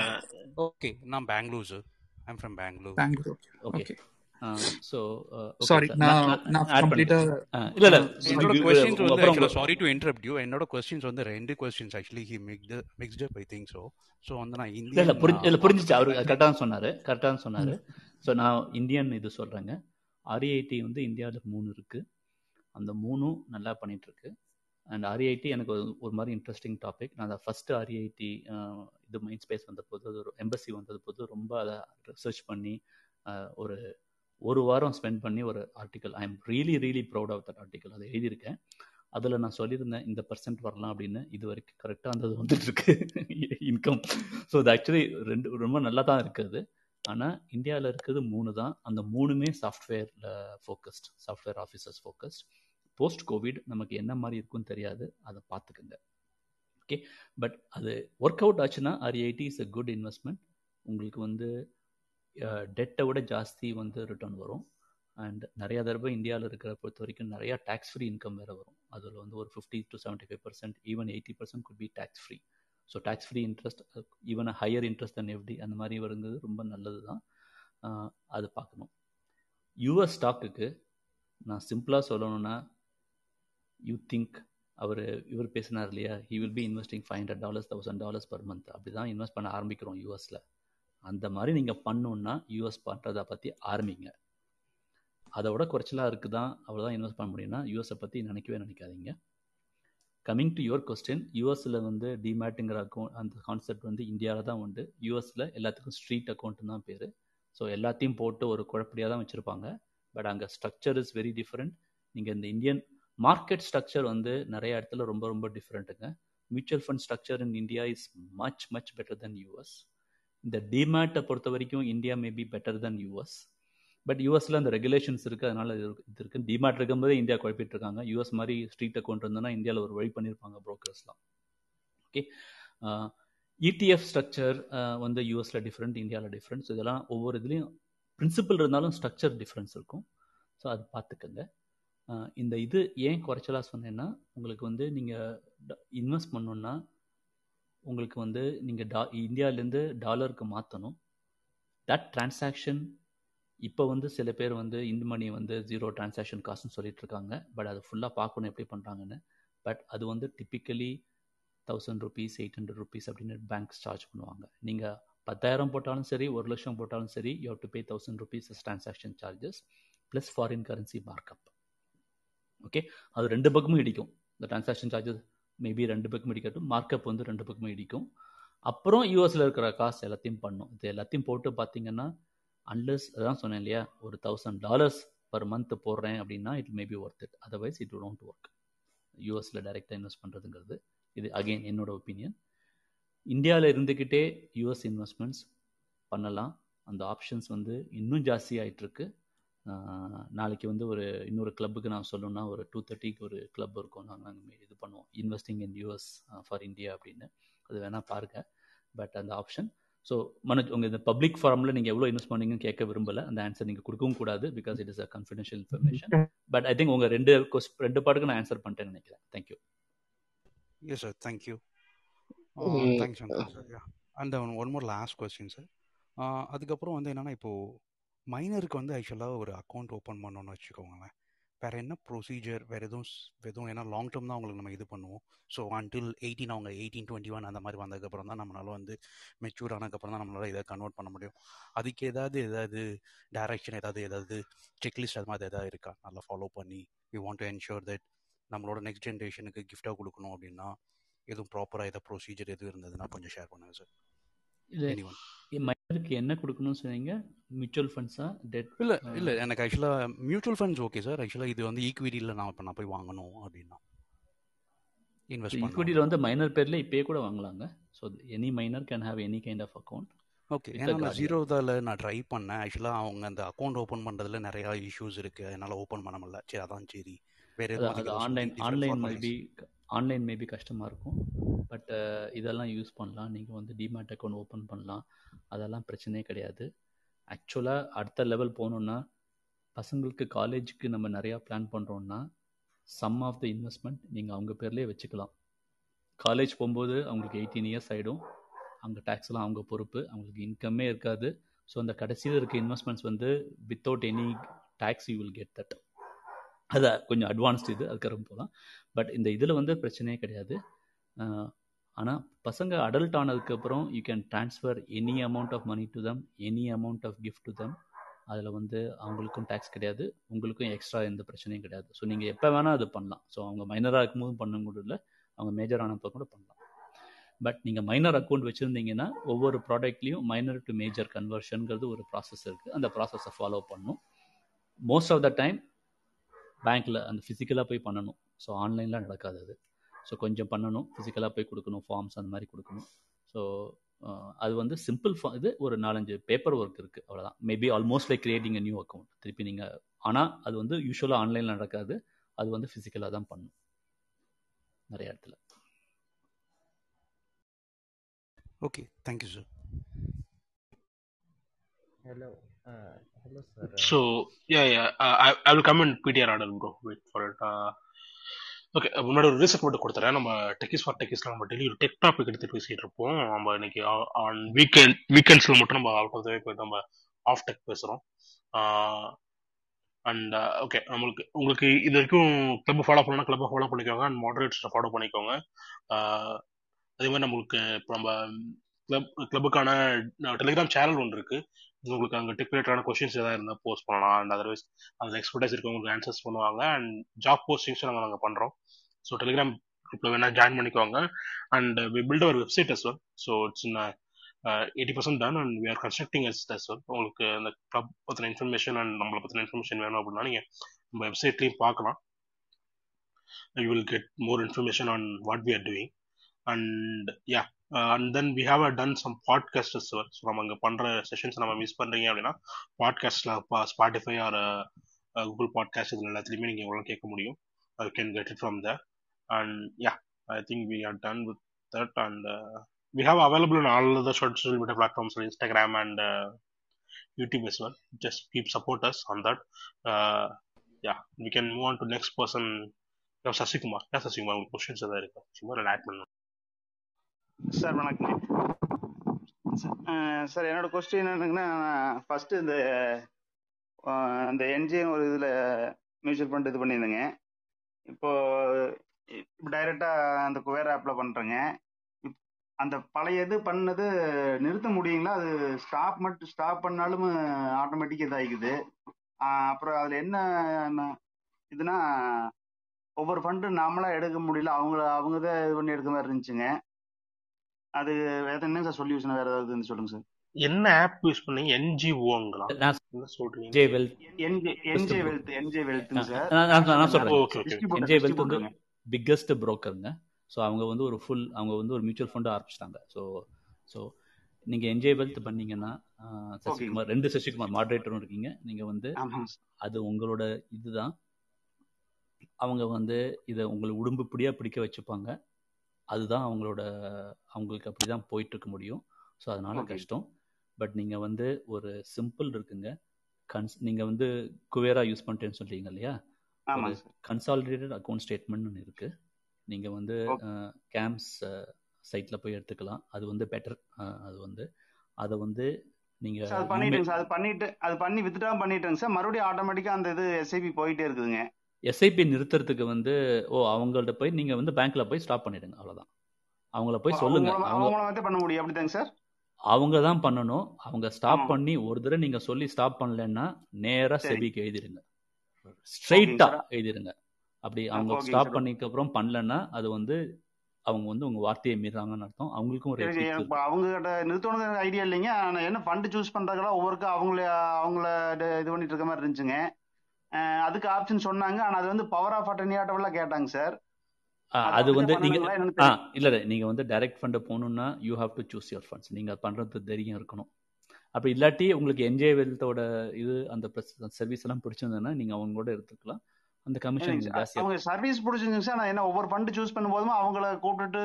ஓகே நான் Bengaluru sir I'm from Bengaluru Bengaluru okay okay sorry நான் நான் கம்ப்ளீட்டா இல்லை இல்லை. என்னோட வந்து சாரி டு இன்டரப்ட் யூ என்னோட கொஸ்டின்ஸ் வந்து ரெண்டு questions actually he mixed mixed up I think so so வந்து நான் இல்லை இல்லை இந்தியன் இல்லை புரிஞ்சிச்சு. அவர் கரெக்டாக தான் சொன்னார். கரெக்டாக தான் சொன்னார். ஸோ நான் இந்தியன் இது சொல்கிறேங்க ஆர்ஐஐடி வந்து இந்தியாவில் மூணு இருக்குது அந்த மூணும் நல்லா பண்ணிட்டு இருக்கு. அண்ட் ஆர்ஐஐடி எனக்கு ஒரு ஒரு மாதிரி இன்ட்ரெஸ்டிங் டாபிக் நான் அதை ஃபஸ்ட்டு ஆர்ஐஐடி இது மைண்ட் ஸ்பேஸ் வந்த போது அது ஒரு எம்பசி வந்தது போது ரொம்ப அதை ரிசர்ச் பண்ணி ஒரு ஒரு வாரம் ஸ்பெண்ட் பண்ணி ஒரு article I am really really proud of that article அதை எழுதியிருக்கேன். அதில் நான் சொல்லியிருந்தேன் இந்த பர்சன்ட் வரலாம் அப்படின்னு. இது வரைக்கும் கரெக்டாக அந்த அது வந்துட்டு இருக்கு [LAUGHS] இன்கம் ஸோ அது ஆக்சுவலி ரெண்டு ரொம்ப நல்லா தான் இருக்குது. ஆனால் இந்தியாவில் இருக்கிறது மூணு தான். அந்த மூணுமே சாஃப்ட்வேரில் focused software officers focused post COVID நமக்கு என்ன மாதிரி இருக்குன்னு தெரியாது. அதை பார்த்துக்குங்க. ஓகே பட் அது ஒர்க் அவுட் ஆச்சுன்னா REIT is a good investment உங்களுக்கு வந்து டெட்டை விட ஜாஸ்தி வந்து ரிட்டர்ன் வரும். அண்ட் நிறையா தடவை இந்தியாவில் இருக்கிற பொறுத்த வரைக்கும் நிறையா டேக்ஸ் ஃப்ரீ இன்கம் வேறு வரும். அதில் வந்து ஒரு fifty to seventy five percent even eighty percent could be tax free so tax free interest even higher interest than FD அந்த மாதிரி வருங்கிறது ரொம்ப நல்லது தான். அது பார்க்கணும். யூஎஸ் ஸ்டாக்குக்கு நான் சிம்பிளாக சொல்லணும்னா யூ திங்க் அவர் இவர் பேசினார் இல்லையா? He will be investing five hundred dollars thousand dollars per month அப்படி தான் இன்வெஸ்ட் பண்ண ஆரம்பிக்கிறோம் யூஎஸில் அந்த மாதிரி நீங்கள் பண்ணணுன்னா யூஎஸ் பண்ணுறதை பற்றி ஆரம்பிங்க. அதை விட குறைச்சலாக அவ்வளோ அவ்வளோதான் இன்வெஸ்ட் பண்ண முடியும்னா யூஎஸை பற்றி நினைக்கவே நினைக்காதீங்க. கம்மிங் டு யுவர் கொஸ்டின் யூஎஸில் வந்து டிமேட்டுங்கிற அக்கௌண்ட் அந்த கான்செப்ட் வந்து இந்தியாவில் தான் உண்டு. யூஎஸில் எல்லாத்துக்கும் ஸ்ட்ரீட் அக்கௌண்ட்டு தான் பேர். ஸோ எல்லாத்தையும் போட்டு ஒரு குழப்படியாக தான் வச்சுருப்பாங்க. பட் அங்கே ஸ்ட்ரக்சர் இஸ் வெரி டிஃப்ரெண்ட் நீங்கள் இந்த இந்தியன் மார்க்கெட் ஸ்ட்ரக்சர் வந்து நிறைய இடத்துல ரொம்ப ரொம்ப டிஃப்ரெண்ட்டுங்க mutual fund structure in India is much much better than US இந்த டிமேட்டை பொறுத்த வரைக்கும் India maybe better than US but யூஎஸில் அந்த ரெகுலேஷன்ஸ் இருக்குது அதனால இது இது இருக்குது டிமார்ட் இருக்கும்போதே இந்தியா குழப்பிட்டு இருக்காங்க. யூஎஸ் மாதிரி ஸ்ட்ரீட்டை கொண்டு வந்தோன்னா இந்தியாவில் ஒரு வழி பண்ணியிருப்பாங்க ப்ரோக்கர்ஸ்லாம் ஓகே இடிஎஃப் ஸ்ட்ரக்சர் வந்து யூஎஸில் டிஃப்ரெண்ட் இந்தியாவில் டிஃப்ரெண்ட் ஸோ இதெல்லாம் ஒவ்வொரு இதுலேயும் பிரின்சிபல் இருந்தாலும் ஸ்ட்ரக்சர் டிஃப்ரென்ஸ் இருக்கும். ஸோ அது பார்த்துக்கங்க. இந்த இது ஏன் குறைச்சலாக சொன்னேன்னா உங்களுக்கு வந்து நீங்கள் இன்வெஸ்ட் பண்ணணுன்னா உங்களுக்கு வந்து நீங்கள் டா இந்தியாவிலேருந்து டாலருக்கு மாற்றணும் தட் டிரான்சாக்ஷன் இப்போ வந்து சில பேர் வந்து இந்து மணி வந்து ஜீரோ டிரான்சாக்ஷன் காசுன்னு சொல்லிட்டு இருக்காங்க. பட் அதை ஃபுல்லாக பார்க்கணும் எப்படி பண்ணுறாங்கன்னு பட் அது வந்து typically thousand rupees eight hundred rupees அப்படின்னு பேங்க்ஸ் சார்ஜ் பண்ணுவாங்க. நீங்கள் பத்தாயிரம் போட்டாலும் சரி ஒரு லட்சம் போட்டாலும் சரி you to pay thousand rupees transaction charges plus foreign currency markup okay அது ரெண்டு பக்கமும் இடிக்கும். இந்த டிரான்சாக்ஷன் சார்ஜஸ் மேபி ரெண்டு பக்கமும் இடிக்கட்டும். மார்க்கப் வந்து ரெண்டு பக்கமும் இடிக்கும். அப்புறம் யூஎஸில் இருக்கிற காசு எல்லாத்தையும் பண்ணும். இது எல்லாத்தையும் போட்டு பார்த்தீங்கன்னா அன்லஸ் அதான் சொன்னேன் இல்லையா ஒரு தௌசண்ட் டாலர்ஸ் பர் மந்த் போடுறேன் அப்படின்னா it maybe worth it otherwise it don't work யூஎஸில் டைரெக்டாக இன்வெஸ்ட் பண்ணுறதுங்கிறது இது அகெயின் என்னோட ஒப்பீனியன் இந்தியாவில் இருந்துக்கிட்டே யூஎஸ் இன்வெஸ்ட்மெண்ட்ஸ் பண்ணலாம். அந்த ஆப்ஷன்ஸ் வந்து இன்னும் ஜாஸ்தி நாளைக்கு வந்து ஒரு இன்னொரு கிளப்புக்கு நான் சொல்லணும்னா ஒரு டூ தேர்ட்டிக்கு ஒரு கிளப் இருக்கும். நாங்கள் இது பண்ணுவோம். Investing in US for India அப்படின்னு. அது வேணால் பாருங்கள் பட் அந்த ஆப்ஷன் ஸோ மனோஜ் உங்கள் இந்த பப்ளிக் ஃபார்மில் நீங்கள் எவ்வளோ இன்வெஸ்ட் பண்ணீங்கன்னு கேட்க விரும்பல. அந்த ஆன்சர் நீங்கள் கொடுக்கவும் கூடாது because it is a confidential information but I think உங்கள் ரெண்டு கொஸ் ரெண்டு பாட்டுக்கு நான் ஆன்சர் பண்ணிட்டேன்னு நினைக்கிறேன். Thank you yes sir thank you thanks sir and one more last question sir அதுக்கப்புறம் வந்து என்னென்னா இப்போது மைனருக்கு வந்து ஆக்சுவலாக ஒரு அக்கௌண்ட் ஓப்பன் பண்ணோன்னு வச்சுக்கோங்களேன். வேற என்ன ப்ரொசீஜர் வேற எதுவும் எதுவும் ஏன்னா லாங் டேர்ம் தான் அவங்களுக்கு நம்ம இது பண்ணுவோம். ஸோ அன்டில் எயிட்டீன் அவங்க எயிட்டீன் டுவெண்ட்டி ஒன் அந்த மாதிரி வந்ததுக்கப்புறம் தான் நம்மளால வந்து மெச்சூர் ஆனதுக்கப்புறம் தான் நம்மளால இதை கன்வெர்ட் பண்ண முடியும். அதுக்கு ஏதாவது ஏதாவது டைரக்ஷன் ஏதாவது ஏதாவது செக்லிஸ்ட் அது மாதிரி ஏதாவது இருக்கா? நல்லா ஃபாலோ பண்ணி we want to ensure that நம்மளோட நெக்ஸ்ட் ஜென்ரேஷனுக்கு கிஃப்டாக கொடுக்கணும் அப்படின்னா எதுவும் ப்ராப்பராக ஏதாவது ப்ரொசீஜர் எதுவும் இருந்ததுன்னா கொஞ்சம் ஷேர் பண்ணுங்கள் சார் மைனருக்கு என்ன கொடுக்கணும்னு சொன்னீங்க? மியூச்சுவல் ஃபண்ட்ஸா டெட் இல்லை இல்லை. எனக்கு ஆக்சுவலாக மியூச்சுவல் ஃபண்ட்ஸ் ஓகே சார் ஆக்சுவலாக இது வந்து ஈக்விட்டியில் நான் இப்போ நான் போய் வாங்கணும் அப்படின்னா. இன்வெஸ்ட் பண்ணணும் ஈக்விட்டியில் வந்து மைனர் பேரில் இப்பயே கூட வாங்கலாங்க. So any minor can have any kind of account okay ஏன்னா நான் ஜீரோதாவில் நான் ட்ரை பண்ணேன். ஆக்சுவலாக அவங்க அந்த அக்கௌண்ட் ஓப்பன் பண்ணுறதுல நிறையா இஷ்யூஸ் இருக்குது அதனால் ஓப்பன் பண்ண முடியல. சரி அதான் சரி. வேறு online online maybe online maybe கஷ்டமாக இருக்கும். பட் இதெல்லாம் யூஸ் பண்ணலாம். நீங்கள் வந்து டிமேட் அக்கௌண்ட் ஓப்பன் பண்ணலாம். அதெல்லாம் பிரச்சனையே கிடையாது. ஆக்சுவலாக அடுத்த லெவல் போகணுன்னா பசங்களுக்கு காலேஜுக்கு நம்ம நிறையா பிளான் பண்ணுறோன்னா சம் ஆஃப் த இன்வெஸ்ட்மெண்ட் நீங்கள் அவங்க பேர்லேயே வச்சுக்கலாம். காலேஜ் போகும்போது அவங்களுக்கு எயிட்டீன் இயர்ஸ் ஆகிடும் அவங்க டேக்ஸ்லாம் அவங்க பொறுப்பு. அவங்களுக்கு இன்கம்மே இருக்காது. ஸோ அந்த கடைசியில் இருக்க இன்வெஸ்ட்மெண்ட்ஸ் வந்து without any tax you will get that அது கொஞ்சம் அட்வான்ஸ்டு இது. அதுக்கப்புறம் போகலாம். பட் இந்த இதில் வந்து பிரச்சனையே கிடையாது. ஆனால் பசங்க அடல்ட் ஆனதுக்கப்புறம் you can transfer any amount of money to them any amount of gift to them அதில் வந்து அவங்களுக்கும் டேக்ஸ் கிடையாது. உங்களுக்கும் எக்ஸ்ட்ரா எந்த பிரச்சனையும் கிடையாது. ஸோ நீங்கள் எப்போ வேணால் அது பண்ணலாம். ஸோ அவங்க மைனராக இருக்கும்போது பண்ண கூட இல்லை அவங்க மேஜர் ஆனப்போ கூட பண்ணலாம். பட் நீங்கள் மைனர் அக்கௌண்ட் வச்சுருந்தீங்கன்னா ஒவ்வொரு ப்ராடக்ட்லேயும் மைனர் டு மேஜர் கன்வர்ஷனுங்கிறது ஒரு ப்ராசஸ் இருக்குது அந்த ப்ராசஸை ஃபாலோ பண்ணணும் மோஸ்ட் ஆஃப் த டைம் பேங்க்கில் அந்த ஃபிசிக்கலாக போய் பண்ணணும். ஸோ ஆன்லைனில் நடக்காது அது. ஸோ கொஞ்சம் பண்ணணும். ஃபிசிக்கலாக போய் கொடுக்கணும். ஃபார்ம்ஸ் அந்த மாதிரி கொடுக்கணும். ஸோ அது வந்து சிம்பிள் ஃபா இது ஒரு நாலஞ்சு பேப்பர் ஒர்க் இருக்குது அவ்வளோதான் maybe almost like creating a new account திருப்பி நீங்கள் ஆனால் அது வந்து யூஸ்வலாக ஆன்லைனில் நடக்காது. அது வந்து ஃபிசிக்கலாக தான் பண்ணணும் நிறைய இடத்துல. Okay thank you sir Hello. Uh, hello, sir. So yeah, yeah. Uh, I I will come in PTR order, bro. Wait for it. Uh, okay முன்னாடி ஒரு ரீசெட் மட்டும் கொடுத்துறேன். நம்ம டெக்கிஸ் ஃபார் டெக்கிஸ்ல நம்ம டெய்லி ஒரு டெக் டாபிக் எடுத்து பேசிட்டு இருப்போம். நம்ம இன்னைக்கு ஆன் வீக்கெண்ட் வீக்கெண்ட்ஸ்ல மட்டும் நம்ம அவுட் ஆஃப் த நம்ம ஆஃப் டெக் பேசுறோம். அண்ட் ஓகே நம்மளுக்கு உங்களுக்கு இது வரைக்கும் கிளப் ஃபாலோ பண்ணலாம் கிளப் ஃபாலோ பண்ணிக்கோங்க. அண்ட் மாடரேட்டர்ஸை ஃபாலோ பண்ணிக்கோங்க. அதே மாதிரி நம்மளுக்கு இப்போ நம்ம கிளப் கிளப்புக்கான டெலிகிராம் சேனல் ஒன்று இருக்கு. உங்களுக்கு அங்கே டெக் கொஷின்ஸ் எதாவது இருந்தால் போஸ்ட் பண்ணலாம். அண்ட் அதர்வைஸ் அதில் எக்ஸ்பர்டைஸ் இருக்கவங்களுக்கு ஆன்சர்ஸ் பண்ணுவாங்க. அண்ட் ஜாப் போஸ்டிங்ஸும் நாங்கள் நாங்கள் பண்ணுறோம் ஸோ டெலிகிராம் குரூப்பில் வேணால் ஜாயின் பண்ணிக்கோங்க. And we build our website as well so it's eighty percent done and we are constructing as as well உங்களுக்கு அந்த கிளப் பற்றின இன்ஃபர்மேஷன் அண்ட் நம்மளை பற்றின இன்ஃபர்மேஷன் வேணும் அப்படின்னா நீங்கள் நம்ம வெப்சைட்லேயும் பார்க்கலாம். You will get more information on what we are doing and yeah And then we have done some podcast as well so நம்ம இங்கே பண்ணுற செஷன்ஸ் நம்ம மிஸ் பண்ணுறீங்க அப்படின்னா பாட்காஸ்ட்டில் ஸ்பாட்டிஃபை ஆர் கூகுள் பாட்காஸ்ட் இதில் எல்லாத்துலேயுமே நீங்கள் எவ்வளோ கேட்க முடியும் you can get it from there and yeah I think we are done with that and we have available on all the social media platforms on Instagram and uh, YouTube as well. Just keep support us on that. Uh, yeah, we can move on to next person. No, Sasikumar. Yeah, Sasikumar. உங்களுக்கு questions எதாவது இருக்கா சும்மா add பண்ணணும் sir வணக்கம். Sir என்னோட question என்னங்கன்னா first இந்த அந்த என்ஜிஓ ஒரு இதில் மியூச்சுவல் ஃபண்ட் இது பண்ணியிருந்தேங்க. இப்போ டைரக்டா அந்த குவேர் ஆப்ல பண்றேங்க. இப்- அந்த பழைய இது பண்ணது நிறுத்த முடியுங்களா? அது ஸ்டாப் மட்டும் ஸ்டாப் பண்ணாலும் ஆட்டோமேட்டிக் இதாகிக்குது. அப்புறம் அதுல என்ன இதுனா ஒவ்வொரு ஃபண்டும் நாமளா எடுக்க முடியல. அவங்க அவங்க தான் இது பண்ணி எடுக்க மாதிரி இருந்துச்சுங்க. அது வேற என்ன சார் சொல்யூஷன் வேற ஏதாவது இருந்து சொல்லுங்க சார் என்ன ஆப் யூஸ் பண்ணீங்க என்ஜிஓங்களா சொல்றீங்க? J Wealth. NJ Wealth NJ வெல்த்துங்க sir நான் சொல்றேன். Okay okay distributor NJ Wealth வந்து பிக்கஸ்ட் புரோக்கருங்க ஸோ அவங்க வந்து ஒரு ஃபுல் அவங்க வந்து ஒரு மியூச்சுவல் ஃபண்டு ஆரம்பிச்சிட்டாங்க. ஸோ ஸோ நீங்கள் என்ஜே வெல்த் பண்ணீங்கன்னா சசிகுமார் ரெண்டு சசிகுமார் மாடரேட்டரும் இருக்கீங்க. நீங்கள் வந்து அது உங்களோட இதுதான். அவங்க வந்து இதை உங்களை உடும்புப்படியாக பிடிக்க வச்சுப்பாங்க. அதுதான் அவங்களோட அவங்களுக்கு அப்படி தான் போயிட்டு இருக்க முடியும். ஸோ அதனால கஷ்டம். பட் நீங்கள் வந்து ஒரு சிம்பிள் இருக்குங்க. கன்ஸ் நீங்கள் வந்து குவேரா யூஸ் பண்ணிட்டேன்னு சொல்றீங்க இல்லையா? கன்சாலிடேட்டட் அக்கௌண்ட் ஸ்டேட்மெண்ட் ஒன்று இருக்குது நீங்கள் வந்து கேம்ஸ் சைட்டில் போய் எடுத்துக்கலாம். அது வந்து பெட்டர் அது வந்து. அதை வந்து நீங்கள் சார் அது பண்ணிட்டேங்க சார். அது பண்ணிட்டு அது பண்ணி வித்ட்ரா பண்ணிட்டேங்க சார். மறுபடியும் ஆட்டோமேட்டிக்கா அந்த இது எஸ்ஐபி போயிட்டே இருக்குதுங்க. எஸ்ஐபி நிறுத்துறதுக்கு வந்து ஓ அவங்கள்ட்ட போய் நீங்கள் வந்து பேங்க்ல போய் ஸ்டாப் பண்ணிடுங்க அவ்வளோதான் அவங்கள போய் சொல்லுங்க. அவங்க பண்ண முடியும் அப்படிதாங்க சார்? அவங்க தான் பண்ணணும். அவங்க ஸ்டாப் பண்ணி ஒரு தடவை நீங்கள் சொல்லி ஸ்டாப் பண்ணலைன்னா நேராக சரி. செபிக்கு எழுதிடுங்க. சார். எழுதிடுங்க. அப்படி அவங்க ஸ்டாப் பண்ணிக்க அப்புறம் பண்ணலன்னா அது வந்து அவங்க வந்து உங்கள் வார்த்தையை மீறாங்கன்னு அர்த்தம். அவங்களுக்கும் ஒரு அவங்க கிட்ட நிறுத்தணுங்கிற ஐடியா இல்லைங்க. ஆனா என்ன ஃபண்ட் சூஸ் பண்றதுக்கெல்லாம் ஒவ்வொருக்கும் அவங்கள அவங்கள இது இது பண்ணிட்டு இருக்க மாதிரி இருந்துச்சுங்க. அதுக்கு ஆப்ஷன் சொன்னாங்க. ஆனா அது வந்து பவர் ஆஃப் அட்டர்னி ஆட்டவெல்லாம் கேட்டாங்க சார் அது வந்து நீங்க ஆ இல்ல நீங்க வந்து டைரக்ட் ஃபண்ட் போகணும்னா you have to choose your funds நீங்க பண்றது தைரியம் இருக்கணும். அப்படி இல்லாட்டி உங்களுக்கு என்ஜே வெல்த்தோட இது அந்த சர்வீஸ் எல்லாம் பிடிச்சிருந்ததுன்னா நீங்க அவங்களோட எடுத்துக்கலாம். அந்த கமிஷன் அவங்க சர்வீஸ் பிடிச்சிருந்துங்க சார் நான் என்ன ஒவ்வொரு ஃபண்ட் சூஸ் பண்ணும்போதும் அவங்கள கூப்பிட்டுட்டு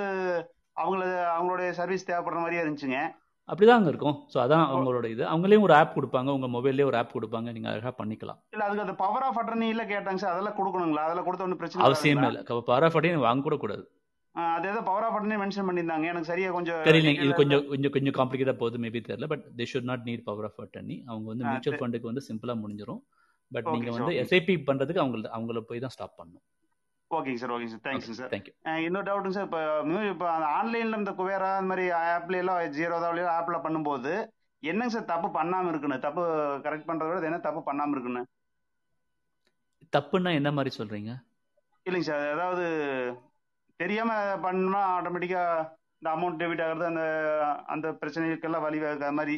அவங்கள அவங்களுடைய சர்வீஸ் தேவைப்படுற மாதிரியே இருந்துச்சுங்க. அப்படிதான் அங்க இருக்கும். ஸோ அதான் அவங்களோட இது. அவங்களே ஒரு ஆப் கொடுப்பாங்க. உங்க மொபைல்லே ஒரு ஆப் கொடுப்பாங்க. நீங்க அழகா பண்ணிக்கலாம். இல்ல அதுக்கு அந்த பவர் ஆஃப் அட்டர்னில கேட்டாங்க சார். அதெல்லாம் கொடுக்கணுங்களா? அதெல்லாம் கொடுத்த ஒன்றும் பிரச்சனை அவசியமே இல்லை. பாராஃபடி வாங்க கூட கூடாது. அது ஏதோ பவர் ஆஃப் அட்டர்னி மென்ஷன் பண்ணியிருந்தாங்க. எனக்கு சரியா கொஞ்சம் தெரியல. இது கொஞ்சம் கொஞ்சம் கொஞ்சம் காம்ப்ளிகேட்டா போகுது. மேபி தெரியல. But they should not need power of attorney அவங்க வந்து மியூச்சுவல் ஃபண்டுக்கு வந்து சிம்பிளா முடிஞ்சிடும் பட் ஓகே நீங்க சார் வந்து எஸ்ஐபி பண்றதுக்கு அவங்கள அவங்கள போய் தான் ஸ்டாப் பண்ணணும். ஓகேங்க சார் ஓகேங்க சார் தேங்க்ஸுங்க சார் இன்னொரு டவுட்டுங்க சார் இப்போ இப்போ அந்த ஆன்லைனில் இந்த குவேரா அந்த மாதிரி ஆப்ல எல்லாம் ஜீரோ தாவலையோ ஆப்பில் பண்ணும்போது என்னங்க சார் தப்பு பண்ணாமல் இருக்குன்னு? தப்பு கரெக்ட் பண்ணுறத விட என்ன தப்பு பண்ணாமல் இருக்குன்னு? தப்புன்னா என்ன மாதிரி சொல்றீங்க? இல்லைங்க சார் அதாவது தெரியாமல் பண்ணா ஆட்டோமேட்டிக்காக இந்த அமௌண்ட் டெபிட் ஆகிறது அந்த அந்த பிரச்சனைக்கெல்லாம் வழி வகுக்கிற மாதிரி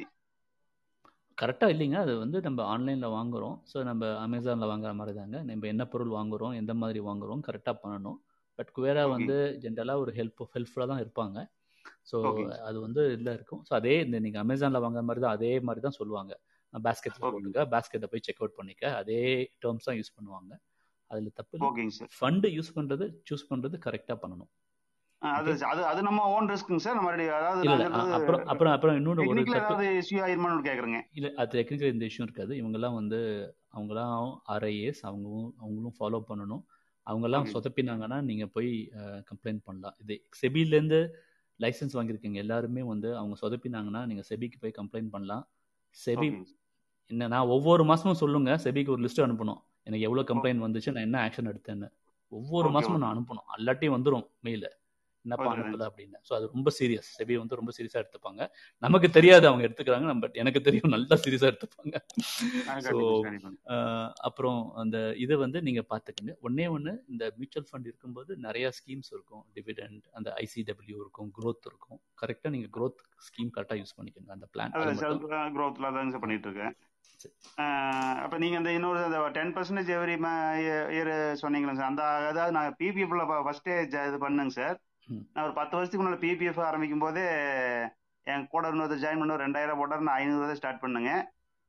கரெக்டாக இல்லைங்க. அது வந்து நம்ம ஆன்லைனில் வாங்குறோம். ஸோ நம்ம அமேசானில் வாங்குற மாதிரி தாங்க நம்ம என்ன பொருள் வாங்குறோம் எந்த மாதிரி வாங்குறோம் கரெக்டாக பண்ணணும். பட் குவேரா ஓகே வந்து ஜென்ரலாக ஒரு ஹெல்ப் ஹெல்ப்ஃபுல்லாக தான் இருப்பாங்க. ஸோ அது வந்து இதில் இருக்கும். ஸோ அதே இந்த நீங்கள் அமேசானில் வாங்குற மாதிரி தான் அதே மாதிரி தான் சொல்லுவாங்க பேஸ்கெட்டில் ஓகேங்க போட்டுக்க பேஸ்கெட்டை போய் செக் அவுட் பண்ணிக்க. அதே டேர்ம்ஸ் தான் யூஸ் பண்ணுவாங்க. அதில் தப்பு ஃபண்டு யூஸ் பண்ணுறது சூஸ் பண்ணுறது கரெக்டாக பண்ணணும். அது அது அது நம்ம ஓன் ரிஸ்க்குங்க சார். நம்ம அதாவது அப்புறம் அப்புறம் அப்புறம் தப்பு ஏதாவது இஷ்யூ ஆயிருமான்னு இல்லை அது டெக்னிக்கல் இந்த இஷ்யூ இருக்காது. இவங்கெல்லாம் வந்து அவங்களாம் ஆர்ஐஏஸ் அவங்களும் அவங்களும் ஃபாலோ பண்ணணும். அவங்கெல்லாம் சொதப்பினாங்கன்னா நீங்கள் போய் கம்ப்ளைண்ட் பண்ணலாம். இது செபிலேருந்து லைசன்ஸ் வாங்கியிருக்கீங்க. எல்லாருமே வந்து அவங்க சொதப்பினாங்கன்னா நீங்கள் செபிக்கு போய் கம்ப்ளைண்ட் பண்ணலாம். செபி என்ன நான் ஒவ்வொரு மாதமும் சொல்லுங்க. செபிக்கு ஒரு லிஸ்ட் அனுப்பணும். எனக்கு எவ்வளோ கம்ப்ளைண்ட் வந்துச்சு நான் என்ன ஆக்ஷன் எடுத்தேன்னு. ஒவ்வொரு மாதமும் நான் அனுப்பணும். அல்லாட்டி வந்துடும் மெயில் என்னப்பா அனுப்பல அப்படின்னு. ஸோ அது ரொம்ப சீரியஸ் செபி வந்து ரொம்ப சீரியஸாக எடுத்துப்பாங்க. நமக்கு தெரியாது அவங்க எடுத்துக்கிறாங்க நம்ம எனக்கு தெரியும் நல்லா சீரியஸாக எடுத்துப்பாங்க. ஸோ அப்புறம் அந்த இது வந்து நீங்கள் பார்த்துக்கங்க. ஒன்றே ஒன்று இந்த மியூச்சுவல் ஃபண்ட் இருக்கும்போது நிறையா ஸ்கீம்ஸ் இருக்கும். டிவிடெண்ட் அந்த ஐசிடபிள்யூ இருக்கும் growth இருக்கும். கரெக்டாக நீங்கள் growth ஸ்கீம் கரெக்டாக யூஸ் பண்ணிக்கோங்க அந்த பிளான் தாங்க சார் பண்ணிட்டு இருக்கேன். அப்போ நீங்கள் அந்த இன்னொரு டென் பர்சன்டேஜ் எவரி இயர் சொன்னீங்களா சார் அந்த அதாவது நான் பிபிஎஃப்ல ஃபர்ஸ்டே இது பண்ணுங்க சார் நான் ஒரு பத்து வருஷத்துக்கு முன்னாடி பிபிஎஃப் ஆரம்பிக்கும் போதே என் கூட இன்னொரு ஜாயின் பண்ண ஒரு ரெண்டாயிரம் போட்டார் நான் ஐநூறு ஸ்டார்ட் பண்ணுங்க.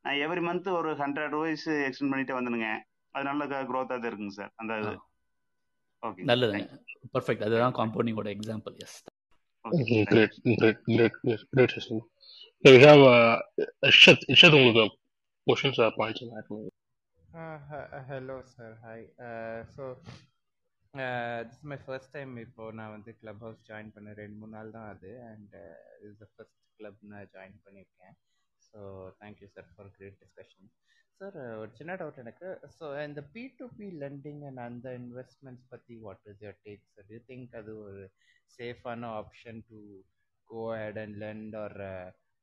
நான் எவ்ரி மந்த் ஒரு ஹண்ட்ரட் ருபீஸ் எக்ஸ்டெண்ட் பண்ணிட்டே வந்துடுங்க அது நல்ல க்ரோத்தாக தான் இருக்குங்க சார் அந்த இது. ஓகே நல்லதுங்க. தேங்க்யூ பர்ஃபெக்ட் அதுதான் காம்பவுண்டிங்கோட example yes okay Okay, great, great, great, great, great session. So we have uh, Ishad. Ishad, உங்களுக்கு questions or points on that? Uh, he- uh, hello sir. Hi. Uh, so this my first time இப்போது இப்போ நான் வந்து club house join பண்ண ரெண்டு மூணு நாள் தான் அது. And is the first club நான் ஜாயின் பண்ணியிருக்கேன். So thank you sir for great discussion sir ஒரு சின்ன டவுட் எனக்கு. ஸோ இந்த B to B lending and அந்த இன்வெஸ்ட்மெண்ட்ஸ் பற்றி what is your take sir you think அது ஒரு சேஃபான option to go head and lend or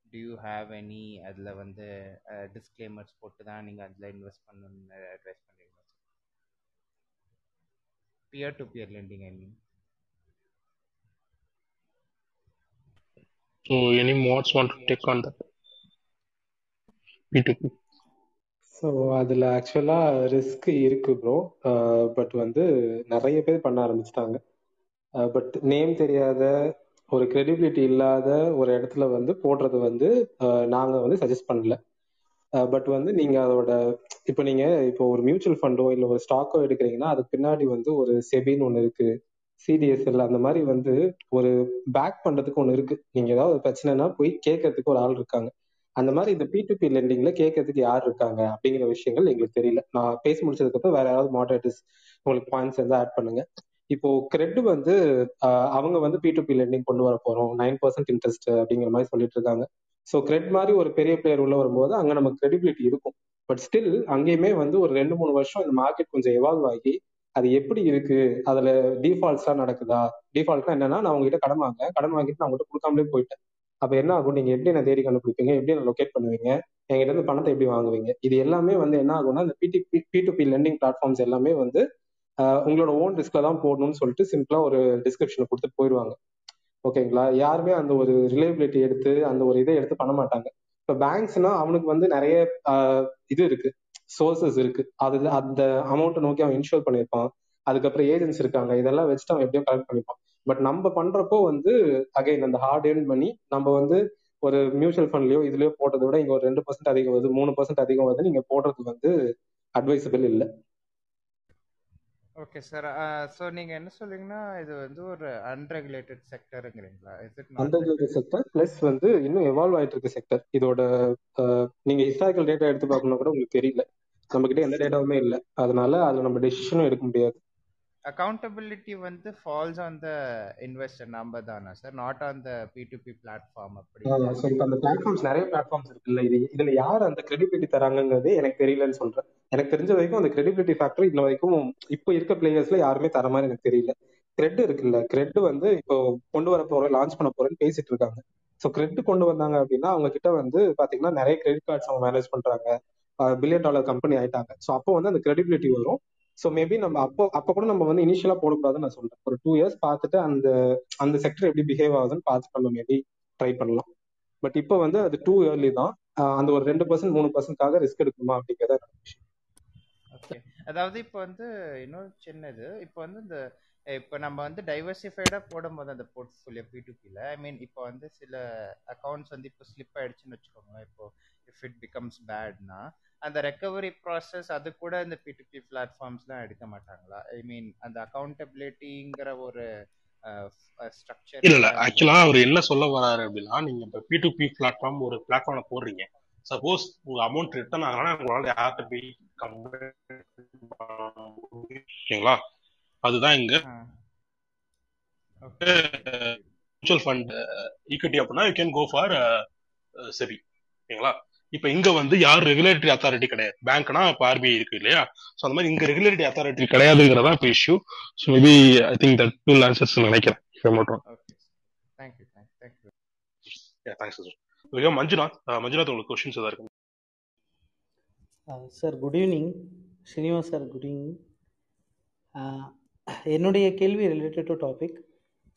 to you have any அதில் வந்து uh, டிஸ்க்ளைமர்ஸ் போட்டு தான் நீங்கள் அதில் இன்வெஸ்ட் பண்ணணும்னு advice peer lending I mean So any mods want to take on that? P2P. So அதில் ஆக்சுவலாக ரிஸ்க் இருக்கு ப்ரோ பட் வந்து நிறைய பேர் பண்ண ஆரம்பிச்சிட்டாங்க பட் நேம் தெரியாத ஒரு credibility இல்லாத ஒரு இடத்துல வந்து போடுறது வந்து நாங்கள் வந்து சஜஸ்ட் பண்ணல பட் வந்து நீங்க அதோட இப்போ நீங்க இப்போ ஒரு மியூச்சுவல் ஃபண்டோ இல்லை ஒரு ஸ்டாக்கோ எடுக்கிறீங்கன்னா அதுக்கு பின்னாடி வந்து ஒரு செபின்னு ஒன்று இருக்கு. சிடிஎஸ்எல் அந்த மாதிரி வந்து ஒரு பேக் பண்றதுக்கு ஒன்று இருக்கு. நீங்க ஏதாவது பிரச்சனைனா போய் கேட்கறதுக்கு ஒரு ஆள் இருக்காங்க. அந்த மாதிரி இந்த பி டு பி லெண்டிங்ல கேட்கறதுக்கு யார் இருக்காங்க அப்படிங்கிற விஷயங்கள் எங்களுக்கு தெரியல. நான் பேசி முடிச்சதுக்கு அப்புறம் வேற யாராவது மாடரேட்டர்ஸ் உங்களுக்கு பாயிண்ட்ஸ் இருந்தா ஆட் பண்ணுங்க. இப்போ கிரெட் வந்து அவங்க வந்து பி டு பி லெண்டிங் கொண்டு வர போறோம். நைன் பர்சன்ட் இன்ட்ரெஸ்ட் அப்படிங்கிற மாதிரி சொல்லிட்டு இருக்காங்க. ஸோ கிரெட் மாதிரி ஒரு பெரிய பிளேயர் உள்ள வரும்போது அங்கே நமக்கு கிரெடிபிலிட்டி இருக்கும். பட் ஸ்டில் அங்கேயுமே வந்து ஒரு ரெண்டு மூணு வருஷம் இந்த மார்க்கெட் கொஞ்சம் எவால்வ் ஆகி அது எப்படி இருக்கு? அதுல டிஃபால்ட்ஸ்லாம் நடக்குதா? டிஃபால்ட்னா என்னன்னா நான் உங்ககிட்ட கடன் வாங்க கடன் வாங்கிட்டு நான் உங்ககிட்ட கொடுக்காமலே போயிட்டேன். அப்ப என்ன ஆகும்? நீங்க எப்படி நான் தேடி கண்டுபிடிப்பீங்க? எப்படி நான் லொக்கேட் பண்ணுவீங்க? என்கிட்ட இருந்து பணத்தை எப்படி வாங்குவீங்க? இது எல்லாமே வந்து என்ன ஆகும்னா இந்த பிடி P to P lending platforms எல்லாமே வந்து உங்களோட ஓன் ரிஸ்க்ல தான் போடணும்னு சொல்லிட்டு சிம்பிளா ஒரு டிஸ்கிரிப்ஷனை கொடுத்துட்டு போயிடுவாங்க ஓகேங்களா? யாருமே அந்த ஒரு ரிலையபிலிட்டி எடுத்து அந்த ஒரு இதை எடுத்து பண்ண மாட்டாங்க. இப்போ பேங்க்ஸ்னா அவனுக்கு வந்து நிறைய இது இருக்கு. சோர்சஸ் இருக்கு. அது அந்த அமௌண்ட்டை நோக்கி அவன் இன்ஷூர் பண்ணியிருப்பான். அதுக்கப்புறம் ஏஜென்ட்ஸ் இருக்காங்க. இதெல்லாம் வச்சுட்டு அவன் எப்படியோ கலெக்ட் பண்ணிப்பான். பட் நம்ம பண்றப்போ வந்து அகைன் அந்த ஹார்ட் ஏர்ன் பண்ணி நம்ம வந்து ஒரு மியூச்சுவல் ஃபண்ட்லயோ இதுலயோ போட்டதை விட இங்க ஒரு ரெண்டு பர்சன்ட் அதிகம் வருது மூணு பர்சன்ட் அதிகம் வருது நீங்க போடுறது வந்து அட்வைசபிள் இல்லை. ஓகே சார் ஸோ நீங்க என்ன சொல்றீங்கன்னா இது வந்து ஒரு unregulated செக்டருங்கிறீங்களா is it not sector plus வந்து இன்னும் எவால்வ் ஆயிட்டு இருக்க செக்டர் இதோட நீங்கள் நீங்க ஹிஸ்டாரிக்கல் டேட்டா எடுத்து பார்க்கணும் கூட உங்களுக்கு தெரியல. நம்ம கிட்ட எந்த டேட்டாவுமே இல்லை. அதனால அதுல நம்ம டெசிஷனும் எடுக்க முடியாது. அக்கௌண்டபிலிட்டி வந்து ஃபால்ஸ் ஆன் த இன்வெஸ்டர் நம்ம தானா sir not on the P to P platform அப்படி. ஸோ இப்போ அந்த பிளாட்ஃபார்ம்ஸ் நிறைய பிளாட்ஃபார்ம்ஸ் இருக்குல்ல. இது இதுல யார் அந்த கிரெடிபிலிட்டி தராங்கங்கிறது எனக்கு தெரியலன்னு சொல்றேன். எனக்கு தெரிஞ்ச வரைக்கும் அந்த கிரெடிபிலிட்டி ஃபேக்டர் இன்ன வரைக்கும் இப்போ இருக்க பிளேயர்ஸ்ல யாருமே தர மாதிரி எனக்கு தெரியல. கிரெட் இருக்குல்ல. கிரெட் வந்து இப்போ கொண்டு வர போறோம் லான்ச் பண்ண போறேன்னு பேசிட்டு இருக்காங்க. ஸோ கிரெட் கொண்டு வந்தாங்க அப்படின்னா அவங்க கிட்ட வந்து பாத்தீங்கன்னா நிறைய கிரெடிட் கார்ட்ஸ் அவங்க மேனேஜ் பண்றாங்க. பில்லியன் டாலர் கம்பெனி ஆயிட்டாங்க. ஸோ அப்போ வந்து அந்த கிரெடிபிலிட்டி வரும். ஸோ மேபி நம்ம அப்போ அப்போ கூட நம்ம வந்து இனிஷியலா போடக்கூடாதுன்னு நான் சொல்றேன். ஒரு டூ இயர்ஸ் பார்த்துட்டு அந்த அந்த செக்டர் எப்படி பிஹேவ் ஆகுதுன்னு பார்த்துட்டு நம்ம மேபி ட்ரை பண்ணலாம். பட் இப்போ வந்து அது டூ இயர்லி தான். அந்த ஒரு ரெண்டு பர்சன்ட் மூணு பர்சன்ட்காக ரிஸ்க் எடுக்கணுமா அப்படிங்கிறத விஷயம். ஓகே அதாவது இப்போ வந்து இன்னொரு சின்னது இப்போ வந்து இந்த இப்போ நம்ம வந்து டைவர்சிஃபைடா போடும்போது அந்த போர்ட்ஃபோலியோ பி ஐ மீன் இப்போ வந்து சில அக்கௌண்ட்ஸ் வந்து இப்போ ஸ்லிப் ஆயிடுச்சுன்னு வச்சுக்கோங்களேன். இப்போ இஃப் இட் பிகம்ஸ் பேட்னா அந்த ரெக்கவரி ப்ராசஸ் அது கூட இந்த பி டு பி பிளாட்ஃபார்ம்ஸ்லாம் எடுக்க மாட்டாங்களா? ஐ மீன் அந்த அக்கௌண்டபிலிட்டிங்கிற ஒரு ஸ்ட்ரக்சர் இல்ல இல்ல. ஆக்சுவலா அவர் என்ன சொல்ல வராரு அப்படின்னா நீங்க இப்ப பி டு பி பிளாட்ஃபார்ம் ஒரு பிளாட்ஃபார்ம்ல போடுறீங்க. சப்போஸ் உங்க அமௌண்ட் ரிட்டர்ன் ஆகலாம் உங்களால யார்கிட்ட போய் ஓகேங்களா அதுதான் இங்க மியூச்சுவல் ஃபண்ட் ஈக்விட்டி அப்படின்னா you can go for SEBI ஓகேங்களா? இப்ப இங்க வந்து யார் ரெகுலேட்டரி அத்தாரிட்டி கிடையாது. பேங்க்னா இப்ப ஆர்பிஐ இருக்கு இல்லையா? சோ அந்த மாதிரி இங்க ரெகுலேட்டரி அத்தாரிட்டி கிடையாதுங்கிறதா இப்ப issue so maybe I think that will answers நினைக்கிறேன் thank you thank thank you thanks sir okay Manjunath Manjunath உங்களுக்கு கொஸ்டின்ஸ் ஏதாவது இருக்கு sir good evening Srinivas sir good evening என்னுடைய கேள்வி ரிலேட்டட் டு டாபிக்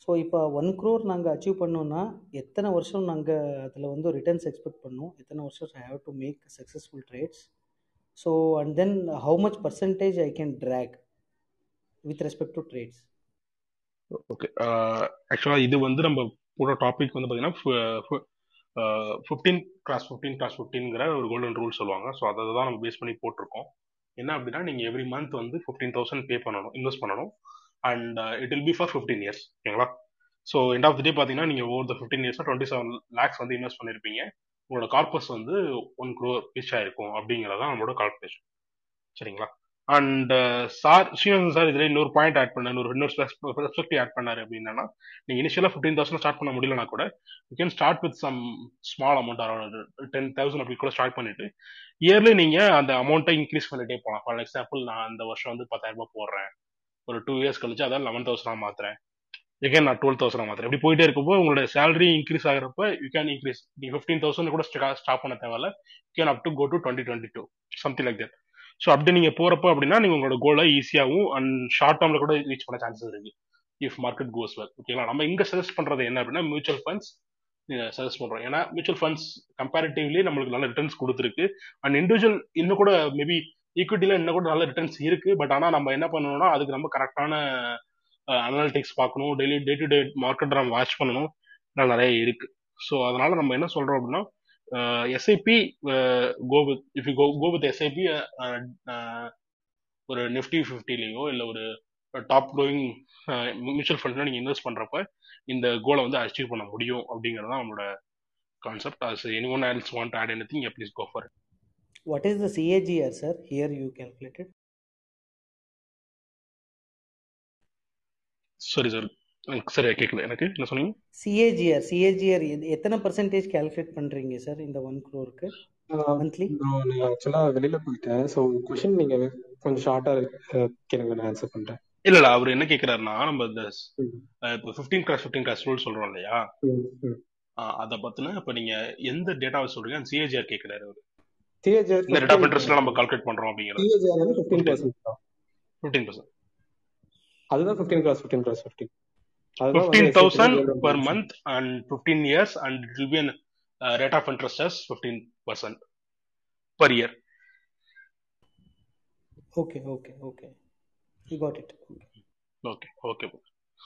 ஸோ இப்போ one crore நாங்கள் achieve பண்ணோன்னா எத்தனை வருஷம் நாங்கள் அதில் வந்து ரிட்டர்ன்ஸ் எக்ஸ்பெக்ட் பண்ணோம்? எத்தனை வருஷம் I have to make successful trades so and then how much percentage I can track with respect to trades okay ஆக்சுவலாக இது வந்து நம்ம போட டாபிக் வந்து பார்த்தீங்கன்னா ஃபிஃப்டீன் கிளாஸ் ஃபிஃப்டீன் கிளாஸ் ஃபிஃப்டீன்ங்கிற ஒரு கோல்டன் ரூல் சொல்லுவாங்க. ஸோ அதை தான் நம்ம பேஸ் பண்ணி போட்டிருக்கோம். என்ன அப்படின்னா நீங்கள் எவ்ரி மந்த் வந்து ஃபிஃப்டீன் தௌசண்ட் பே பண்ணணும் இன்வெஸ்ட் பண்ணணும். And it will be for fifteen years ஓகேங்களா so end of the day பார்த்தீங்கன்னா நீங்கள் over the fifteen years twenty seven lakhs வந்து இன்வெஸ்ட் பண்ணியிருப்பீங்க உங்களோட கார்பஸ் வந்து ஒன் க்ரோர் ரீச் ஆயிருக்கும் அப்படிங்கிறதான் நம்மளோட கால்குலேஷன் சரிங்களா? அண்ட் சார் ஸ்ரீனிவாசன் சார் இதில் இன்னொரு பாயிண்ட் ஆட் பண்ணார் ஒரு இன்னொரு பெர்ஸ்பெக்டிவ் ஆட் பண்ணார் அப்படின்னா நீங்கள் இனிஷியலாக ஃபிஃப்டீன் தௌசண்ட் ஸ்டார்ட் பண்ண முடியலனா கூட you can start with some small amount around ten thousand அப்படி கூட ஸ்டார்ட் பண்ணிட்டு இயர்லி நீங்கள் அந்த அமௌண்ட்டை இன்க்ரீஸ் பண்ணிட்டே போகலாம் ஃபார் எக்ஸாம்பிள் நான் அந்த வருஷம் வந்து பத்தாயிரம் ரூபாய் போடுறேன். ஒரு டூ இயர்ஸ் கழிச்சு அதான் லெவன் தௌசண்டாக மாத்துறேன். எகேன் நான் டுவெல் தௌசண்ட் மாத்திரம் இப்படி போயிட்டே இருக்கப்போ உங்களோட சேலரி இன்க்ரீஸ் ஆகிறப்ப யூ கேன் இன்க்ரீஸ் நீ ஃபிஃப்டீன் தௌசண்ட் கூட ஸ்டாப் பண்ண தேவையில்ல. You can up to go to twenty twenty two something like that so அப்படி நீங்க போறப்ப அப்படின்னா நீங்க உங்களோட கோலை ஈஸியாகவும் அண்ட் ஷார்ட் டேர்ம்ல கூட ரீச் பண்ண சான்சஸ் இருக்கு. இஃப் மார்க்கெட் கோஸ் வெல் ஓகேங்களா நம்ம இங்க சஜஸ்ட் பண்றது என்ன அப்படின்னா மியூச்சுவல் ஃபண்ட்ஸ் சஜஸ்ட் பண்றோம். ஏன்னா மியூச்சுவல் ஃபண்ட்ஸ் கம்பேரிட்டிவ்லி நம்மளுக்கு நல்ல ரிட்டர்ன்ஸ் கொடுத்துருக்கு. அண்ட் இண்டிவிஜுவல் இன்னும் கூட மேபி ஈக்விட்டியில இன்னும் கூட நல்ல ரிட்டர்ன்ஸ் இருக்கு. பட் ஆனா நம்ம என்ன பண்ணணும்னா அதுக்கு நம்ம கரெக்டான அனாலிட்டிக்ஸ் பார்க்கணும். Daily day to day market நம்ம வாட்ச் பண்ணணும். இதெல்லாம் நிறைய இருக்கு. ஸோ அதனால நம்ம என்ன சொல்றோம் அப்படின்னா SIP go with if you go go with SIP ஒரு நிஃப்டி ஃபிஃப்டிலேயோ இல்லை ஒரு டாப் க்ரோயிங் மியூச்சுவல் ஃபண்ட்ல நீங்கள் இன்வெஸ்ட் பண்ணுறப்ப இந்த கோலை வந்து அச்சீவ் பண்ண முடியும் அப்படிங்கிறது தான் நம்மளோட concept as any one else want add any thing please go for What is the CAGR, sir? Here you calculated. சரி சார் எனக்கு சரியா கேட்கல எனக்கு என்ன சொன்னீங்க சிஏஜிஆர் சிஏஜிஆர் எத்தனை பர்சன்டேஜ் கால்குலேட் பண்றீங்க சார் இந்த ஒன் க்ரோருக்கு மந்த்லி நான் ஆக்சுவலா வெளியில போயிட்டேன். ஸோ கொஷின் நீங்க கொஞ்சம் ஷார்ட்டா கேளுங்க நான் ஆன்சர் பண்றேன். இல்ல இல்ல அவர் என்ன கேக்குறாருன்னா நம்ம இந்த இப்போ fifteen cross fifteen cross rule சொல்றோம் இல்லையா? அதை பத்தின இப்ப நீங்க எந்த டேட்டாவை சொல்றீங்க? அந்த சிஏஜிஆர் கேக்குறாரு அவரு. சிஏஜிஆர் இந்த ரேட் ஆஃப் ஃபிஃப்டீன் இன்ட்ரெஸ்ட்ல நம்ம கால்குலேட் பண்றோம் அப்படிங்கிறது. சிஏஜிஆர் வந்து ஃபிஃப்டீன் ஃபிஃப்டீன் பர்சன்ட் தான் ஃபிஃப்டீன் பர்சன்ட் அதுதான் fifteen cross fifteen cross fifteen fifteen thousand per month and fifteen years and it will be an rate of interest as fifteen percent per year okay okay okay you got it okay okay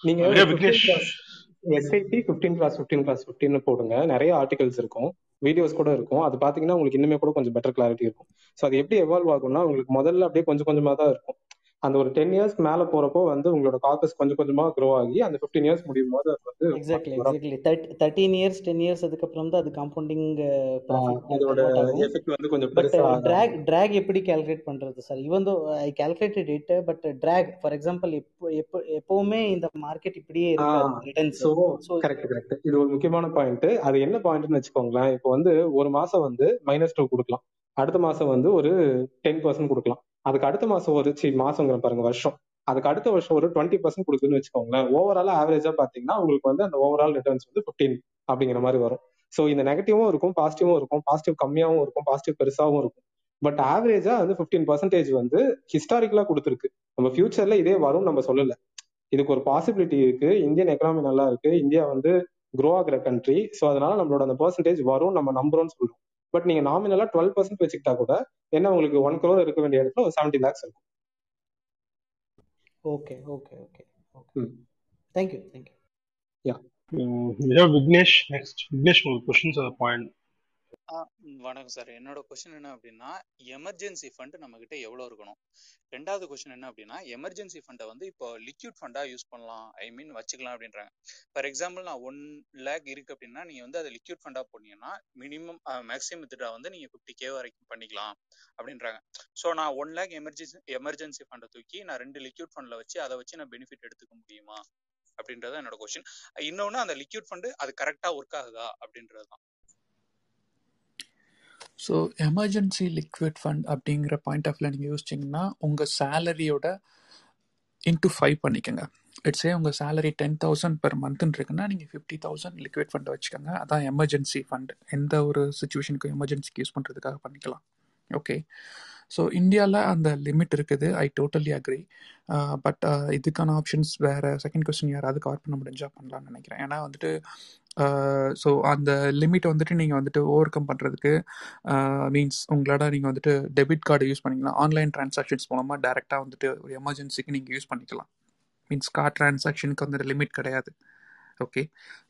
நீங்க fifteen Vignesh SIP fifteen class fifteen class ஃபிஃப்டின்னு போடுங்க. நிறைய articles இருக்கும். Videos கூட இருக்கும். அது பாத்தீங்கன்னா உங்களுக்கு இன்னுமே கூட கொஞ்சம் பெட்டர் கிளாரிட்டி இருக்கும். ஸோ அது எப்படி எவால்வ் ஆகும்னா உங்களுக்கு முதல்ல அப்படியே கொஞ்சம் கொஞ்சமா தான் இருக்கும். அந்த ஒரு டென் இயர்ஸ் மேல போறப்போ வந்து உங்களோட கார்பஸ் கொஞ்சம் கொஞ்சமா க்ரோ ஆகி அந்த ஃபிஃப்டீன் இயர்ஸ் முடியும் போது அது வந்து exactly exactly third thirteen years ten years அதுக்கப்புறம் தான் அது காம்பவுண்டிங் ப்ராஃபிட் அதோட எஃபெக்ட் வந்து கொஞ்சம் பெருசா ஆகாது. ட்ராக் ட்ராக் எப்படி கால்குலேட் பண்றது sir even though I calculated it but track for example எப்போ எப்போ எப்பவுமே இந்த மார்க்கெட் இப்படியே ரிட்டர்ன்ஸ் கரெக்ட் கரெக்ட் இது ஒரு முக்கியமான பாயிண்ட் அது என்ன பாயிண்ட்னு வச்சுக்கோங்களேன் இப்போ வந்து ஒரு மாசம் வந்து மைனஸ் டூ கொடுக்கலாம். அடுத்த மாசம் வந்து ஒரு டென் பர்சன்ட் கொடுக்கலாம். அதுக்கு அடுத்த மாசம் ஒரு சி மாசங்கிற பாருங்க வருஷம். அதுக்கு அடுத்த வருஷம் ஒரு டுவெண்ட்டி பர்சன்ட் கொடுக்குதுன்னு வச்சுக்கோங்களேன். ஓவரால் ஆவரேஜா பாத்தீங்கன்னா உங்களுக்கு வந்து அந்த ஓவரால் ரிட்டர்ன்ஸ் வந்து ஃபிஃப்டீன் அப்படிங்கிற மாதிரி வரும். ஸோ இந்த நெகட்டிவும் இருக்கும் பாசிட்டிவும் இருக்கும். பாசிட்டிவ் கம்மியாகவும் இருக்கும் பாசிட்டிவ் பெருசாகவும் இருக்கும். பட் ஆவரேஜா வந்து ஃபிஃப்டீன் பர்சன்டேஜ் வந்து ஹிஸ்டாரிக்கலா கொடுத்துருக்கு. நம்ம ஃபியூச்சர்ல இதே வரும் நம்ம சொல்லல. இதுக்கு ஒரு பாசிபிலிட்டி இருக்கு. இந்தியன் எக்கனாமி நல்லா இருக்கு. இந்தியா வந்து க்ரோ ஆகிற கண்ட்ரி ஸோ அதனால நம்மளோட அந்த பர்சன்டேஜ் வரும் நம்ம நம்புறோம்னு சொல்றோம். பட் நீங்க நாமினலா டுவெல் பர்சன்ட் வச்சுக்கிட்டா கூட என்ன உங்களுக்கு ஒன் crore இருக்க வேண்டிய இடத்துல ஒரு செவன்டி லேக்ஸ் இருக்கும். Okay okay okay okay. Thank you thank you yeah Vignesh next Vignesh உங்களுக்கு கொஸ்டின்ஸ் பாயிண்ட் வணக்கம் சார். என்னோட கொஸ்டின் என்ன அப்படின்னா எமர்ஜென்சி ஃபண்ட் நம்ம கிட்ட எவ்வளவு இருக்கணும்? ரெண்டாவது கொஸ்டின் என்ன அப்படின்னா எமர்ஜென்சி ஃபண்டை வந்து இப்போ லிக்யூட் ஃபண்டா யூஸ் பண்ணலாம். ஐ மீன் வச்சுக்கலாம் அப்படின்றாங்க. ஃபார் எக்ஸாம்பிள் நான் ஒன் லேக் இருக்கு அப்படின்னா நீங்க வந்து அதை லிக்யூட் ஃபண்டா போனீங்கன்னா மினிமம் மேக்ஸிமம் வித்ட்ரா வந்து நீங்க ஃபிஃப்டி கே வரைக்கும் பண்ணிக்கலாம் அப்படின்றாங்க. ஸோ நான் ஒன் லேக் எமர்ஜென்சி எமர்ஜென்சி ஃபண்டை தூக்கி நான் ரெண்டு லிக்யூட் ஃபண்ட்ல வச்சு அதை வச்சு நான் பெனிஃபிட் எடுத்துக்க முடியுமா? அப்படின்றது என்னோட கொஸ்டின் இன்னொன்னு அந்த லிக்யூட் ஃபண்டு அது கரெக்டா ஒர்க் ஆகுதா? அப்படின்றது தான் ஸோ எமர்ஜென்சி லிக்விட் ஃபண்ட் அப்படிங்கிற பாயிண்ட் ஆஃப் வியூ நீங்கள் யோசிச்சிங்கன்னா உங்கள் சேலரியோட இன்ட்டு ஃபைவ் பண்ணிக்கோங்க. இட்ஸே உங்கள் சேலரி டென் தௌசண்ட் பெர் மந்த்னு இருக்குன்னா நீங்கள் ஃபிஃப்டி தௌசண்ட் லிக்விட் ஃபண்ட் வச்சுக்கோங்க. அதான் எமர்ஜென்சி ஃபண்ட் எந்த ஒரு சுச்சுவேஷனுக்கு எமர்ஜென்சிக்கு யூஸ் பண்ணுறதுக்காக பண்ணிக்கலாம். ஓகே ஸோ இந்தியாவில் அந்த லிமிட் இருக்குது. ஐ டோட்டலி அக்ரி பட் இதுக்கான ஆப்ஷன்ஸ் வேறு செகண்ட் கொஸ்டின் யாராவது கவர் பண்ண முடிஞ்சால் பண்ணலாம்னு நினைக்கிறேன். ஏன்னா வந்துட்டு ஸோ அந்த லிமிட் வந்துட்டு நீங்கள் வந்துட்டு ஓவர் கம் பண்ணுறதுக்கு மீன்ஸ் உங்களோட நீங்கள் வந்துட்டு டெபிட் கார்டு யூஸ் பண்ணிக்கலாம். ஆன்லைன் டிரான்சாக்ஷன்ஸ் மூலமாக டேரெக்டாக வந்துட்டு ஒரு எமர்ஜென்சிக்கு நீங்கள் யூஸ் பண்ணிக்கலாம். மீன்ஸ் கார்ட் டிரான்சாக்ஷனுக்கு வந்துட்டு லிமிட் கிடையாது. ஓகே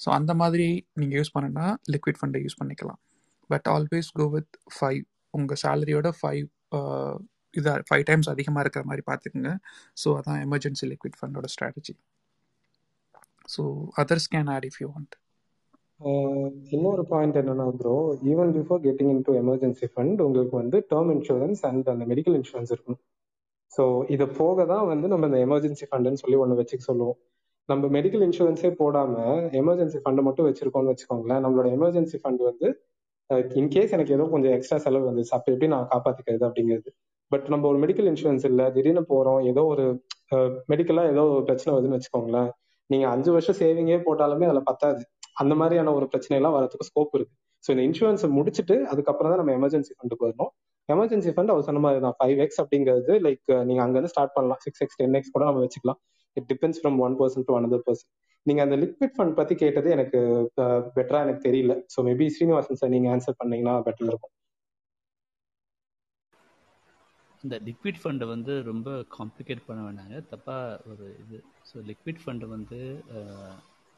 ஸோ அந்த மாதிரி நீங்கள் யூஸ் பண்ணனா லிக்விட் ஃபண்டை யூஸ் பண்ணிக்கலாம். But always go with five உங்கள் சேலரியோட ஃபைவ் இதாக ஃபைவ் டைம்ஸ் அதிகமாக இருக்கிற மாதிரி பார்த்துக்குங்க. ஸோ அதான் emergency liquid ஃபண்டோட strategy so others can add if you want இன்னொரு பாயிண்ட் என்னன்னா bro even before getting into emergency fund உங்களுக்கு வந்து டேர்ம் இன்சூரன்ஸ் அண்ட் அந்த மெடிக்கல் இன்சூரன்ஸ் இருக்கணும் ஸோ இதை போக தான் வந்து நம்ம இந்த எமர்ஜென்சி ஃபண்டுன்னு சொல்லி ஒன்று வச்சுக்க சொல்லுவோம். நம்ம மெடிக்கல் இன்சூரன்ஸே போடாம எமர்ஜென்சி ஃபண்டை மட்டும் வச்சிருக்கோம்னு வச்சுக்கோங்களேன் நம்மளோட எமர்ஜென்சி ஃபண்ட் வந்து இன்கேஸ் எனக்கு ஏதோ கொஞ்சம் எக்ஸ்ட்ரா செலவு வந்துச்சு அப்போ எப்படி நான் காப்பாத்திக்கிறது அப்படிங்கிறது. பட் நம்ம ஒரு மெடிக்கல் இன்சூரன்ஸ் இல்லை திடீர்னு போறோம் ஏதோ ஒரு மெடிக்கலா ஏதோ ஒரு பிரச்சனை வருதுன்னு வச்சுக்கோங்களேன் நீங்க அஞ்சு வருஷம் சேவிங்கே போட்டாலுமே அதுல பத்தாது. அந்த மாதிரியான ஒரு பிரச்சனை எல்லாம் வரதுக்கு ஸ்கோப் இருக்கு. ஸோ இந்த இன்சூரன்ஸ் முடிச்சுட்டு அதுக்கப்புறம் தான் நம்ம எமர்ஜென்சி ஃபண்டுக்கு வரணும். எமர்ஜென்சி ஃபண்ட் அவர் சொன்ன மாதிரி தான் ஃபைவ் எக்ஸ் அப்படிங்கிறது லைக் நீங்க அங்க இருந்து ஸ்டார்ட் பண்ணலாம். சிக்ஸ் எக்ஸ் டென் எக்ஸ் கூட நம்ம வச்சுக்கலாம். It depends from one person to another person நீங்க அந்த லிக்விட் ஃபண்ட் பத்தி கேட்டது எனக்கு பெட்டரா எனக்கு தெரியல. ஸோ மேபி ஸ்ரீனிவாசன் சார் நீங்க ஆன்சர் பண்ணீங்கன்னா பெட்டர் இருக்கும். இந்த லிக்விட் ஃபண்டை வந்து ரொம்ப காம்ப்ளிகேட் பண்ண வேணாங்க. தப்பாக ஒரு இது. ஸோ லிக்விட் ஃபண்டு வந்து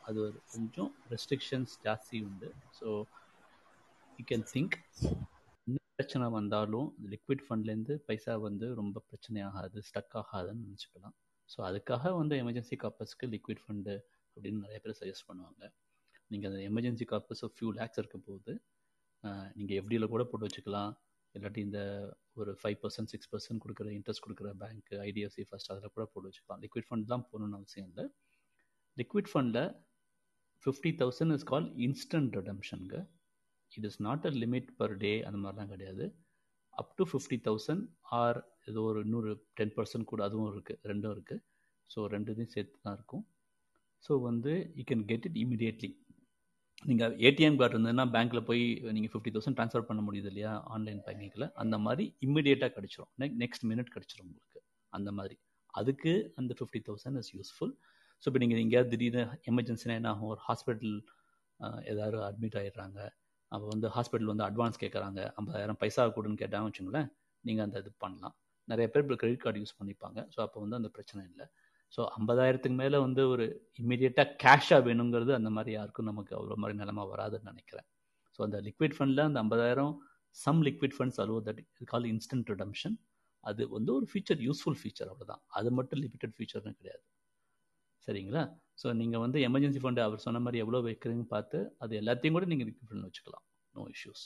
அது ஒரு கொஞ்சம் ரெஸ்ட்ரிக்ஷன்ஸ் ஜாஸ்தி உண்டு. ஸோ யூ கேன் திங்க் என்ன பிரச்சனை வந்தாலும் லிக்விட் ஃபண்ட்லேருந்து பைசா வந்து ரொம்ப பிரச்சனை ஆகாது ஸ்டக் ஆகாதுன்னு நினச்சிக்கலாம். ஸோ அதுக்காக வந்து எமர்ஜென்சி காப்பர்ஸ்க்கு லிக்விட் ஃபண்டு அப்படின்னு நிறைய பேர் சஜஸ்ட் பண்ணுவாங்க. நீங்கள் அந்த எமர்ஜென்சி காப்பர்ஸ் ஃபியூ லேக்ஸ் இருக்க போது நீங்கள் எஃப்டியில் கூட போட்டு வச்சுக்கலாம். இல்லாட்டி இந்த ஒரு ஃபைவ் பர்சன்ட் சிக்ஸ் பர்சன்ட் கொடுக்குற இன்ட்ரெஸ்ட் கொடுக்குற பேங்க் ஐடிஎஃப்சி ஃபர்ஸ்ட் அதில் கூட போட்டு வச்சுக்கலாம். லிக்விட் ஃபண்ட் தான் போகணுன்னு அவசியம் இல்லை. லிக்விட் ஃபண்டில் fifty thousand is call instant ரிடம்ஷனுங்க it is not a limit per day அந்த மாதிரிலாம் கிடையாது. Up to fifty thousand or ஏதோ ஒரு இன்னொரு டென் பர்சன்ட் கூட அதுவும் இருக்குது ரெண்டும் இருக்குது ஸோ ரெண்டு இதையும் சேர்த்து தான் இருக்கும். ஸோ வந்து you can get it immediately நீங்கள் ஏடிஎம் கார்டு இருந்ததுன்னா பேங்க்கில் போய் நீங்கள் ஃபிஃப்டி தௌசண்ட் ட்ரான்ஸ்ஃபர் பண்ண முடியுது இல்லையா? ஆன்லைன் பேங்கிங்கில் அந்த மாதிரி இம்மிடியேட்டாக கிடச்சிரும். நெக் நெக்ஸ்ட் மினிட் கிடச்சிரும் உங்களுக்கு. அந்த மாதிரி. அதுக்கு அந்த fifty thousand is useful so இப்போ நீங்கள் எங்கேயாவது திடீர்னு எமர்ஜென்சினா என்ன ஆகும்? ஒரு ஹாஸ்பிட்டல் ஏதாவது அட்மிட் ஆகிடுறாங்க அப்போ வந்து ஹாஸ்பிட்டல் வந்து அட்வான்ஸ் கேட்குறாங்க ஐம்பதாயிரம் பைசா கொடுன்னு கேட்டாங்க வச்சுங்களேன் நீங்கள் அந்த இது பண்ணலாம். நிறைய பேர் இப்போ கிரெடிட் கார்டு யூஸ் பண்ணிப்பாங்க. ஸோ அப்போ வந்து அந்த பிரச்சனை இல்லை. ஸோ ஐம்பதாயிரத்துக்கு மேலே வந்து ஒரு இம்மிடியட்டாக கேஷாக வேணுங்கிறது அந்த மாதிரி யாருக்கும் நமக்கு அவ்வளோ மாதிரி நிலமை வராதுன்னு நினைக்கிறேன். ஸோ அந்த லிக்விட் ஃபண்டில் அந்த ஐம்பதாயிரம் some liquid funds allow that call instant redemption அது வந்து ஒரு ஃபீச்சர் யூஸ்ஃபுல் ஃபீச்சர் அவ்வளோதான் அது மட்டும் லிமிட்டட் ஃபீச்சர்னு கிடையாது. சரிங்களா? ஸோ நீங்கள் வந்து எமர்ஜென்சி ஃபண்டு அவர் சொன்ன மாதிரி எவ்வளோ வைக்கிறீங்கன்னு பார்த்து அது எல்லாத்தையும் கூட நீங்கள் லிக்விட் ஃபண்டில் வச்சுக்கலாம். நோ இஷ்யூஸ்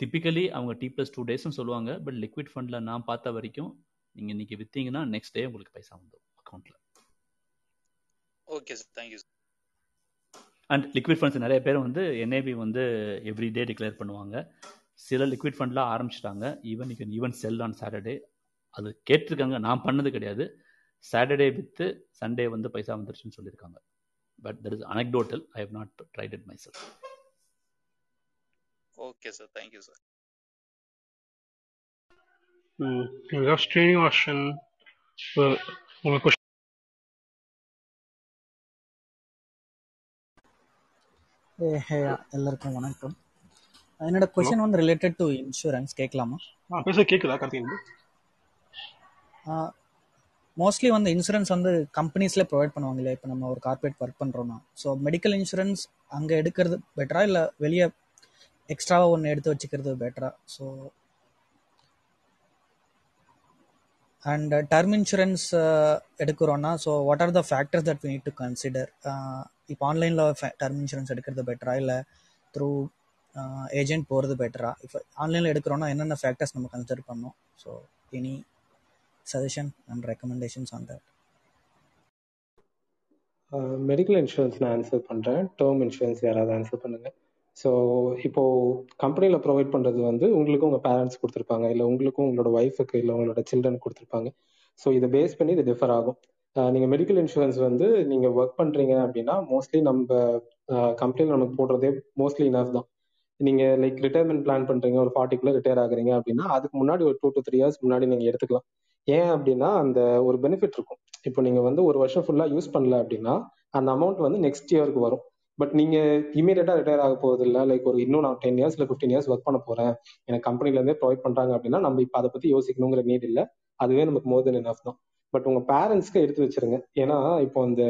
டிப்பிக்கலி அவங்க டி ப்ளஸ் டூ டேஸ்னு சொல்லுவாங்க பட் லிக்விட் ஃபண்டில் நான் பார்த்த வரைக்கும் நீங்கள் இன்றைக்கி விற்றீங்கன்னா நெக்ஸ்ட் டே உங்களுக்கு பைசா வந்துடும் அக்கௌண்ட்டில் okay sir thank you sir and liquid funds நிறைய பேர் வந்து என்ஏபி வந்து எவ்ரி டே டிக்ளேர் பண்ணுவாங்க. சில லிக்விட் ஃபண்ட்லாம் ஆரம்பிச்சிட்டாங்க. Even you can even sell on Saturday அது கேட்டிருக்காங்க. நான் பண்ணது கிடையாது. சாட்டர்டே வித்து சண்டே வந்து பைசா வந்துருச்சுன்னு சொல்லியிருக்காங்க. But that is anecdotal I have not tried it myself okay sir thank you sir ம் ஸ்ரீனிவாசன் உங்கள் கொஸ்டின் ஏ ஹே எல்லாருக்கும் வணக்கம். என்னோட கொஷின் வந்து ரிலேட்டட் டு இன்சூரன்ஸ் கேட்கலாமா பேச கேட்குதா கார்த்திகேயன் மோஸ்ட்லி வந்து இன்சூரன்ஸ் வந்து கம்பெனிஸ்லேயே ப்ரொவைட் பண்ணுவாங்க இல்லையா இப்போ நம்ம ஒரு கார்பரேட் ஒர்க் பண்ணுறோம்னா ஸோ மெடிக்கல் இன்சூரன்ஸ் அங்கே எடுக்கிறது பெட்டரா இல்லை வெளியே எக்ஸ்ட்ராவாக ஒன்று எடுத்து வச்சுக்கிறது பெட்டரா so and term insurance எடுக்கிறோன்னா so what are the factors that we need to consider இப்போ ஆன்லைனில் டர்ம் இன்சூரன்ஸ் எடுக்கிறது பெட்டரா இல்லை த்ரூ ஏஜென்ட் போகிறது பெட்டரா இப்போ ஆன்லைனில் எடுக்கிறோன்னா என்னென்ன ஃபேக்டர்ஸ் நம்ம கன்சிடர் பண்ணோம் so any suggestion and recommendations on that medical insurance நான் ஆன்சர் பண்ணுறேன் டேர்ம் இன்சூரன்ஸ் யாராவது ஆன்சர் பண்ணுங்க. ஸோ இப்போ கம்பெனியில் ப்ரொவைட் பண்ணுறது வந்து உங்களுக்கும் உங்கள் பேரண்ட்ஸ் கொடுத்துருப்பாங்க. இல்லை உங்களுக்கும் உங்களோட ஒய்ஃபுக்கு இல்லை உங்களோட சில்ட்ரன் கொடுத்துருப்பாங்க. ஸோ இதை பேஸ் பண்ணி இது டிஃபர் ஆகும். நீங்கள் மெடிக்கல் இன்சூரன்ஸ் வந்து நீங்கள் ஒர்க் பண்ணுறீங்க அப்படின்னா மோஸ்ட்லி நம்ம கம்பெனியில் நமக்கு போடுறதே மோஸ்ட்லி இனஃப் தான். நீங்கள் லைக் ரிட்டையர்மெண்ட் பிளான் பண்ணுறீங்க ஒரு ஃபார்ட்டிக்குள்ளே ரிட்டையர் ஆகுறீங்க அப்படின்னா அதுக்கு முன்னாடி ஒரு டூ டு த்ரீ இயர்ஸ் முன்னாடி நீங்கள் எடுத்துக்கலாம். ஏன் அப்படின்னா அந்த ஒரு பெனிஃபிட் இருக்கும். இப்போ நீங்கள் வந்து ஒரு வருஷம் ஃபுல்லாக யூஸ் பண்ணல அப்படின்னா அந்த அமௌண்ட் வந்து நெக்ஸ்ட் இயருக்கு வரும். பட் நீங்கள் இமீடியட்டா ரிட்டையர் ஆக போகிறது இல்லை லைக் ஒரு இன்னும் நான் டென் இயர்ஸ் இல்லை ஃபிஃப்டீன் இயர்ஸ் ஒர்க் பண்ண போகிறேன் எனக்கு கம்பெனிலேருந்தே ப்ரொவைட் பண்ணுறாங்க அப்படின்னா நம்ம இப்போ அதை பற்றி யோசிக்கணுங்கிற நீட் இல்லை. அதுவே நமக்கு மோர் தென் இனஃப் தான். பட் உங்கள் பேரண்ட்ஸ்க்கு எடுத்து வச்சிருங்க. ஏன்னா இப்போ அந்த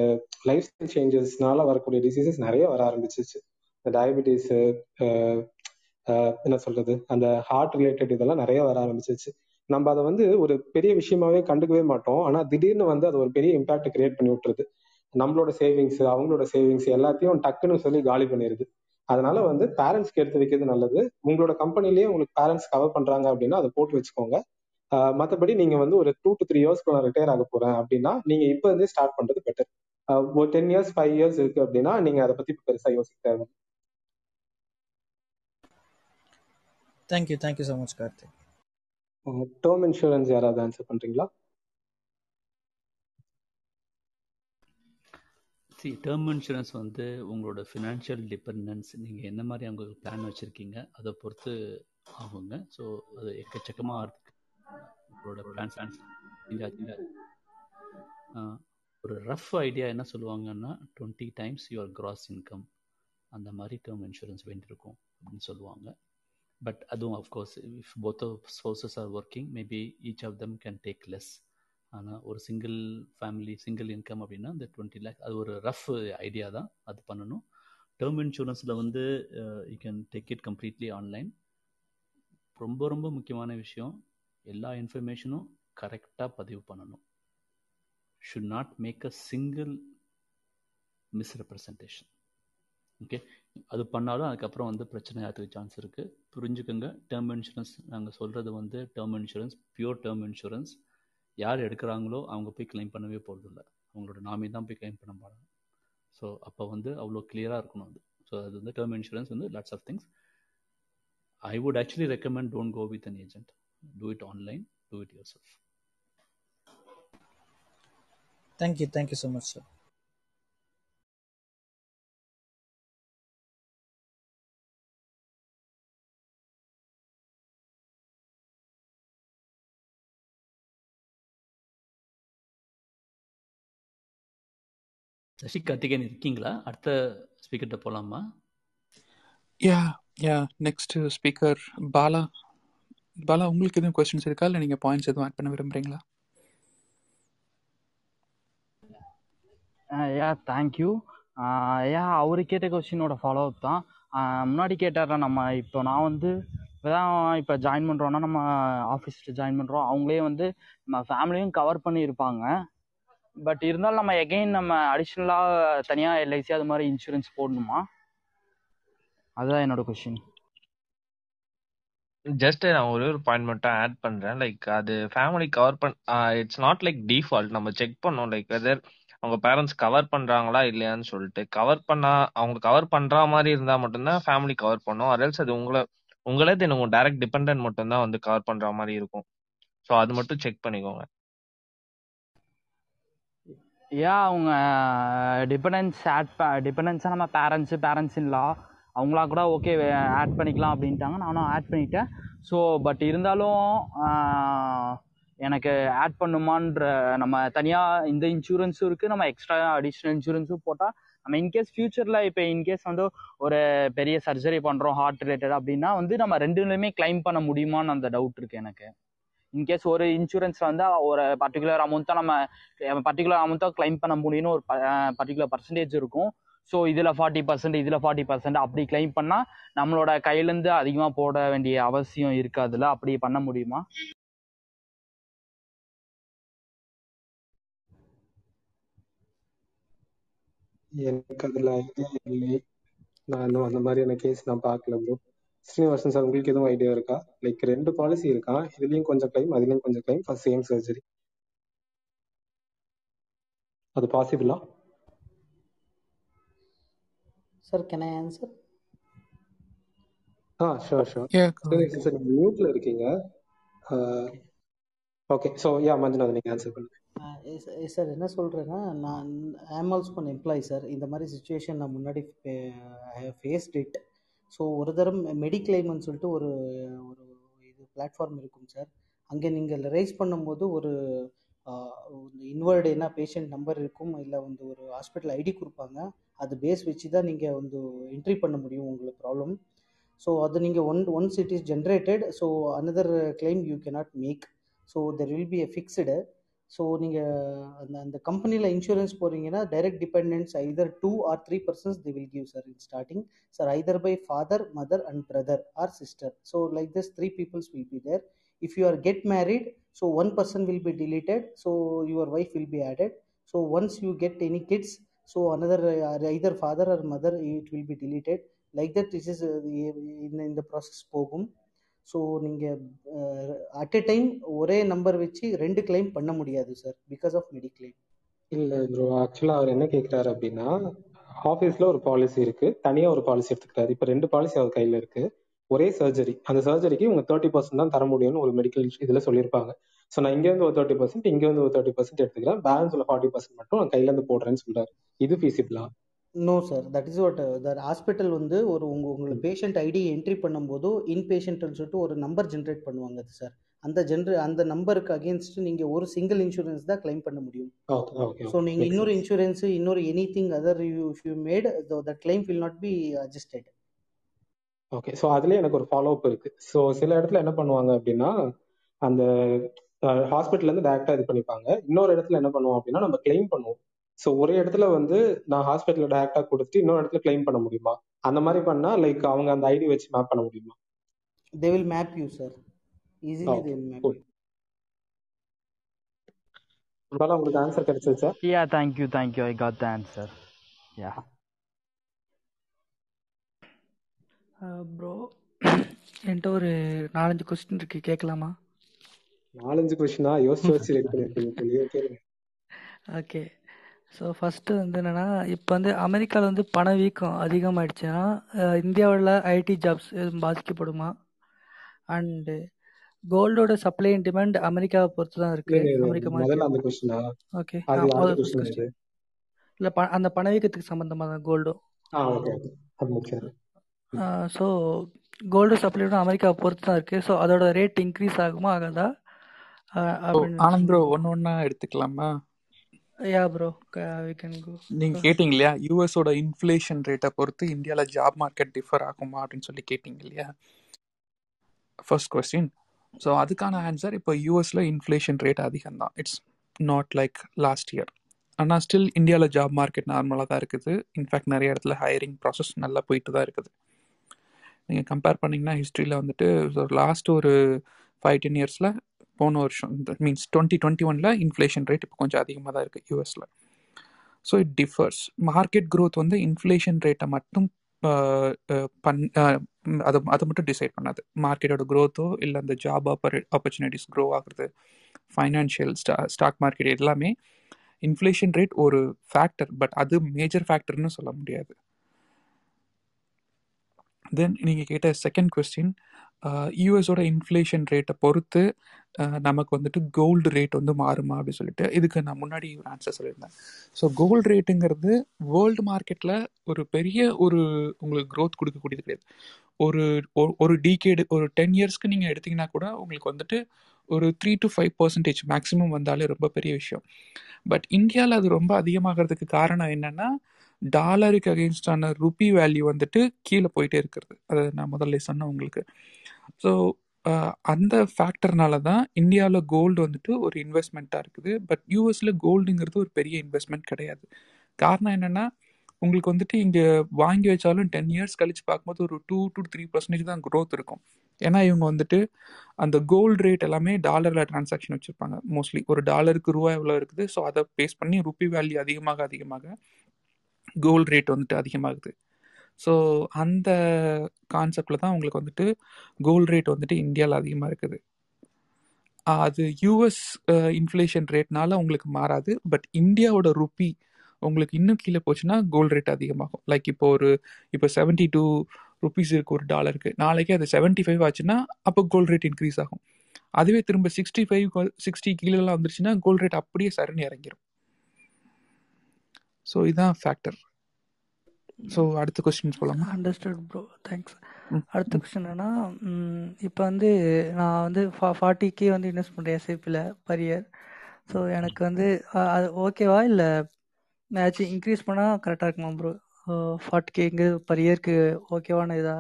லைஃப் ஸ்டைல் சேஞ்சஸ்னால வரக்கூடிய டிசீசஸ் நிறைய வர ஆரம்பிச்சிச்சு. இந்த டயபிட்டிஸ் என்ன சொல்றது? அந்த ஹார்ட் ரிலேட்டட் இதெல்லாம் நிறைய வர ஆரம்பிச்சிச்சு. நம்ம அதை வந்து ஒரு பெரிய விஷயமாவே கண்டுக்கவே மாட்டோம். ஆனா திடீர்னு வந்து அது ஒரு பெரிய இம்பாக்ட் கிரியேட் பண்ணி விட்டுருது. நம்மளோட சேவிங்ஸ் அவங்களோட சேவிங்ஸ் எல்லாத்தையும் டக்குன்னு சொல்லி காலி பண்ணிடுது அதனால வந்து பேரண்ட்ஸ்க்கு எடுத்து வைக்கிறது நல்லது. உங்களோட கம்பெனிலேயே உங்களுக்கு பேரண்ட்ஸ் கவர் பண்றாங்க அப்படின்னா அதை போட்டு வச்சுக்கோங்க. மற்றபடி நீங்க வந்து ஒரு டூ டு த்ரீ இயர்ஸ்க்கு நான் ரிட்டையர் ஆக போறேன் அப்படின்னா நீங்க இப்போ இருந்தே ஸ்டார்ட் பண்றது பெட்டர் ஒரு டென் இயர்ஸ் ஃபைவ் இயர்ஸ் இருக்கு அப்படின்னா நீங்க அதை பத்தி பெருசா யோசிக்க தேவை thank you thank you so much Karthik term insurance யாராவது ஆன்சர் பண்றீங்களா? சி டேர்ம் இன்சூரன்ஸ் வந்து உங்களோட ஃபினான்ஷியல் டிபெண்டன்ஸ் நீங்கள் என்ன மாதிரி உங்களுக்கு பிளான் வச்சுருக்கீங்க அதை பொறுத்து ஆகுங்க. ஸோ அது எக்கச்சக்கமாக இருக்கு. உங்களோட பிளான்ஸ் ஒரு ரஃப் ஐடியா என்ன சொல்லுவாங்கன்னா twenty times your gross income அந்த மாதிரி டேர்ம் இன்சூரன்ஸ் வேண்டியிருக்கும் அப்படின்னு சொல்லுவாங்க. பட் அதுவும் of course if both sources are working maybe each of them can take less ஆனால் ஒரு சிங்கிள் ஃபேமிலி சிங்கிள் இன்கம் அப்படின்னா இந்த டுவெண்ட்டி லேக் அது ஒரு ரஃப் ஐடியா தான். அது பண்ணணும். டேர்ம் இன்சூரன்ஸில் வந்து you can take it completely online ரொம்ப ரொம்ப முக்கியமான விஷயம். எல்லா இன்ஃபர்மேஷனும் கரெக்டாக பதிவு பண்ணணும். Should not make a single misrepresentation okay அது பண்ணாலும் அதுக்கப்புறம் வந்து பிரச்சனை ஆகிறதுக்கு சான்ஸ் இருக்குது புரிஞ்சுக்கோங்க. டேர்ம் இன்சூரன்ஸ் நாங்கள் சொல்கிறது வந்து term insurance pure term insurance யார் எடுக்கிறாங்களோ அவங்க போய் கிளைம் பண்ணவே போகிறதில்ல அவங்களோட நாமி தான் போய் கிளைம் பண்ண போகிறாங்க ஸோ அப்போ வந்து அவ்வளோ கிளியராக இருக்கணும் அது. ஸோ அது வந்து டேர்ம் இன்சூரன்ஸ் வந்து lots of things I would actually recommend don't go with an agent do it online do it yourself thank you thank you so much sir Sasi Karthikeyan இருக்கீங்களா? அடுத்த ஸ்பீக்கர்கிட்ட போகலாமா yeah yeah next speaker Bala. Bala உங்களுக்கு எதுவும் questions இருக்கா? இல்லை நீங்கள் points எதுவும் ஆட் பண்ண விரும்புறீங்களா? யா தேங்க்யூ யா அவர் கேட்ட கொஸ்டினோட ஃபாலோ அப் தான். ஆஹ் முன்னாடி கேட்டார்ல நம்ம இப்போ நான் வந்து இப்போ தான் இப்போ ஜாயின் பண்ணுறோன்னா நம்ம ஆஃபீஸில் ஜாயின் பண்ணுறோம் அவங்களே வந்து நம்ம ஃபேமிலியும் கவர் பண்ணியிருப்பாங்க. பட் இருந்தாலும் நம்ம எகைன் நம்ம அடிஷ்னலாக தனியாக எல்ஐசி அது மாதிரி இன்சூரன்ஸ் போடணுமா? அதுதான் என்னோட கொஷின் ஜஸ்ட் நான் ஒரே ஒரு பாயிண்ட் மட்டும் ஆட் பண்றேன். லைக் அது ஃபேமிலி கவர் பண் இட்ஸ் நாட் லைக் டிஃபால்ட் நம்ம செக் பண்ணோம். லைக் வெதர் அவங்க பேரண்ட்ஸ் கவர் பண்றாங்களா இல்லையான்னு சொல்லிட்டு. கவர் பண்ணா அவங்க கவர் பண்ற மாதிரி இருந்தா மட்டும்தான் ஃபேமிலி கவர் பண்ணும். அரல்ஸ் அது உங்களை உங்களே தென் உங்க டைரக்ட் டிபெண்டன்ட் மட்டும்தான் வந்து கவர் பண்ற மாதிரி இருக்கும். ஸோ அது மட்டும் செக் பண்ணிக்கோங்க. ஏன் அவங்க டிபெண்டன்ஸ் ஆட் டிபெண்டன்ஸாக நம்ம பேரண்ட்ஸு பேரண்ட்ஸ் அவங்களா கூட ஓகே ஆட் பண்ணிக்கலாம் அப்படின்ட்டாங்க. நானும் ஆட் பண்ணிட்டேன். ஸோ பட் இருந்தாலும் எனக்கு ஆட் பண்ணுமான்ற நம்ம தனியாக இந்த இன்சூரன்ஸும் இருக்குது நம்ம எக்ஸ்ட்ரா அடிஷ்னல் இன்சூரன்ஸும் போட்டால் நம்ம இன்கேஸ் ஃப்யூச்சரில் இப்போ இன்கேஸ் வந்து ஒரு பெரிய சர்ஜரி பண்ணுறோம் ஹார்ட் ரிலேட்டட் அப்படின்னா வந்து நம்ம ரெண்டுலையுமே கிளைம் பண்ண முடியுமான்னு அந்த டவுட் இருக்குது எனக்கு. இன்கேஸ் ஒரு இன்சூரன்ஸ் வந்து ஒரு பர்டிகுலர் அமௌண்ட் தான் நம்ம பர்டிகுலர் அமௌண்ட் தான் கிளைம் பண்ண முடியும்னு ஒரு பர்டிகுலர் பர்சன்டேஜ் இருக்கும். ஸோ இதில் ஃபார்ட்டி பர்சன்ட் இதில் ஃபார்ட்டி பர்சன்ட் அப்படி கிளைம் பண்ணால் நம்மளோட கையிலேருந்து அதிகமாக போட வேண்டிய அவசியம் இருக்காதுல்ல? அப்படி பண்ண முடியுமா? எனக்கு அதில் ஐடியா இல்லை நான் இன்னும் அந்த மாதிரியான கேஸ் நான் பார்க்கல ப்ரோ ஸ்ரீனிவாசன் சார் உங்களுக்கு எதுவும் ஐடியா இருக்கா? லைக் ரெண்டு பாலிசி இருக்கா? இதுலயும் கொஞ்சம் கிளைம் அதுலயும் கொஞ்சம் கிளைம் ஃபார் சேம் சர்ஜரி அது பாசிபிளா Sir, can I answer? Ah sure sure sir மியூட்ல இருக்கீங்க. ஓகே ஸோ யா மஞ்சுநாத் நீங்க ஆன்சர் பண்ணுங்க. சார் என்ன சொல்கிறேன்னா நான் I'm also one employee sir இந்த மாதிரி சுச்சுவேஷன் நான் முன்னாடி ஐ ஃபேஸ்ட் இட் ஸோ ஒரு தரம் மெடிக்ளைம்னு சொல்லிட்டு ஒரு ஒரு இது பிளாட்ஃபார்ம் இருக்கும் சார் அங்கே நீங்கள் ரைஸ் பண்ணும்போது ஒரு இன்வர்டு என்ன பேஷண்ட் நம்பர் இருக்கும் இல்லை வந்து ஒரு ஹாஸ்பிட்டல் ஐடி கொடுப்பாங்க. அது பேஸ் வச்சு தான் நீங்கள் வந்து என்ட்ரி பண்ண முடியும் உங்களுக்கு ப்ராப்ளம் ஸோ அது நீங்கள் one once it is generated so another claim you cannot make so there will be a fixed so நீங்கள் அந்த அந்த கம்பெனியில் இன்சூரன்ஸ் போகிறீங்கன்னா direct dependence either two or three persons the will give sir in starting sir either by father mother and brother or sister so like this three peoples will be there if you are get married so one person will be deleted. So your wife will be added. So once you get any kids so another either father or mother it will be deleted. Like that is is இந்த இந்த process போகும். So நீங்கள் at a time ஒரே number வச்சு ரெண்டு claim பண்ண முடியாது sir because of mediclaim இல்லை ப்ரோ ஆக்சுவலாக அவர் என்ன கேட்குறாரு அப்படின்னா ஆஃபீஸில் ஒரு பாலிசி இருக்குது தனியாக ஒரு பாலிசி எடுத்துக்கிறாரு இப்போ ரெண்டு பாலிசி அவர் கையில் இருக்குது ஒரே சர்ஜரி அந்த சர்ஜரிக்கு உங்கள் தேர்ட்டி பர்சன்ட் தான் தர முடியும்னு ஒரு மெடிக்கல் இதில் சொல்லியிருப்பாங்க. ஸோ நான் இங்கேருந்து ஒரு தேர்ட்டி பர்சன்ட் இங்கேருந்து ஒரு தேர்ட்டி பர்சன்ட் எடுத்துக்கிறேன். பேலன்ஸ் உள்ள ஃபார்ட்டி பர்சன்ட் மட்டும் நான் கையிலேருந்து போடுறேன்னு சொல்கிறார் இது ஃபீஸிபிளா no sir that is what the hospital வந்து ஒரு உங்க உங்களை பேஷண்ட் ஐடி என்ட்ரி பண்ணும்போது இன் பேஷண்ட்னு சொல்லிட்டு ஒரு நம்பர் ஜென்ரேட் பண்ணுவாங்க சார் அந்த ஜென்ரே அந்த நம்பருக்கு அகேன்ஸ்ட் நீங்கள் ஒரு சிங்கிள் இன்சூரன்ஸ் தான் கிளைம் பண்ண முடியும். ஸோ நீங்கள் இன்னொரு இன்சூரன்ஸ் இன்னொரு anything other you you made the claim will not be adjusted okay so அதுலயே எனக்கு ஒரு ஃபாலோ அப் இருக்கு. ஸோ சில இடத்துல என்ன பண்ணுவாங்க அப்படின்னா அந்த ஹாஸ்பிட்டல்ல இருந்து டேரக்டா இது பண்ணிப்பாங்க. இன்னொரு இடத்துல என்ன பண்ணுவோம் அப்படின்னா நம்ம கிளைம் பண்ணுவோம். ஸோ ஒரு இடத்துல வந்து நான் ஹாஸ்பிட்டல்ல டேரக்டா கொடுத்துட்டு இன்னொரு இடத்துல கிளைம் பண்ண முடியுமா? அந்த மாதிரி பண்ணா லைக் அவங்க அந்த ஐடி வச்சு மேப் பண்ண முடியுமா? They will map you sir easily they will map you ஒருவேளை உங்களுக்கு answer கிடைச்சிருச்சா yeah thank you thank you I got the answer yeah bro என்கிட்ட ஒரு நாலஞ்சு கொஸ்டின் இருக்கு. கேட்கலாமா? நாலஞ்சு கொஸ்டினா யோசிச்சு ரெடி பண்ணிருக்கீங்க. [LAUGHS] கேளுங்க ஓகே ஸோ ஃபஸ்ட்டு வந்து என்னென்னா இப்போ வந்து அமெரிக்காவில் வந்து பணவீக்கம் அதிகமாகிடுச்சுன்னா இந்தியாவில் ஐடி ஜாப்ஸ் எதுவும் பாதிக்கப்படுமா? அண்டு கோல்டோட சப்ளை அண்ட் டிமாண்ட் அமெரிக்காவை பொறுத்து தான் இருக்கு. அமெரிக்கா ஓகே இல்லை அந்த பணவீக்கத்துக்கு சம்மந்தமாக தான் கோல்டும் ஆ ஓகே ஓகே அது முடிச்சிடுறேன் ஸோ கோல்டு சப்ளைடும் அமெரிக்காவை பொறுத்து தான் இருக்குது ஸோ அதோட ரேட் இன்க்ரீஸ் ஆகுமா ஆகாதா? ஆனந்த் ப்ரோ ஒன்று ஒன்றா எடுத்துக்கலாமா? Yeah bro we can go நீங்கள் கேட்டிங்க இல்லையா யூஎஸோட இன்ஃப்ளேஷன் ரேட்டை பொறுத்து இந்தியாவில் ஜாப் மார்க்கெட் டிஃபர் ஆகுமா அப்படின்னு சொல்லி கேட்டிங்க இல்லையா ஃபர்ஸ்ட் கொஸ்டின் ஸோ அதுக்கான ஆன்சர் இப்போ யூஎஸில் இன்ஃப்ளேஷன் ரேட் அதிகம் தான் it's not like last year ஆனால் ஸ்டில் இந்தியாவில் ஜாப் மார்க்கெட் நார்மலாக தான் இருக்குது. இன்ஃபேக்ட் நிறைய இடத்துல ஹையரிங் ப்ராசஸ் நல்லா போயிட்டு தான் இருக்குது. நீங்கள் கம்பேர் பண்ணிங்கன்னா ஹிஸ்ட்ரியில் வந்துட்டு லாஸ்ட் ஒரு ஃபைவ் டென் இயர்ஸில் போன வருஷம் மீன்ஸ் டுவெண்ட்டி டுவெண்ட்டி ஒனில் இன்ஃப்ளேஷன் ரேட் இப்போ கொஞ்சம் அதிகமாக தான் இருக்குது யூஎஸில் so it differs market growth வந்து இன்ஃப்ளேஷன் ரேட்டை மட்டும் பண் அதை அதை மட்டும் டிசைட் பண்ணாது. மார்க்கெட்டோட க்ரோத்தோ இல்லை அந்த ஜாப் ஆப்பர் ஆப்பர்ச்சுனிட்டிஸ் க்ரோ ஆகுறது ஃபைனான்ஷியல் ஸ்டா ஸ்டாக் மார்க்கெட் எல்லாமே இன்ஃப்ளேஷன் ரேட் ஒரு ஃபேக்டர் பட் அது மேஜர் ஃபேக்டர்னு சொல்ல முடியாது. தென் நீங்கள் கேட்ட செகண்ட் கொஸ்டின் யூஎஸோட இன்ஃப்ளேஷன் ரேட்டை பொறுத்து நமக்கு வந்துட்டு கோல்டு ரேட் வந்து மாறுமா அப்படின்னு சொல்லிட்டு இதுக்கு நான் முன்னாடி ஒரு ஆன்சர் சொல்லியிருந்தேன். ஸோ கோல்டு ரேட்டுங்கிறது வேர்ல்டு மார்க்கெட்டில் ஒரு பெரிய ஒரு உங்களுக்கு க்ரோத் கொடுக்கக்கூடியது கிடையாது. ஒரு ஒரு- ஒரு டீகேடு ஒரு டென் இயர்ஸ்க்கு நீங்கள் எடுத்தீங்கன்னா கூட உங்களுக்கு வந்துட்டு ஒரு three to five percentage maximum வந்தாலே ரொம்ப பெரிய விஷயம். பட் இந்தியாவில் அது ரொம்ப அதிகமாகிறதுக்கு காரணம் என்னென்னா டாலருக்கு அகேன்ஸ்டான ருபி வேல்யூ வந்துட்டு கீழே போயிட்டே இருக்கிறது. அதை நான் முதல்ல சொன்னேன் உங்களுக்கு. ஸோ அந்த ஃபேக்டர்னால தான் இந்தியாவில் கோல்டு வந்துட்டு ஒரு இன்வெஸ்ட்மெண்ட்டாக இருக்குது. பட் யூஎஸில் கோல்டுங்கிறது ஒரு பெரிய இன்வெஸ்ட்மெண்ட் கிடையாது. காரணம் என்னென்னா உங்களுக்கு வந்துட்டு இங்கே வாங்கி வச்சாலும் டென் இயர்ஸ் கழிச்சு பார்க்கும்போது ஒரு டூ டு த்ரீ பர்சன்டேஜ் தான் க்ரோத் இருக்கும். ஏன்னா இவங்க வந்துட்டு அந்த கோல்டு ரேட் எல்லாமே டாலரில் டிரான்சாக்ஷன் வச்சுருப்பாங்க. மோஸ்ட்லி ஒரு டாலருக்கு ரூபா எவ்வளோ இருக்குது. ஸோ அதை பேஸ் பண்ணி ருப்பி வேல்யூ அதிகமாக அதிகமாக கோல்டு ரேட் வந்துட்டு அதிகமாகுது. ஸோ அந்த கான்செப்டில் தான் உங்களுக்கு வந்துட்டு கோல்டு ரேட் வந்துட்டு இந்தியாவில் அதிகமாக இருக்குது. அது யூஎஸ் இன்ஃப்ளேஷன் ரேட்னால உங்களுக்கு மாறாது. பட் இந்தியாவோட ருப்பி உங்களுக்கு இன்னும் கீழே போச்சுன்னா கோல்டு ரேட் அதிகமாகும். லைக் இப்போ ஒரு இப்போ செவன்ட்டி டூ ருபீஸ் இருக்கு ஒரு டாலருக்கு நாளைக்கு அது செவன்ட்டி ஃபைவ் ஆச்சுன்னா அப்போ கோல்டு ரேட் இன்க்ரீஸ் ஆகும். அதுவே திரும்ப சிக்ஸ்டி ஃபைவ் சிக்ஸ்டி கீழெல்லாம் வந்துருச்சுன்னா கோல்டு ரேட் அப்படியே சரணி இறங்கிடும் ஸோ இதுதான் ஃபேக்டர் ஸோ அடுத்த கொஸ்டின் போகலாமா அண்டர்ஸ்டுட் ப்ரோ தேங்க்ஸ் அடுத்த கொஸ்டின் என்னன்னா இப்போ வந்து நான் வந்து ஃபா ஃபார்ட்டி கே வந்து இன்வெஸ்ட் பண்ணுறேன் எஸ்ஐபியில் பர் இயர் ஸோ எனக்கு வந்து அது ஓகேவா இல்லை ஏதாச்சும் இன்க்ரீஸ் பண்ணால் கரெக்டாக இருக்குமா ப்ரோ ஃபார்ட்டி கேங்கு பர் இயர்க்கு ஓகேவான இதா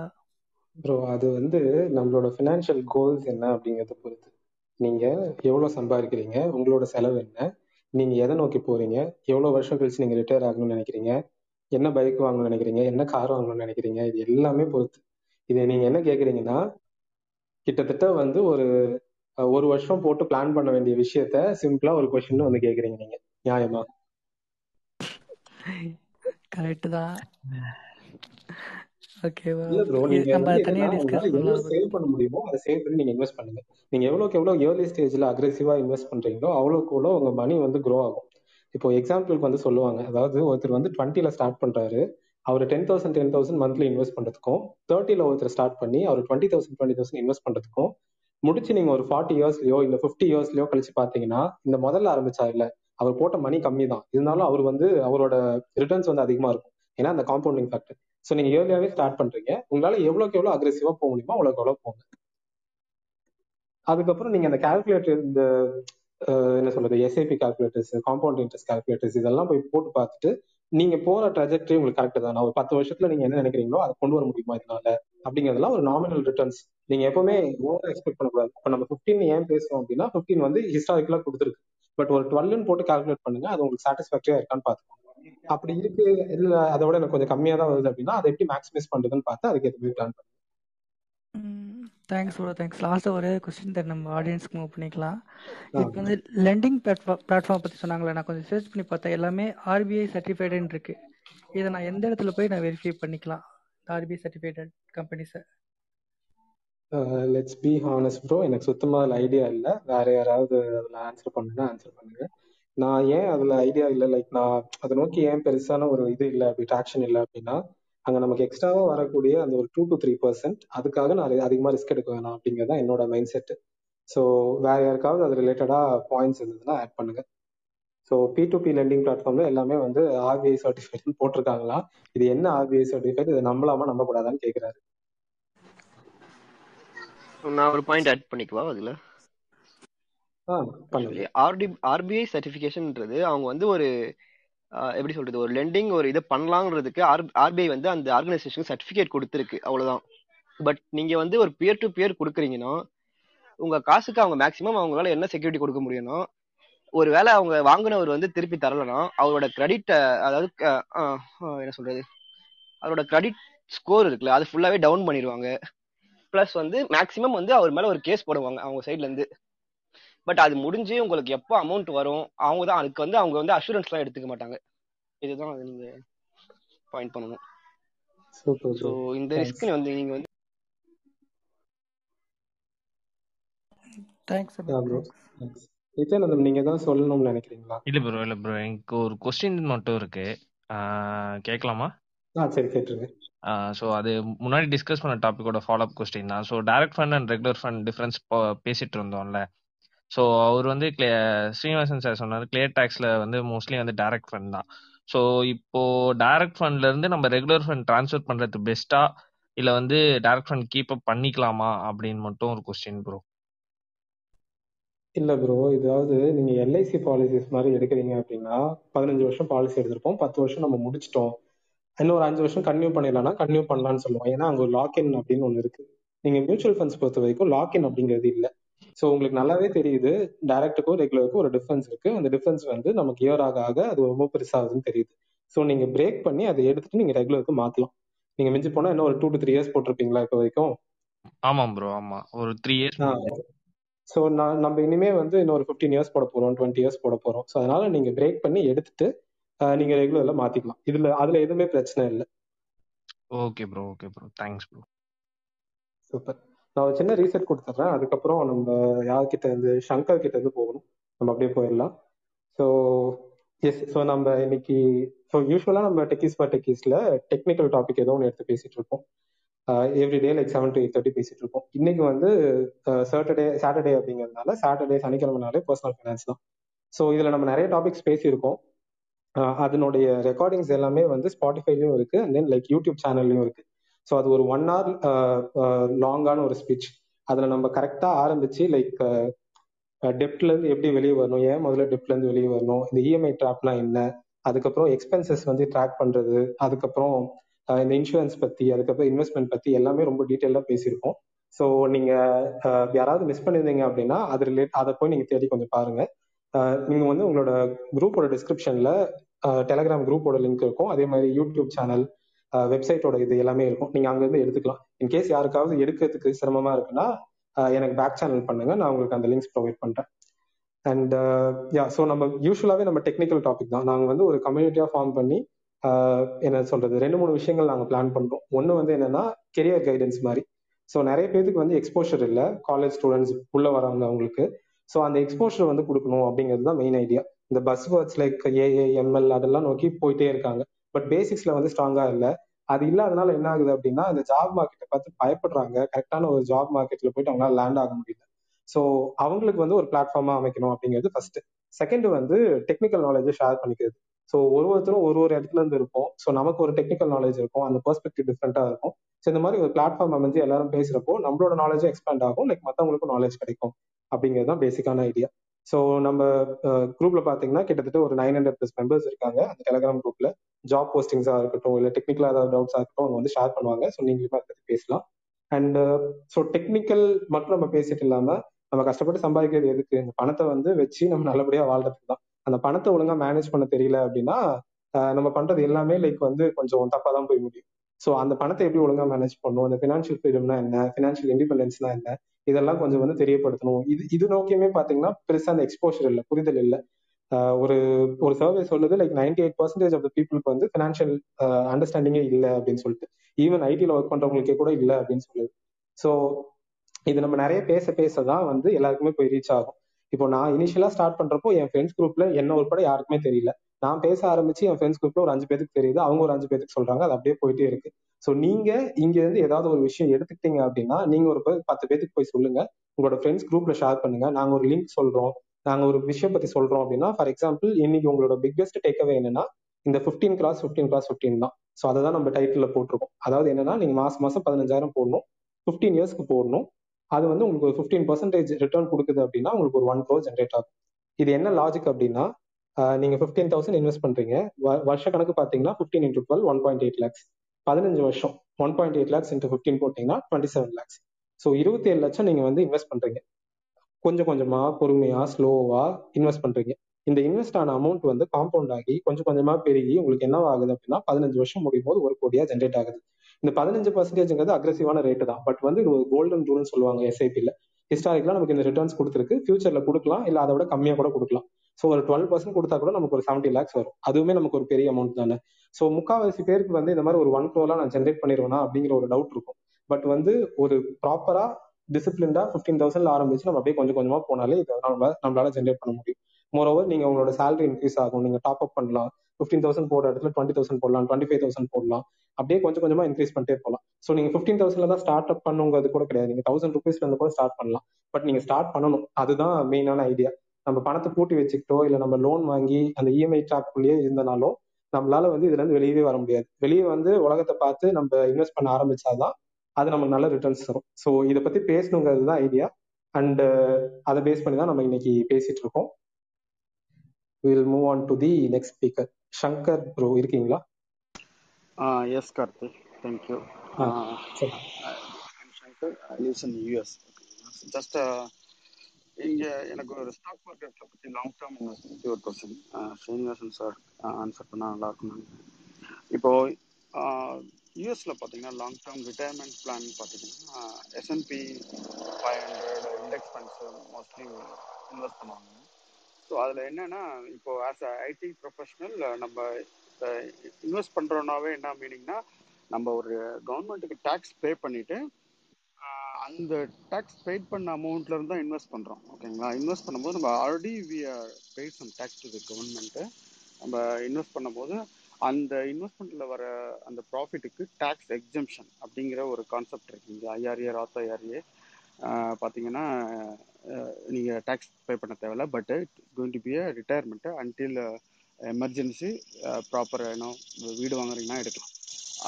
ப்ரோ அது வந்து நம்மளோட ஃபினான்ஷியல் கோல்ஸ் என்ன அப்படிங்கிறத பொறுத்து. நீங்க எவ்வளவு சம்பாதிக்கிறீங்க உங்களோட செலவு என்ன நீங்க எதை நோக்கி போறீங்க? எவ்வளவு வருஷம் கழிச்சு நீங்க ரிட்டையர் ஆகணும்னு நினைக்கிறீங்க? என்ன பைக் வாங்கணும்னு நினைக்கிறீங்க? என்ன கார் வாங்கணும்னு நினைக்கிறீங்க? இது எல்லாமே பொறுத்து. இதை நீங்க என்ன கேக்குறீங்கன்னா கிட்டத்தட்ட வந்து ஒரு ஒரு வருஷம் போட்டு பிளான் பண்ண வேண்டிய விஷயத்த சிம்பிளா ஒரு கொஸ்டின் வந்து கேக்குறீங்க நீங்க. நியாயமா? கரெக்டு தான். ஓகேவா நம்ம டிஸ்கஸ் பண்ணலாம். சேவ் பண்ண முடியுமோ அதை சேவ் பண்ணி நீங்க இன்வெஸ்ட் பண்ணுங்க. நீங்க எவ்வளவுக்கு எவ்வளவு ஏர்லி ஸ்டேஜ்ல அக்ரெசிவா இன்வெஸ்ட் பண்றீங்களோ அவ்வளவுக்கு அவ்வளவு உங்க மணி வந்து க்ரோ ஆகும். இப்போ எக்ஸாம்பிளுக்கு வந்து சொல்லுவாங்க. அதாவது ஒருத்தர் வந்து டுவெண்ட்டில ஸ்டார்ட் பண்றாரு. அவர் ten thousand ten thousand monthly invest பண்றதுக்கும் தேர்ட்டில ஒருத்தர் ஸ்டார்ட் பண்ணி அவர் twenty thousand twenty thousand invest பண்றதுக்கும் முடிச்சு நீங்க ஒரு ஃபார்ட்டி இயர்ஸ்லயோ இல்ல ஃபிஃப்டி இயர்ஸ்லயோ கழிச்சு பாத்தீங்கன்னா இந்த முதல்ல ஆரம்பிச்சா இல்ல அவர் போட்ட மணி கம்மி தான் இருந்தாலும் அவர் வந்து அவரோட ரிட்டர்ன்ஸ் வந்து அதிகமா இருக்கும். ஏன்னா அந்த காம்பவுண்டிங் ஃபேக்டர் ஸோ நீங்க ஏர்லியாவே ஸ்டார்ட் பண்றீங்க. உங்களால எவ்வளவுக்கு எவ்வளவு அக்ரெசிவா போக முடியுமோ அவ்வளவுக்கு எவ்வளவு போங்க. அதுக்கப்புறம் நீங்க அந்த கால்குலேட்டர் இந்த என்ன சொல்றது SIP calculators compound interest calculators இதெல்லாம் போய் போட்டு பார்த்துட்டு நீங்க போற ட்ராஜெக்டரி உங்களுக்கு கரெக்ட் தானா. ஒரு பத்து வருஷத்துல நீங்க என்ன நினைக்கிறீங்களோ அதை கொண்டு வர முடியுமா இதனால? அப்படிங்கிறதுலாம் ஒரு நாமினல் ரிட்டர்ன்ஸ் நீங்க எப்பவுமே ஓவர் எக்ஸ்பெக்ட் பண்ணக்கூடாது. இப்போ நம்ம 15 ஏன் பேசுறோம் அப்படின்னா 15 வந்து ஹிஸ்டாரிக்கலா கொடுத்துருக்கு. பட் ஒரு டுவெல்னு போட்டு கால்குலேட் பண்ணுங்க அது உங்களுக்கு சாட்டிஸ்பாக்டரியா இருக்கான்னு பாத்துக்கோங்க அப்படி இருக்கு. இல்ல அதை விட எனக்கு கொஞ்சம் கம்மியா தான் வருது அப்படின்னா அதை எப்படி மேக்ஸிமைஸ் பண்றதுன்னு பார்த்து அதுக்கு ஏற்ற மாதிரி பிளான் பண்ணுங்க தேங்க்ஸ் ப்ரோ தேங்க்ஸ் லாஸ்ட்டாக ஒரே கொஸ்டின் தான் நம்ம ஆடியன்ஸ்க்கு மூவ் பண்ணிக்கலாம். இப்போ வந்து லெண்டிங் பிளாட்ஃபார்ம் பற்றி சொன்னாங்களே நான் கொஞ்சம் சர்ச் பண்ணி பார்த்தேன். எல்லாமே ஆர்பிஐ சர்டிஃபைடுன்னு இருக்கு. இதை நான் எந்த இடத்துல போய் நான் வெரிஃபை பண்ணிக்கலாம்? ஆர்பிஐ சர்டிஃபைடட் கம்பெனிஸை லெட்ஸ் பி ஹானஸ்ட் ப்ரோ எனக்கு சுத்தமா அதுல ஐடியா இல்ல. வேற யாராவது அதுல ஆன்சர் பண்ணுன்னா ஆன்சர் பண்ணுங்க. நான் ஏன் அதுல ஐடியா இல்லை? லைக் நான் அதை நோக்கி ஏன் பெருசான ஒரு இது இல்லை அப்படி ட்ராக்ஷன் இல்லை அப்படின்னா அங்க நமக்கு எக்ஸ்ட்ராவா வரக்கூடிய அந்த ஒரு டூ டு த்ரீ பர்சன்ட் அதுக்காக நான் அதிகமா ரிஸ்க் எடுக்க வேணாம் அப்படிங்கறத என்னோட மைண்ட் செட் ஸோ வேற யாருக்காவது அது ரிலேட்டடா பாயிண்ட்ஸ் இருந்ததுன்னா ஆட் பண்ணுங்க. So B to B lending பிளாட்ஃபார்ம்ல எல்லாமே வந்து ஆர்பிஐ சர்டிஃபிகேட் போட்டிருக்காங்களா? இது என்ன ஆர்பிஐ சர்டிஃபிகேட் இதை நம்பலாமா நம்பக்கூடாதான்னு கேட்குறாரு நான் ஒரு பாயிண்ட் ஆட் பண்ணிக்குவா அதுல? ஆர்டி ஆர்பிஐ சர்டிஃபிகேஷன்ன்றது அவங்க வந்து ஒரு எப்படி சொல்றது ஒரு லெண்டிங் ஒரு இதை பண்ணலாங்கிறதுக்கு ஆர் ஆர்பிஐ வந்து அந்த ஆர்கனைசேஷனுக்கு சர்டிஃபிகேட் கொடுத்துருக்கு அவ்வளவுதான். பட் நீங்க வந்து ஒரு பியர் டு பியர் கொடுக்குறீங்கன்னா உங்க காசுக்கு அவங்க மேக்ஸிமம் அவங்களால என்ன செக்யூரிட்டி கொடுக்க முடியும்னா ஒருவேளை அவங்க வாங்கினவர் வந்து திருப்பி தரலனா அவரோட கிரெடிட் அதாவது என்ன சொல்றது அவரோட கிரெடிட் ஸ்கோர் இருக்குல்ல அது ஃபுல்லாவே டவுன் பண்ணிடுவாங்க. ப்ளஸ் வந்து மேக்ஸிமம் வந்து அவர் மேல ஒரு கேஸ் போடுவாங்க அவங்க சைட்ல இருந்து. பட் அது முடிஞ்சு உங்களுக்கு எப்போ அமௌண்ட் வரும் அவங்க தான் அதுக்கு வந்து அவங்க வந்து அஷூரன்ஸ்லாம் எடுத்துக்க மாட்டாங்க. இதுதான் அது நீங்க பாயிண்ட் பண்ணணும். சூப்பர் ஸோ இந்த ரிஸ்க் வந்து நீங்க வந்து தேங்க்ஸ் ப்ரோ தேங்க்ஸ் நித்யானந்தம் நீங்க தான் சொல்லணும்னு நினைக்கிறீங்களா? இல்ல ப்ரோ இல்ல ப்ரோ எனக்கு ஒரு கொஸ்டின் மட்டும் இருக்கு. கேட்கலாமா? ஆ சரி கேட்டுருங்க. ஸோ அது முன்னாடி டிஸ்கஸ் பண்ண டாபிக்கோட ஃபாலோ அப் கொஸ்டின் தான். So direct fund and regular fund difference பேசிட்டு இருந்தோம்ல. ஸோ அவர் வந்து கிளே ஸ்ரீனிவாசன் சார் சொன்னார் கிளியர் டேக்ஸில் வந்து மோஸ்ட்லி வந்து டைரக்ட் ஃபண்ட் தான். ஸோ இப்போ டைரக்ட் ஃபண்ட்லேருந்து நம்ம ரெகுலர் ஃபண்ட் ட்ரான்ஸ்ஃபர் பண்ணுறது பெஸ்ட்டா இல்லை வந்து டைரக்ட் ஃபண்ட் கீப் அப் பண்ணிக்கலாமா? அப்படின்னு மட்டும் ஒரு கொஸ்டின் ப்ரோ இல்லை ப்ரோ இதாவது நீங்கள் எல்ஐசி பாலிசிஸ் மாதிரி எடுக்கிறீங்க அப்படின்னா பதினஞ்சு வருஷம் பாலிசி எடுத்திருப்போம். பத்து வருஷம் நம்ம முடிச்சிட்டோம். இன்னும் ஒரு அஞ்சு வருஷம் கன்டினியூ பண்ணிடலாம்னா கன்டினியூ பண்ணலாம்னு சொல்லுவோம். ஏன்னா அங்கே ஒரு லாக்இன் அப்படின்னு ஒன்று இருக்குது நீங்கள் மியூச்சுவல் ஃபண்ட்ஸ் பொறுத்த வரைக்கும் லாக்இன் அப்படிங்கிறது இல்லை. ஸோ உங்களுக்கு நல்லாவே தெரியுது. டைரக்டுக்கும் ரெகுலருக்கும் ஒரு டிஃபரன்ஸ் இருக்கு. அந்த டிஃபரன்ஸ் வந்து நமக்கு இயர் ஆக ஆக அது ரொம்ப பெருசாகுதுன்னு தெரியுது. ஸோ நீங்க பிரேக் பண்ணி அதை எடுத்துட்டு நீங்க ரெகுலருக்கு மாத்தலாம். நீங்க மிஞ்சி போனா இன்னும் ஒரு டூ டு த்ரீ இயர்ஸ் போட்டிருப்பீங்களா இப்போ வரைக்கும்? ஆமாம் ப்ரோ ஆமா. ஒரு த்ரீ இயர்ஸ் ஸோ நான் நம்ம இனிமே வந்து இன்னொரு ஃபிஃப்டீன் இயர்ஸ் போட போறோம் டுவெண்ட்டி இயர்ஸ் போட போறோம். ஸோ அதனால நீங்க பிரேக் பண்ணி எடுத்துட்டு நீங்க ரெகுலர்ல மாத்திக்கலாம். இதுல அதுல எதுவுமே பிரச்சனை இல்லை. Okay bro okay bro thanks bro super நான் ஒரு சின்ன ரீசெட் கொடுத்துட்றேன் அதுக்கப்புறம் நம்ம யார்கிட்ட இருந்து ஷங்கர் கிட்ட இருந்து போகணும். நம்ம அப்படியே போயிடலாம். ஸோ எஸ் ஸோ நம்ம இன்னைக்கு ஸோ யூஸ்வலாக நம்ம டெக்கிஸ் ஃபார் டெக்கிஸில் டெக்னிக்கல் டாபிக் ஏதோ ஒன்று எடுத்து பேசிட்டு இருப்போம். Every day like seven to eight thirty பேசிட்டு இருப்போம். இன்னைக்கு வந்து சாட்டர்டே சாட்டர்டே அப்படிங்கிறதுனால சாட்டர்டே சனிக்கிழமைனாலே பர்சனல் ஃபைனான்ஸ் தான். ஸோ இதில் நம்ம நிறைய டாபிக்ஸ் பேசியிருக்கோம். அதனுடைய ரெக்கார்டிங்ஸ் எல்லாமே வந்து ஸ்பாட்டிஃபைலையும் இருக்கு. அண்ட் தென் லைக் யூடியூப் சேனல்லையும் இருக்கு. ஸோ அது ஒரு ஒன் ஹவர் லாங்கான ஒரு ஸ்பீச் அதுல நம்ம கரெக்டா ஆரம்பிச்சு லைக் டெப்ட்ல uh, uh, இருந்து எப்படி வெளியே வரணும்? ஏன் முதல்ல டெப்ட்ல இருந்து வெளியே வரணும்? இந்த இஎம்ஐ ட்ராப்னா என்ன? அதுக்கப்புறம் எக்ஸ்பென்சஸ் வந்து ட்ராக் பண்றது அதுக்கப்புறம் uh, இந்த இன்சூரன்ஸ் பத்தி அதுக்கப்புறம் இன்வெஸ்ட்மெண்ட் பத்தி எல்லாமே ரொம்ப டீட்டெயிலா பேசியிருக்கோம். ஸோ நீங்க யாராவது மிஸ் பண்ணியிருந்தீங்க அப்படின்னா அது ரிலேட் அதை போய் நீங்க தேடி கொஞ்சம் பாருங்க. நீங்கள் நீங்க வந்து உங்களோட குரூப்போட டிஸ்கிரிப்ஷன்ல டெலகிராம் குரூப்போட லிங்க் இருக்கும். அதே மாதிரி யூடியூப் சேனல் வெப்சைட்டோட இது எல்லாமே இருக்கும். நீங்க அங்க இருந்து எடுத்துக்கலாம் இன்கேஸ் யாருக்காவது எடுக்கிறதுக்கு சிரமமா இருக்குன்னா எனக்கு பேக் சேனல் பண்ணுங்க. நான் உங்களுக்கு அந்த லிங்க்ஸ் ப்ரொவைட் பண்றேன். அண்ட் யா ஸோ நம்ம யூஸ்வலாகவே நம்ம டெக்னிக்கல் டாபிக் தான். நாங்கள் வந்து ஒரு கம்யூனிட்டியாக ஃபார்ம் பண்ணி ஆஹ் என்ன சொல்றது ரெண்டு மூணு விஷயங்கள் நாங்கள் பிளான் பண்றோம். ஒன்று வந்து என்னன்னா கெரியர் கைடன்ஸ் மாதிரி. ஸோ நிறைய பேருக்கு வந்து எக்ஸ்போஷர் இல்லை. காலேஜ் ஸ்டூடெண்ட்ஸ் உள்ள வரவங்க அவங்களுக்கு ஸோ அந்த எக்ஸ்போஷர் வந்து கொடுக்கணும் அப்படிங்கிறது தான் மெயின் ஐடியா இந்த பஸ் வேர்ட்ஸ் லைக் ஏஏஎம்எல் அதெல்லாம் நோக்கி போயிட்டே இருக்காங்க. பட் பேசிக்ஸ்ல வந்து ஸ்ட்ராங்கா இல்லை. அது இல்லாதனால என்ன ஆகுது அப்படின்னா அந்த ஜாப் மார்க்கெட்டை பார்த்து பயப்படுறாங்க. கரெக்டான ஒரு ஜாப் மார்க்கெட்ல போயிட்டு அவங்களால லேண்ட் ஆக முடியல. ஸோ அவங்களுக்கு வந்து ஒரு பிளாட்ஃபார்மா அமைக்கணும் அப்படிங்கிறது ஃபர்ஸ்ட் செகண்ட் வந்து டெக்னிக்கல் நாலேஜை ஷேர் பண்ணிக்கிறது. ஸோ ஒரு ஒருத்தரும் ஒரு ஒரு இடத்துல இருந்து இருப்போம். ஸோ நமக்கு ஒரு டெக்னிக்கல் நாலேஜ் இருக்கும். அந்த பெர்ஸ்பெக்டிவ் டிஃப்ரெண்ட்டாக இருக்கும். ஸோ இந்த மாதிரி ஒரு பிளாட்ஃபார்ம் அமைஞ்சு எல்லாரும் பேசுறப்போ நம்மளோட நாலேஜும் எக்ஸ்பேண்ட் ஆகும். லைக் மற்றவங்களுக்கும் நாலேஜ் கிடைக்கும். அப்படிங்கிறது தான் பேசிக்கான ஐடியா ஸோ நம்ம குரூப்ல பாத்தீங்கன்னா கிட்டத்தட்ட ஒரு நைன் ஹண்ட்ரட் ப்ளஸ் மெம்பர்ஸ் இருக்காங்க. அந்த டெலிகிராம் குரூப்ல ஜாப் போஸ்டிங்ஸா இருக்கட்டும் இல்லை டெக்னிக்கலா ஏதாவது டவுட்ஸா இருக்கட்டும் அவங்க வந்து ஷேர் பண்ணுவாங்க. ஸோ நீங்களும் அதை பத்தி பேசலாம். அண்ட் ஸோ டெக்னிக்கல் மட்டும் நம்ம பேசிட்டு இல்லாம நம்ம கஷ்டப்பட்டு சம்பாதிக்கிறது எதுக்கு? இந்த பணத்தை வந்து வச்சு நம்ம நல்லபடியா வாழ்றதுக்கு தான். அந்த பணத்தை ஒழுங்கா மேனேஜ் பண்ண தெரியல அப்படின்னா நம்ம பண்றது எல்லாமே லைக் வந்து கொஞ்சம் தப்பா தான் போய் முடியும். ஸோ அந்த பணத்தை எப்படி ஒழுங்கா மேனேஜ் பண்ணணும்? அந்த ஃபினான்ஷியல் ஃப்ரீடம்னா என்ன? ஃபினான்ஷியல் இண்டிபெண்டன்ஸ்னா என்ன? இதெல்லாம் கொஞ்சம் வந்து தெரியப்படுத்தணும். இது இது நோக்கியுமே பாத்தீங்கன்னா பெருசா அந்த எக்ஸ்போஷர் இல்லை புரிதல் இல்லை. ஆஹ் ஒரு ஒரு சர்வே சொல்லுது like ninety eight percentage of the பீப்புளுக்கு வந்து ஃபினான்ஷியல் அண்டர்ஸ்டாண்டிங்கே இல்லை அப்படின்னு சொல்லிட்டு. ஈவன் ஐடியில் ஒர்க் பண்றவங்களுக்கே கூட இல்லை அப்படின்னு சொல்லுது. ஸோ இது நம்ம நிறைய பேச பேச தான் வந்து எல்லாருக்குமே போய் ரீச் ஆகும். இப்போ நான் இனிஷியலா ஸ்டார்ட் பண்றப்போ என் ஃப்ரெண்ட்ஸ் குரூப்ல என்ன உட்பட யாருக்குமே தெரியல. நான் பேச ஆரம்பிச்சு என் ஃப்ரெண்ட்ஸ் குரூப்ல ஒரு அஞ்சு பேருக்கு தெரியுது. அவங்க ஒரு அஞ்சு பேருக்கு சொல்றாங்க. அது அப்படியே போயிட்டே இருக்கு. ஸோ நீங்க இங்க இருந்து ஏதாவது ஒரு விஷயம் எடுத்துக்கிட்டீங்க அப்படின்னா நீங்க ஒரு பத்து பேத்துக்கு போய் சொல்லுங்க. உங்களோட ஃப்ரெண்ட்ஸ் குரூப்ல ஷேர் பண்ணுங்க. நாங்க ஒரு லிங்க் சொல்றோம். நாங்க ஒரு விஷயம் பத்தி சொல்றோம் அப்படின்னா ஃபார் எக்ஸாம்பிள் இன்னைக்கு உங்களோட பிக்கெஸ்ட் டேக்அவே என்னன்னா இந்த fifteen class fifteen class fifteen தான். ஸோ அதை தான் நம்ம டைட்டில் போட்டிருக்கோம். அதாவது என்னன்னா நீங்க மாசம் மாசம் பதினஞ்சாயிரம் போடணும். ஃபிஃப்டீன் இயர்ஸ்க்கு போடணும். அது வந்து உங்களுக்கு ஒரு ஃபிஃப்டீன் பர்சன்டேஜ் ரிட்டர்ன் கொடுக்குது அப்படின்னா உங்களுக்கு ஒரு ஒன் க்ரோர் ஜென்ரேட் ஆகும். இது என்ன லாஜிக் அப்படின்னா நீங்க ஃபிஃப்டீன் தௌசண்ட் இன்வெஸ்ட் பண்றீங்க. வருஷ கணக்கு பாத்தீங்கன்னா fifteen into twelve one point eight lakhs பதினஞ்சு வருஷம் one point eight lakhs into fifteen போட்டீங்கன்னா டுவெண்ட்டி செவன் லேக்ஸ் ஸோ இருபத்தி ஏழு லட்சம் நீங்க வந்து இன்வெஸ்ட் பண்றீங்க. கொஞ்சம் கொஞ்சமா பொறுமையா ஸ்லோவா இன்வெஸ்ட் பண்றீங்க. இந்த இன்வெஸ்ட் ஆன அமௌண்ட் வந்து காம்பவுண்ட் ஆகி கொஞ்சம் கொஞ்சமா பெருகி உங்களுக்கு என்ன ஆகுது அப்படின்னா பதினஞ்சு வருஷம் முடியும் போது ஒரு கோடியா ஜென்ரேட் ஆகுது. இந்த பதினஞ்சு பர்சன்டேஜ்ங்கிறது அக்ரஸிவான ரேட்டு தான். பட் வந்து இது ஒரு கோல்டன் ரூல்னு சொல்லுவாங்க எஸ்ஐபியில் ஹிஸ்டாரிக்கலா நமக்கு இந்த ரிட்டர்ன்ஸ் கொடுத்துருக்கு. ஃபியூச்சர்ல கொடுக்கலாம் இல்ல அதை விட கம்மியா கூட கொடுக்கலாம். ஸோ ஒரு டுவெல் பர்சன்ட் கொடுத்தா கூட நமக்கு ஒரு செவன்ட்டி லேக்ஸ் வரும். அதுவுமே நமக்கு ஒரு பெரிய அமௌண்ட் தானே. ஸோ முக்காவாசி பேருக்கு வந்து இந்த மாதிரி ஒரு ஒன் க்ரோலாம் நான் ஜென்ரேட் பண்ணிடுவேனா அப்படிங்கிற ஒரு டவுட் இருக்கும். பட் வந்து ஒரு ப்ராப்பரா டிசிப்ளின்டா ஃபிஃப்டீன் தௌசண்ட்ல ஆரம்பிச்சு நம்ம அப்படியே கொஞ்சம் கொஞ்சமா போனாலே இதை நம்ம நம்மளால ஜென்ரேட் பண்ண முடியும். மோரோவர் நீங்க உங்களோட சேலரி இன்க்ரீஸ் ஆகும். நீங்க டாப் அப் பண்ணலாம். ஃபிஃப்டீன் தௌசண்ட் போடுற இடத்துல டுவெண்ட்டி தௌசண்ட் போடலாம். டுவெண்ட்டி ஃபைவ் தௌசண்ட் போடலாம். அப்படியே கொஞ்சம் கொஞ்சமா இன்க்ரீஸ் பண்ணிட்டே போகலாம் ஸோ நீங்க ஃபிஃப்டீன் தௌசண்ட்ல தான் ஸ்டார்ட் அப் பண்ணுங்கிறது கூட கிடையாது. நீங்க தௌசண்ட் ருபீஸ்ல இருந்து கூட ஸ்டார்ட் பண்ணலாம். பட் நீங்க ஸ்டார்ட் பண்ணணும். அதுதான் மெயினான ஐடியா நம்ம பணத்தை பூட்டி வச்சுக்கிட்டோ இல்ல நம்ம லோன் வாங்கி அந்த இஎம்ஐ ட்ராக்குள்ளேயே இருந்தனாலோ நம்மளால வந்து இதுல இருந்து வெளியவே வர முடியாது. வெளியே வந்து உலகத்தை பார்த்து நம்ம இன்வெஸ்ட் பண்ண ஆரம்பிச்சாதான் அது நமக்கு நல்ல ரிட்டர்ன்ஸ் தரும். ஸோ இதை பத்தி பேசணுங்கிறது தான் ஐடியா அண்ட் அதை பேஸ் பண்ணி தான் நம்ம இன்னைக்கு பேசிட்டு இருக்கோம். Will move on to the next speaker Shankar bro இருக்கீங்களா? I'm Shankar. I live in the US. Just இங்க எனக்கு ஒரு ஸ்டாக் மார்க்கெட்ல பத்தி லாங் டேர்ம் இன்வெஸ்ட்மெண்ட் ஒரு கொஸ்டின் ஸ்ரீனிவாசன் சார் ஆன்சர் பண்ணா நல்லா இருக்கும் இப்போ யூஎஸ்ல பாத்தீங்கன்னா லாங் டேர்ம் ரிட்டையர்மெண்ட் பிளான் பாத்தீங்கன்னா S and P five hundred index funds mostly invest பண்ணுவாங்க. ஸோ அதில் என்னன்னா இப்போ ஆஸ் அ ஐடி ப்ரொஃபஷனல் நம்ம இன்வெஸ்ட் பண்ணுறோன்னாவே என்ன மீனிங்னா நம்ம ஒரு கவர்மெண்ட்டுக்கு டேக்ஸ் பே பண்ணிட்டு அந்த டேக்ஸ் பெய்ட் பண்ண அமௌண்ட்ல இருந்து தான் இன்வெஸ்ட் பண்றோம் ஓகேங்களா இன்வெஸ்ட் பண்ணும்போது நம்ம already we are paid some tax to government government நம்ம இன்வெஸ்ட் பண்ணும்போது அந்த இன்வெஸ்ட்மெண்ட்ல வர அந்த ப்ராஃபிட்டுக்கு டேக்ஸ் எக்ஸம்ஷன் அப்படிங்கிற ஒரு கான்செப்ட் இருக்குங்க ஐஆர்ஏ ராத் ஐஆர்ஏ பார்த்தீங்கன்னா நீங்கள் டேக்ஸ் பே பண்ண தேவையில்ல but it to be a retirement until emergency proper ஏன்னோ வீடு வாங்குறீங்கன்னா எடுக்கலாம்.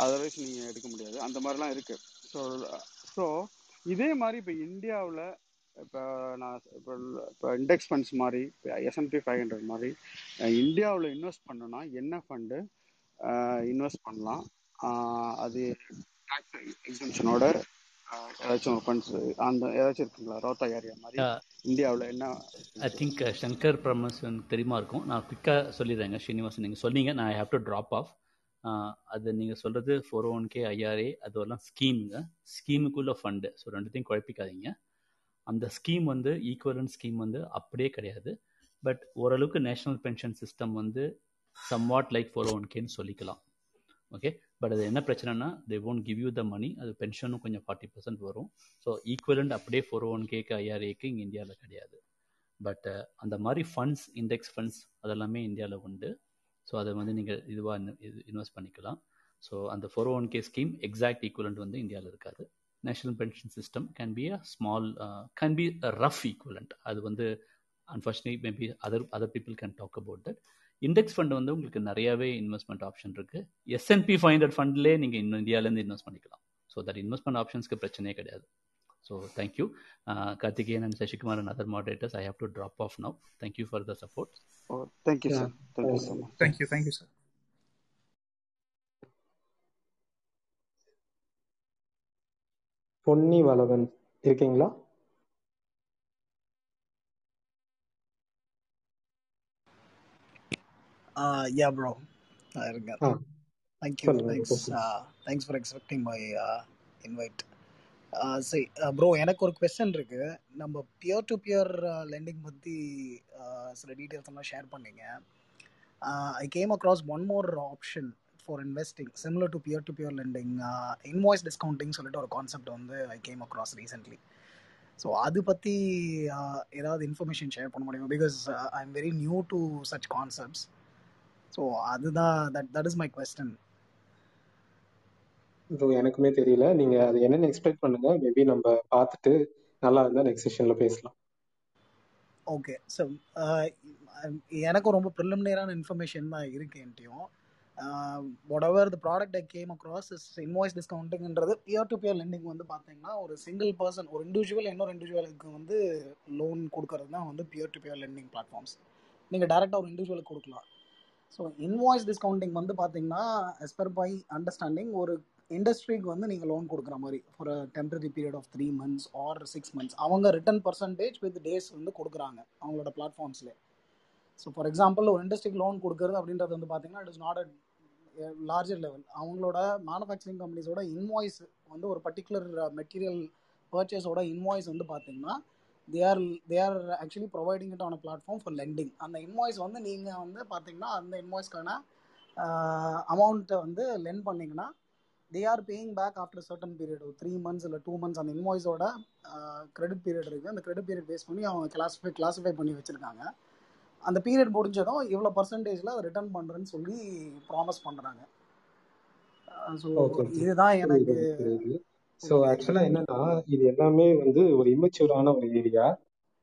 அதர்வைஸ் நீங்கள் எடுக்க முடியாது. அந்த மாதிரிலாம் இருக்குது ஸோ ஸோ இதே மாதிரி இப்போ இந்தியாவில் இப்போ நான் இப்போ இப்போ இண்டெக்ஸ் ஃபண்ட்ஸ் மாதிரி S and P five hundred மாதிரி இந்தியாவில் இன்வெஸ்ட் பண்ணணும்னா என்ன ஃபண்டு இன்வெஸ்ட் பண்ணலாம். அது டேக்ஸ் எக்ஸம்ஷனோட ஏதாச்சும் ஒரு ஃபண்ட்ஸ் அந்த ஏதாச்சும் இருக்குங்களா? ரோத்தா ஏரியா மாதிரி இந்தியாவில் என்ன? ஐ திங்க் சங்கர் பிரமசன் தெரியுமா இருக்கும். நான் குயிக்காக சொல்லிடுறேங்க. ஸ்ரீனிவாசன் நீங்கள் சொன்னீங்க. நான் I have to drop off அது நீங்கள் சொல்கிறது four one oh K IRA அதெல்லாம் ஸ்கீமுங்க ஸ்கீமுக்குள்ள ஃபண்டு ஸோ ரெண்டுத்தையும் குழப்பிக்காதீங்க. அந்த ஸ்கீம் வந்து ஈக்குவலன் ஸ்கீம் வந்து அப்படியே கிடையாது. பட் ஓரளவுக்கு நேஷனல் பென்ஷன் சிஸ்டம் வந்து சம்வாட் லைக் ஃபோர் ஒன் கேன்னு சொல்லிக்கலாம். ஓகே பட் அது என்ன பிரச்சனைனா they won't give you the money அது பென்ஷனும் கொஞ்சம் ஃபார்ட்டி பர்சன்ட் வரும். ஸோ ஈக்குவலண்ட் அப்படியே ஃபோர் ஒன் oh கேக்கு ஐஆர்ஏக்கு இங்கே இந்தியாவில் கிடையாது. பட் அந்த மாதிரி ஃபண்ட்ஸ் இண்டெக்ஸ் ஃபண்ட்ஸ் அதெல்லாமே இந்தியாவில் உண்டு. ஸோ அதை வந்து நீங்கள் இதுவாக இன்வெஸ்ட் பண்ணிக்கலாம். ஸோ அந்த four one K scheme exact equivalent வந்து இந்தியாவில் இருக்காது. National pension system can be a small can be rough equivalent அது வந்து unfortunate maybe other other people can talk about that index fund வந்து உங்களுக்கு நிறையாவே இன்வெஸ்ட்மெண்ட் ஆப்ஷன் இருக்குது S and P five hundred ஃபண்ட்லேயே நீங்கள் இன்னும் இந்தியாவிலேருந்து இன்வெஸ்ட் பண்ணிக்கலாம். ஸோ தட் இன்வெஸ்ட்மெண்ட் ஆப்ஷன்ஸ்க்கு பிரச்சனையே கிடையாது. So thank you Karthikeyan and Sasikumar and other moderators I have to drop off now thank you for the support oh thank you sir thank you so much thank you thank you sir Ponni Valavan இருக்கீங்களா Uh, yeah, bro. I regret. Ah Thank you. சொல்லுங்க Thanks. சொல்லுங்க. Uh, thanks for accepting my uh, invite. Uh, சரி. Bro எனக்கு ஒரு question இருக்கு. நம்ம pier to peer landing பற்றி சில டீட்டெயில்ஸ் எல்லாம் ஷேர் பண்ணீங்க. I came across one more option for investing similar to peer to peer lending invoice discounting சொல்லிட்டு ஒரு கான்செப்ட் வந்து I came across recently so அது பற்றி ஏதாவது இன்ஃபர்மேஷன் ஷேர் பண்ண முடியுமா? Because I am very new to such concepts so அதுதான் that that is my question bro எனக்குமே தெரியல. நீங்க அது என்னன்னு எக்ஸ்பெக்ட் பண்ணுங்க. மேபி நம்ம பார்த்துட்டு நல்லா இருந்தா நெக்ஸ்ட் செஷன்ல பேசலாம். ஓகே ஸோ uh, எனக்கும் ரொம்ப ப்ரிலிமினரியான இன்ஃபர்மேஷன் தான் இருக்கு என்கிட்டயும். Whatever the product I came across is invoice டிஸ்கவுண்ட்டுங்கிறது peer to peer lending வந்து பார்த்தீங்கன்னா ஒரு சிங்கிள் பர்சன் ஒரு இண்டிவிஜுவல் இன்னொரு இண்டிவிஜுவலுக்கு வந்து லோன் கொடுக்கறது தான் வந்து peer to peer lending platforms நீங்கள் டேரெக்டாக ஒரு இண்டிவிஜுவலுக்கு கொடுக்கலாம். ஸோ இன்வாய்ஸ் டிஸ்கவுண்டிங் வந்து பார்த்தீங்கன்னா எஸ் பர் பை அண்டர்ஸ்டாண்டிங் ஒரு இண்டஸ்ட்ரிக்கு வந்து நீங்கள் லோன் கொடுக்குற மாதிரி for a temporary period of three months or six months அவங்க ரிட்டர்ன் பர்சன்டேஜ் வித் டேஸ் வந்து கொடுக்குறாங்க அவங்களோட பிளாட்ஃபார்ம்ஸ்லேயே ஸோ ஃபார் எக்ஸாம்பிள் ஒரு இண்டஸ்ட்ரிக்கு லோன் கொடுக்குறது அப்படின்றது வந்து பார்த்தீங்கன்னா it is not a larger level அவங்களோட மேனுஃபேக்சரிங் கம்பெனிஸோட இன்வாய்ஸ் வந்து ஒரு பர்டிகுலர் மெட்டீரியல் பர்ச்சேஸோட இன்வாய்ஸ் வந்து பார்த்தீங்கன்னா they are they are actually providing it on platform for lending அந்த இன்வாய்ஸ் வந்து நீங்கள் வந்து பார்த்தீங்கன்னா அந்த இன்வாய்ஸ்க்கான அமௌண்ட்டை வந்து லென் பண்ணிங்கன்னா they are paying back after certain period ஒரு த்ரீ மந்த்ஸ் இல்லை டூ மந்த்ஸ் அந்த இன்வாய்ஸோட கிரெடிட் பீரியட் இருக்குது அந்த கிரெடிட் பீரியட் பேஸ் பண்ணி அவங்க கிளாஸிஃபை கிளாஸிஃபை பண்ணி வச்சுருக்காங்க. அந்த பீரியட் முடிஞ்சதும் இவ்வளோ பர்சன்டேஜில் அதை ரிட்டர்ன் பண்ணுறேன்னு சொல்லி ப்ராமிஸ் பண்ணுறாங்க ஸோ இதுதான் எனக்கு ஸோ ஆக்சுவலா என்னன்னா இது எல்லாமே வந்து ஒரு இம்மெச்சூரான ஒரு ஏரியா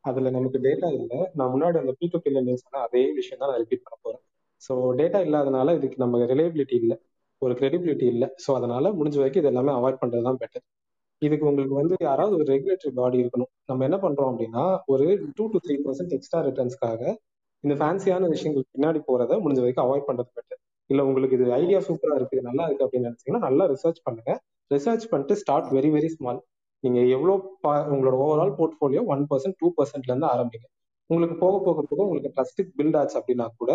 அதுல நமக்கு டேட்டா இல்லை. நான் முன்னாடி அந்த பி டு பி சொன்ன அதே விஷயம் தான் நான் ரிப்பீட் பண்ண போறேன். ஸோ டேட்டா இல்லாதனால இதுக்கு நம்ம ரிலையபிலிட்டி இல்லை. ஒரு கிரெடிபிலிட்டி இல்லை. ஸோ அதனால முடிஞ்ச வரைக்கும் இது எல்லாமே அவாய்ட் பண்றது தான் பெட்டர் இதுக்கு உங்களுக்கு வந்து யாராவது ஒரு ரெகுலேட்டரி பாடி இருக்கணும். நம்ம என்ன பண்றோம் அப்படின்னா ஒரு two to three percent extra ரிட்டர்ன்ஸ்க்காக இந்த ஃபேன்சியான விஷயங்கள் பின்னாடி போகிறத முடிஞ்ச வரைக்கும் அவாய்ட் பண்றது பெட்டர் இல்ல உங்களுக்கு இது ஐடியா சூப்பரா இருக்கு நல்லா இருக்கு அப்படின்னு நினைச்சீங்கன்னா நல்லா ரிசர்ச் பண்ணுங்க. ரிசர்ச் பண்ணிட்டு ஸ்டார்ட் வெரி வெரி ஸ்மால் நீங்க எவ்வளோ பா- உங்களோட overall portfolio one percent two பர்சன்ட்ல இருந்து ஆரம்பிங்க. உங்களுக்கு போக போக போக உங்களுக்கு ட்ரஸ்ட் பில்ட் ஆச்சு அப்படின்னா கூட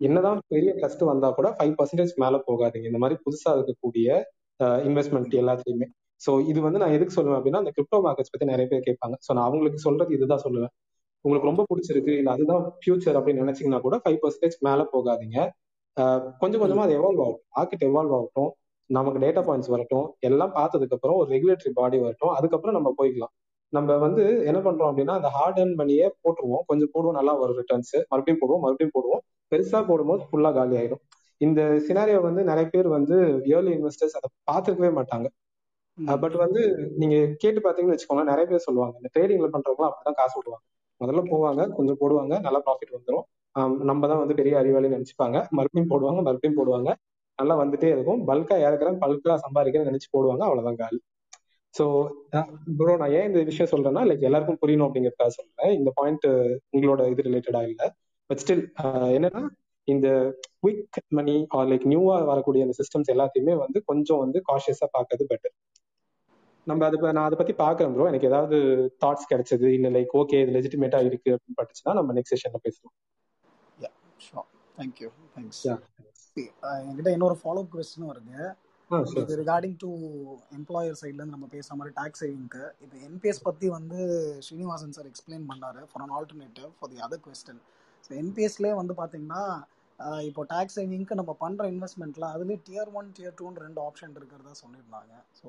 என்னதான் பெரிய ட்ரஸ்ட் வந்தா கூட ஃபைவ் பர்சன்டேஜ் மேல போகாதீங்க. இந்த மாதிரி புதுசா இருக்கக்கூடிய இன்வெஸ்ட்மெண்ட் எல்லாத்துலயுமே ஸோ இது வந்து நான் எதுக்கு சொல்லுவேன் அப்படின்னா அந்த கிரிப்டோ மார்க்கெட்ஸ் பத்தி நிறைய பேர் கேட்பாங்க. ஸோ நான் அவங்களுக்கு சொல்றது இதுதான் சொல்லுவேன். உங்களுக்கு ரொம்ப பிடிச்சிருக்கு இல்ல அதுதான் ஃபியூச்சர் அப்படின்னு நினைச்சீங்கன்னா கூட ஃபைவ் பர்சன்டேஜ் மேல போகாதீங்க. ஆஹ் கொஞ்சம் கொஞ்சமா அது எவால்வ் ஆகட்டும். மார்க்கெட் எவால்வ் ஆகட்டும். நமக்கு டேட்டா பாயிண்ட்ஸ் வரட்டும். எல்லாம் பார்த்ததுக்கு அப்புறம் ஒரு ரெகுலேட்டரி பாடி வரட்டும். அதுக்கப்புறம் நம்ம போய்க்கலாம். நம்ம வந்து என்ன பண்றோம் அப்படின்னா அந்த ஹார்ட் அர்ன் பண்ணியே போட்டுருவோம். கொஞ்சம் போடுவோம் நல்லா வரும் ரிட்டர்ன்ஸ் மறுபடியும் போடுவோம் மறுபடியும் போடுவோம். பெருசா போடும்போது ஃபுல்லா காலி ஆயிடும். இந்த சினாரியோ வந்து நிறைய பேர் வந்து ஏர்லி இன்வெஸ்டர்ஸ் அதை பார்த்துருக்கவே மாட்டாங்க. பட் வந்து நீங்க கேட்டு பாத்தீங்கன்னு வச்சுக்கோங்க நிறைய பேர் சொல்லுவாங்க இந்த ட்ரேடிங்ல பண்றவங்க அப்படிதான் காசு விடுவாங்க. முதல்ல போவாங்க கொஞ்சம் போடுவாங்க நல்லா ப்ராஃபிட் வந்துடும் நம்ம தான் வந்து பெரிய அறிவாளின்னு நினைச்சுப்பாங்க. மறுபடியும் போடுவாங்க மறுபடியும் போடுவாங்க. நல்லா வந்துட்டே இருக்கும். பல்கா இறக்குறேன் பல்கா சம்பாதிக்கிறேன் நினைச்சு போடுவாங்க அவ்வளவுதான் காலி. ஸோ ப்ரோ நான் ஏன் இந்த விஷயம் சொல்றேன்னா லைக் எல்லாருக்கும் புரியணும் அப்படிங்கிறதுக்காக சொல்றேன். இந்த பாயிண்ட் உங்களோட இது ரிலேட்டடா இல்லை. பட் ஸ்டில் என்னன்னா இந்த குவிக் மணி ஆர் லைக் நியூவா வரக்கூடிய அந்த சிஸ்டம்ஸ் எல்லாத்தையுமே வந்து கொஞ்சம் வந்து காஷியஸா பார்க்கறது பெட்டர் நம்ம அதை நான் அதை பத்தி பாக்குறேன் ப்ரோ எனக்கு ஏதாவது தாட்ஸ் கிடைச்சது இல்ல லைக் ஓகே இது லெஜிட்டிமேட்டா இருக்கு அப்படின்னு பட்டுச்சுன்னா நம்ம நெக்ஸ்ட் செஷன்ல ஷோர் தேங்க்யூ தேங்க்ஸ் என்கிட்ட இன்னொரு ஃபாலோ அப் கொஸ்டினும் வருது. இது. ரிகார்டிங் டு எம்ப்ளாயர் சைட்லேருந்து நம்ம பேசுகிற மாதிரி டேக்ஸ் சேவிங்க்கு இப்போ என்பிஎஸ் பற்றி வந்து ஸ்ரீனிவாசன் சார் எக்ஸ்பிளைன் பண்ணாரு for an alternative for the other question so என்பிஎஸ்லேயே வந்து பார்த்தீங்கன்னா இப்போ டேக்ஸ் சேவிங்க்கு நம்ம பண்ணுற இன்வெஸ்ட்மெண்ட்டில் அதுலேயே டியர் ஒன் டியர் டூன்னு ரெண்டு ஆப்ஷன் இருக்கிறதா சொல்லியிருந்தாங்க. So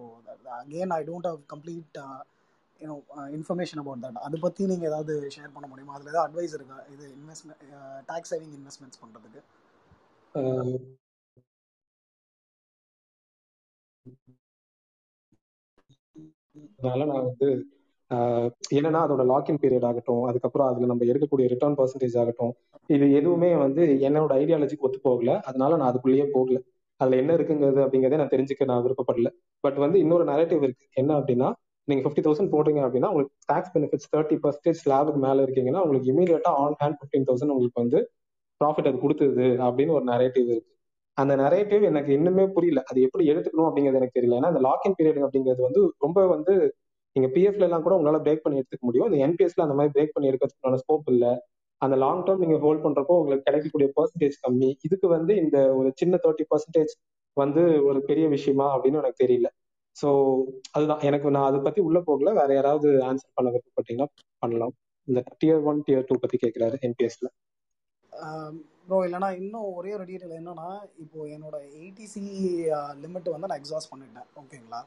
again I don't have complete you know information about that அதை பற்றி நீங்கள் ஏதாவது ஷேர் பண்ண முடியுமா? அதில் ஏதாவது அட்வைஸ் இருக்கா? இது இன்வெஸ்ட்மெண்ட் டேக்ஸ் சேவிங் இன்வெஸ்ட்மெண்ட்ஸ் பண்ணுறதுக்கு அதனால நான் வந்து என்னன்னா அதோட லாக்இன் பீரியட் ஆகட்டும் அதுக்கப்புறம் அதுல நம்ம எடுக்கக்கூடிய ரிட்டர்ன் பர்சன்டேஜ் ஆகட்டும் இது எதுவுமே வந்து என்னோட ஐடியாலஜிக்கு ஒத்து போகல. அதனால நான் அதுக்குள்ளேயே போகல. அதுல என்ன இருக்குங்கிறது அப்படிங்கறதே நான் தெரிஞ்சுக்க நான் விருப்பப்படல. பட் வந்து இன்னொரு நரேட்டிவ் இருக்கு. என்ன அப்படின்னா நீங்க ஃபிஃப்டி தௌசண்ட் போட்டீங்க அப்படின்னா உங்களுக்கு டாக்ஸ் பெனிஃபிட்ஸ் தேர்ட்டி பர்சன்டேஜ் ஸ்லாபுக்கு மேல இருக்கீங்கன்னா உங்களுக்கு இமீடியட்டா ஆன் ஹேண்ட் ஃபிஃப்டீன் தௌசண்ட் உங்களுக்கு வந்து ப்ராஃபிட் அது கொடுத்தது அப்படின்னு ஒரு நரேட்டிவ் இருக்கு. அந்த நரேட்டிவ் எனக்கு இன்னுமே புரியல. அது எப்படி எடுத்துக்கணும் அப்படிங்கிறது எனக்கு தெரியல. ஏன்னா அந்த லாக்இன் பீரியட் அப்படிங்கிறது வந்து ரொம்ப வந்து நீங்க பிஎஃப்ல எல்லாம் கூட உங்களால பிரேக் பண்ணி எடுத்துக்க முடியும். இந்த என்பிஎஸ்ல அந்த மாதிரி பிரேக் பண்ணி எடுக்கிறதுக்கான ஸ்கோப் இல்ல. அந்த லாங் டேர்ம் நீங்க ஹோல்ட் பண்றப்போ உங்களுக்கு கிடைக்கக்கூடிய பர்சன்டேஜ் கம்மி. இதுக்கு வந்து இந்த ஒரு சின்ன தேர்ட்டி பர்சன்டேஜ் வந்து ஒரு பெரிய விஷயமா அப்படின்னு எனக்கு தெரியல. சோ அதுதான். எனக்கு நான் அதை பத்தி உள்ள போகல. வேற யாராவது ஆன்சர் பண்ண விருப்பப்பட்டீங்கன்னா பண்ணலாம். இந்த டியர் ஒன் டியர் டூ பத்தி கேட்கிறாரு என்பிஎஸ்ல ப்ரோ இல்லைனா இன்னும் ஒரே ஒரு டீட்டெயில் என்னன்னா இப்போ என்னோட எயிட்டிசி லிமிட் வந்து நான் எக்ஸாஸ்ட் பண்ணிட்டேன். ஓகேங்களா